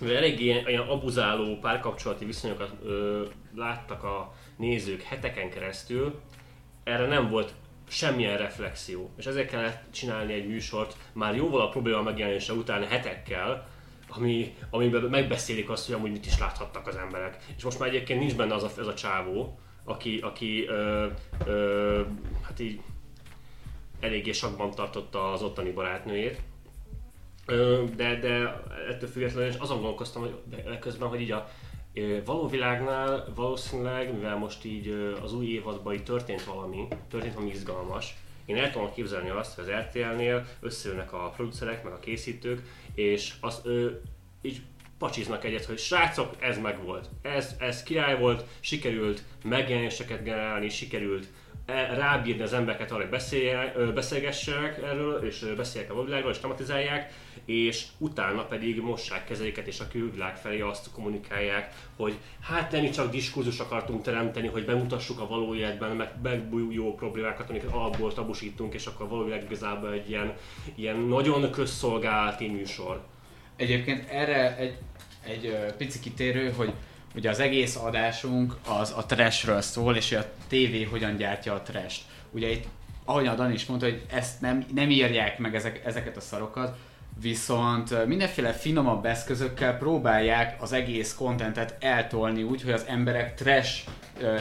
mivel eléggé ilyen abuzáló párkapcsolati viszonyokat ö, láttak a nézők heteken keresztül, erre nem volt semmilyen reflexió. És ezért kellett csinálni egy műsort már jóval a probléma megjelenése után hetekkel, ami, amiben megbeszélik azt, hogy amúgy mit is láthattak az emberek. És most már egyébként nincs benne az a, ez a csávó, aki, aki ö, ö, hát így eléggé sakban tartotta az ottani barátnőjét. Ö, De, de ettől függetlenül is azon gondolkoztam, hogy közben, hogy így a való világnál valószínűleg, mivel most így az új évadban így történt valami, történt valami izgalmas, én el tudom képzelni azt, hogy az RTL-nél összeülnek a producerek, meg a készítők, és az ő így pacsiznak egyet, hogy srácok, ez meg volt. Ez, ez király volt, sikerült megjelenéseket generálni, sikerült rábírni az embereket arra, hogy ö, beszélgessenek erről, és ö, beszéljenek a világról, és tematizálják, és utána pedig mossák kezeiket, és a külvilág felé azt kommunikálják, hogy hát nem csak diskurzus akartunk teremteni, hogy bemutassuk a való életben, meg megbújó problémákat, amiket alapból tabusítunk, és akkor a való világ igazából egy ilyen, ilyen nagyon közszolgálati műsor. Egyébként erre egy, egy pici kitérő, hogy ugye az egész adásunk az a trashről szól, és hogy a tévé hogyan gyártja a trash Ugye itt, ahogy a Dani is mondta, hogy ezt nem, nem írják meg ezek, ezeket a szarokat, viszont mindenféle finomabb eszközökkel próbálják az egész kontentet eltolni úgy, hogy az emberek trash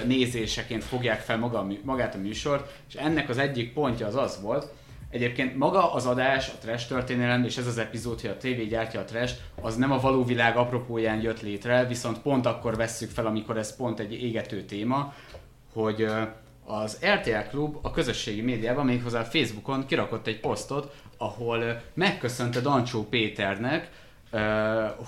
nézéseként fogják fel maga, magát a műsort, és ennek az egyik pontja az az volt, Egyébként maga az adás, a trash történelem, és ez az epizód, hogy a tévé gyártja a trash az nem a való világ apropóján jött létre, viszont pont akkor vesszük fel, amikor ez pont egy égető téma, hogy az RTL Klub a közösségi médiában, méghozzá Facebookon kirakott egy posztot, ahol megköszönte Dancsó Péternek,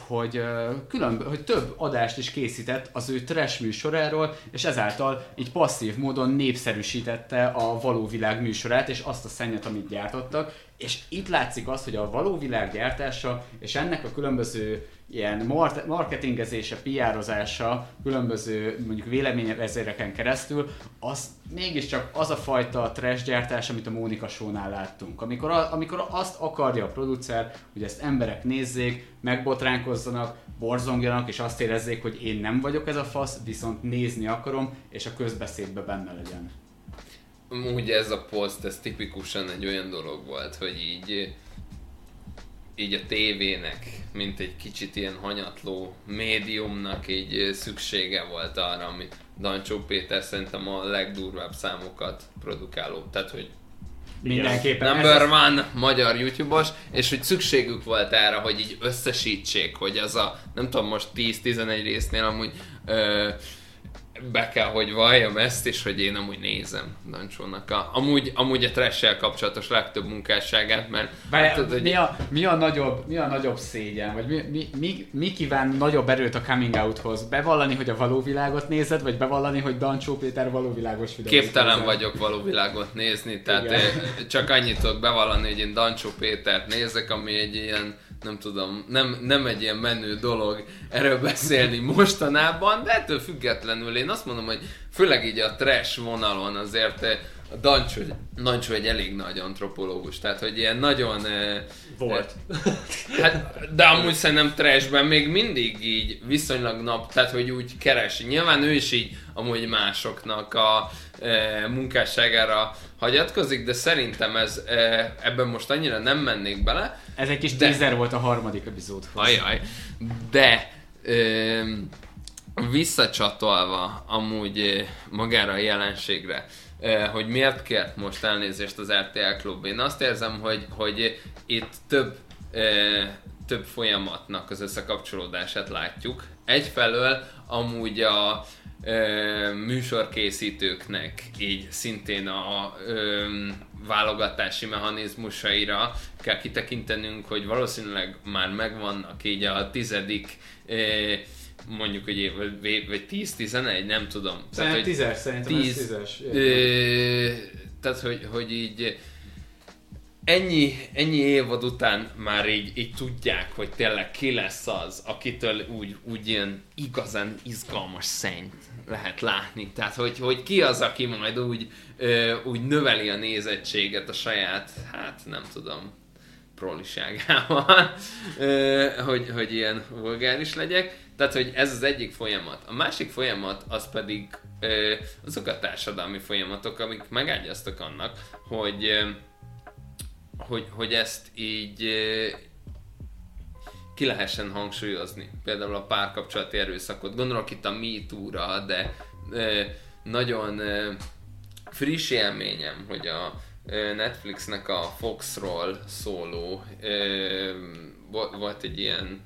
hogy, ö, külön, hogy több adást is készített az ő trash műsoráról, és ezáltal így passzív módon népszerűsítette a való világ műsorát, és azt a szennyet, amit gyártottak. És itt látszik az, hogy a való világ gyártása, és ennek a különböző ilyen mar- marketingezése, PR-ozása, különböző mondjuk véleményvezéreken keresztül, az mégiscsak az a fajta trash gyártás, amit a Mónika Show-nál láttunk. Amikor, a, amikor azt akarja a producer, hogy ezt emberek nézzék, megbotránkozzanak, borzongjanak, és azt érezzék, hogy én nem vagyok ez a fasz, viszont nézni akarom, és a közbeszédbe benne legyen. Úgy ez a poszt, ez tipikusan egy olyan dolog volt, hogy így így a tévének, mint egy kicsit ilyen hanyatló médiumnak így szüksége volt arra, ami Dancsó Péter szerintem a legdurvább számokat produkáló. Tehát, hogy Mindenképpen. Number Ez- one magyar YouTube-os, és hogy szükségük volt erre, hogy így összesítsék, hogy az a, nem tudom, most 10-11 résznél amúgy ö, be kell, hogy valljam ezt, és hogy én amúgy nézem Dancsónak a, amúgy, amúgy a trash kapcsolatos legtöbb munkásságát, mert Várjál, tudod, hogy mi, a, mi, a nagyobb, mi a nagyobb szégyen? Vagy mi, mi, mi, mi kíván nagyobb erőt a coming outhoz? Bevallani, hogy a való világot nézed, vagy bevallani, hogy Dancsó Péter való világos videót Képtelen nézel? vagyok való világot nézni, tehát Igen. eh, csak annyit tudok bevallani, hogy én Dancsó Pétert nézek, ami egy ilyen, nem tudom, nem, nem egy ilyen menő dolog erről beszélni mostanában, de ettől függetlenül én azt mondom, hogy főleg így a trash vonalon azért eh, a Dancsó, Dancsó egy elég nagy antropológus, tehát hogy ilyen nagyon... eh, Volt. Hát, de amúgy szerintem trashben még mindig így viszonylag nap, tehát hogy úgy keresi. Nyilván ő is így amúgy másoknak a e, munkásságára hagyatkozik, de szerintem ez e, ebben most annyira nem mennék bele. Ez egy kis de, teaser volt a harmadik epizódhoz. Ajaj, de e, visszacsatolva amúgy magára a jelenségre, hogy miért kért most elnézést az RTL Klub. Én azt érzem, hogy, hogy itt több e, több folyamatnak az összekapcsolódását látjuk. Egyfelől amúgy a ö, műsorkészítőknek így szintén a ö, válogatási mechanizmusaira kell kitekintenünk, hogy valószínűleg már megvannak így a tizedik ö, mondjuk, hogy év, vagy- vagy 10-11, nem tudom. Szerintem tízes, szerintem ez tízes. Ö, tehát, hogy, hogy így ennyi, ennyi évad után már így, így tudják, hogy tényleg ki lesz az, akitől úgy, úgy ilyen igazán izgalmas szennyt lehet látni. Tehát, hogy, hogy ki az, aki majd úgy, ö, úgy növeli a nézettséget a saját, hát nem tudom, proliságával, hogy, hogy ilyen vulgáris legyek. Tehát, hogy ez az egyik folyamat. A másik folyamat az pedig ö, azok a társadalmi folyamatok, amik megágyaztak annak, hogy ö, hogy, hogy ezt így ö, ki lehessen hangsúlyozni. Például a párkapcsolati erőszakot. Gondolok itt a MeToo-ra, de ö, nagyon ö, friss élményem, hogy a Netflixnek a Foxról szóló ö, vo- volt egy ilyen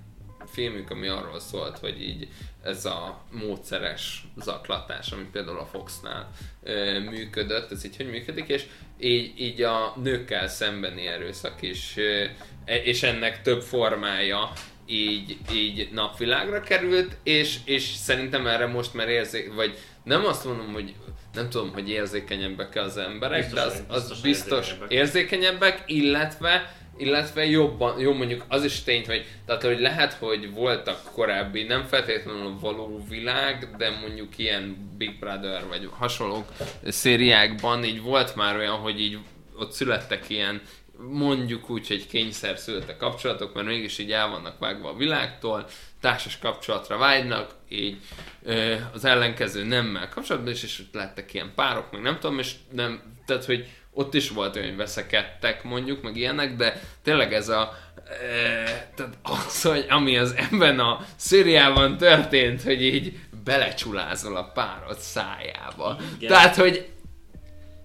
filmük, ami arról szólt, hogy így ez a módszeres zaklatás, ami például a Foxnál ö, működött, ez így hogy működik, és így, így a nőkkel szembeni erőszak is, ö, e- és ennek több formája így, így napvilágra került, és, és szerintem erre most már érzék, vagy nem azt mondom, hogy nem tudom, hogy érzékenyebbek az emberek, Biztos, de az, az biztos, biztos, biztos érzékenyebbek, illetve illetve jobban, jó mondjuk az is tény, hogy, tehát, hogy lehet, hogy voltak korábbi, nem feltétlenül való világ, de mondjuk ilyen Big Brother vagy hasonló szériákban így volt már olyan, hogy így ott születtek ilyen mondjuk úgy, hogy kényszer születtek kapcsolatok, mert mégis így el vannak vágva a világtól, társas kapcsolatra vágynak, így ö, az ellenkező nemmel kapcsolatban és ott lettek ilyen párok, meg nem tudom, és nem, tehát, hogy ott is volt olyan, hogy veszekedtek mondjuk, meg ilyenek, de tényleg ez a e, tehát az, hogy ami az ebben a szériában történt, hogy így belecsulázol a párod szájába. Igen. Tehát, hogy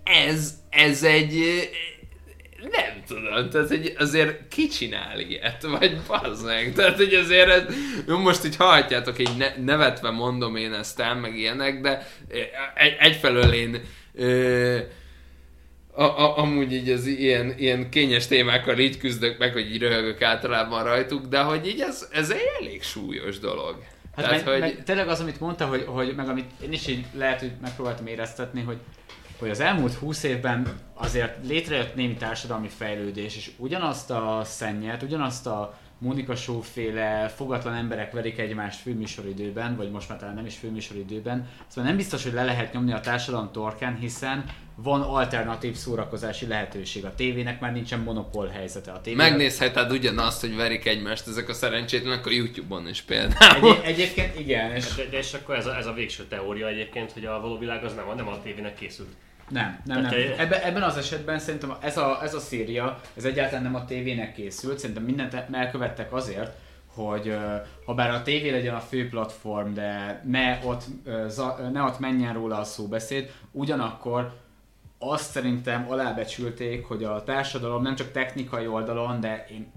ez, ez egy eh, nem tudom, tehát hogy azért ki csinál ilyet, vagy bazd meg, tehát hogy azért ez, most így hallhatjátok, így ne, nevetve mondom én ezt el, meg ilyenek, de egy, egyfelől én ö, a, a, amúgy így az ilyen, ilyen kényes témákkal így küzdök meg, hogy így röhögök általában rajtuk, de hogy így ez, ez egy elég súlyos dolog. Hát Tehát, meg, hogy... meg, tényleg az, amit mondta, hogy, hogy meg amit én is így lehet, hogy megpróbáltam éreztetni, hogy, hogy az elmúlt húsz évben azért létrejött némi társadalmi fejlődés, és ugyanazt a szennyet, ugyanazt a Monika Show féle fogatlan emberek verik egymást főműsoridőben, vagy most már talán nem is főműsoridőben, szóval nem biztos, hogy le lehet nyomni a társadalom torkán, hiszen van alternatív szórakozási lehetőség. A tévének már nincsen monopól helyzete. A tévének... Megnézheted ugyanazt, hogy verik egymást ezek a szerencsétlenek a YouTube-on is például. Egy, egyébként igen, és... De, de és akkor ez a, ez a végső teória egyébként, hogy a való világ az nem a, nem a tévének készült. Nem, nem, nem. Ebben, ebben az esetben szerintem ez a, ez a széria, ez egyáltalán nem a tévének készült, szerintem mindent elkövettek azért, hogy ha bár a tévé legyen a fő platform, de ne ott, ne ott menjen róla a szóbeszéd, ugyanakkor azt szerintem alábecsülték, hogy a társadalom nem csak technikai oldalon, de én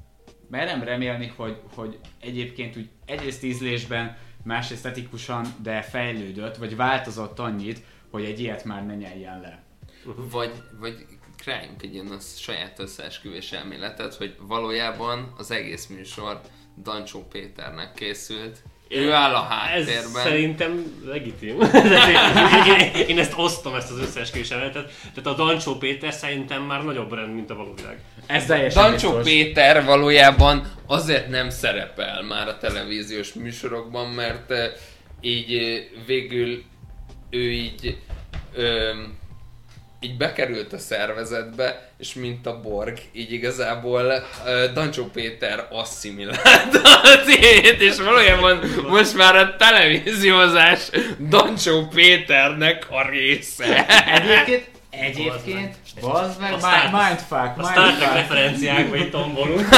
merem remélni, hogy, hogy egyébként úgy egyrészt ízlésben, másrészt etikusan, de fejlődött, vagy változott annyit, hogy egy ilyet már ne nyeljen le. Vagy, vagy kreáljunk egy ilyen az saját összeesküvés elméletet, hogy valójában az egész műsor Dancsó Péternek készült. Ő áll a háttérben. Ez szerintem legitim. Én, én, ezt osztom, ezt az összeesküvés elméletet. Tehát a Dancsó Péter szerintem már nagyobb rend, mint a valóság. Ez teljesen Dancsó biztos. Péter valójában azért nem szerepel már a televíziós műsorokban, mert eh, így eh, végül ő így ö, így bekerült a szervezetbe, és mint a Borg, így igazából uh, Dancsó Péter asszimilálta a tévét, és valójában most már a televíziózás Dancsó Péternek a része. Egyébként, egyébként, bazd meg, A Star- mind- mindfuck, A Star Trek mindfuck. referenciákba itt tombolunk.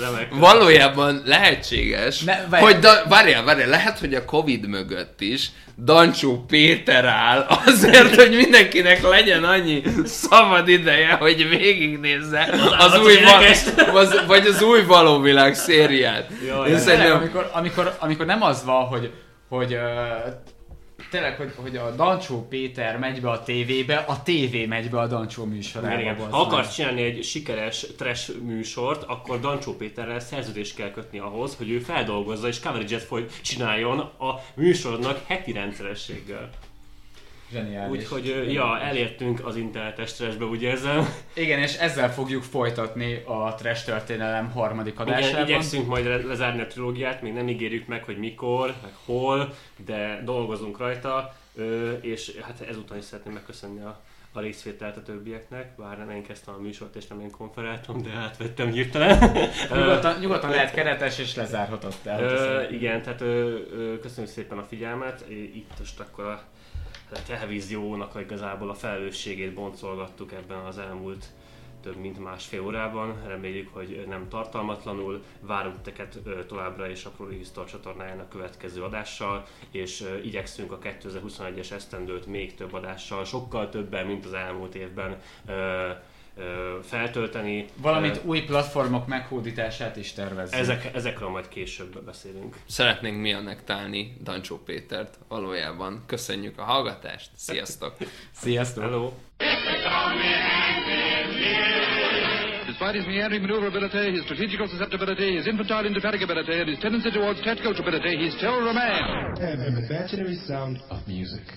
Remek. Valójában lehetséges, Ne, ne, várj. hogy da, várjál, várjál, lehet, hogy a Covid mögött is Dancsó Péter áll azért, hogy mindenkinek legyen annyi szabad ideje, hogy végignézze az állatos új, val- az, vagy az új valóvilág szériát. Jaj, Én Én szerintem, amikor, amikor, amikor nem az van, hogy, hogy uh, tényleg, hogy, hogy a Dancsó Péter megy be a tévébe, a tévé megy be a Dancsó műsorába. Igen, Ha akarsz csinálni egy sikeres trash műsort, akkor Dancsó Péterrel szerződést kell kötni ahhoz, hogy ő feldolgozza és coverage-et csináljon a műsornak heti rendszerességgel. Zseniális. Úgyhogy, ja, elértünk az internetes trashbe, úgy érzem. Igen, és ezzel fogjuk folytatni a Trash Történelem harmadik adásában. Igen, igyekszünk majd le- lezárni a trilógiát, még nem ígérjük meg, hogy mikor, meg hol, de dolgozunk rajta, és hát ezúton is szeretném megköszönni a, a részvételt a többieknek, bár nem én kezdtem a műsort és nem én konferáltam, de átvettem hirtelen. Nyugodtan, nyugodtan lehet keretes és lezárhatott. Ö, ez- igen, tehát ö, ö, köszönjük szépen a figyelmet. Itt most akkor a televíziónak igazából a felelősségét boncolgattuk ebben az elmúlt több mint másfél órában. Reméljük, hogy nem tartalmatlanul. Várunk teket továbbra is a ProRegister csatornáján a következő adással, és igyekszünk a 2021-es esztendőt még több adással, sokkal többen, mint az elmúlt évben feltölteni. Valamint Ö, új platformok meghódítását is tervezzük. ezek, ezekről majd később beszélünk. Szeretnénk mi anektálni Dancsó Pétert valójában. Köszönjük a hallgatást, sziasztok! Sziasztok! Hello! Despite his meandering maneuverability, his strategical susceptibility, his infantile indefatigability, and his tendency towards tactical stupidity, he's still remains. and an imaginary sound of music.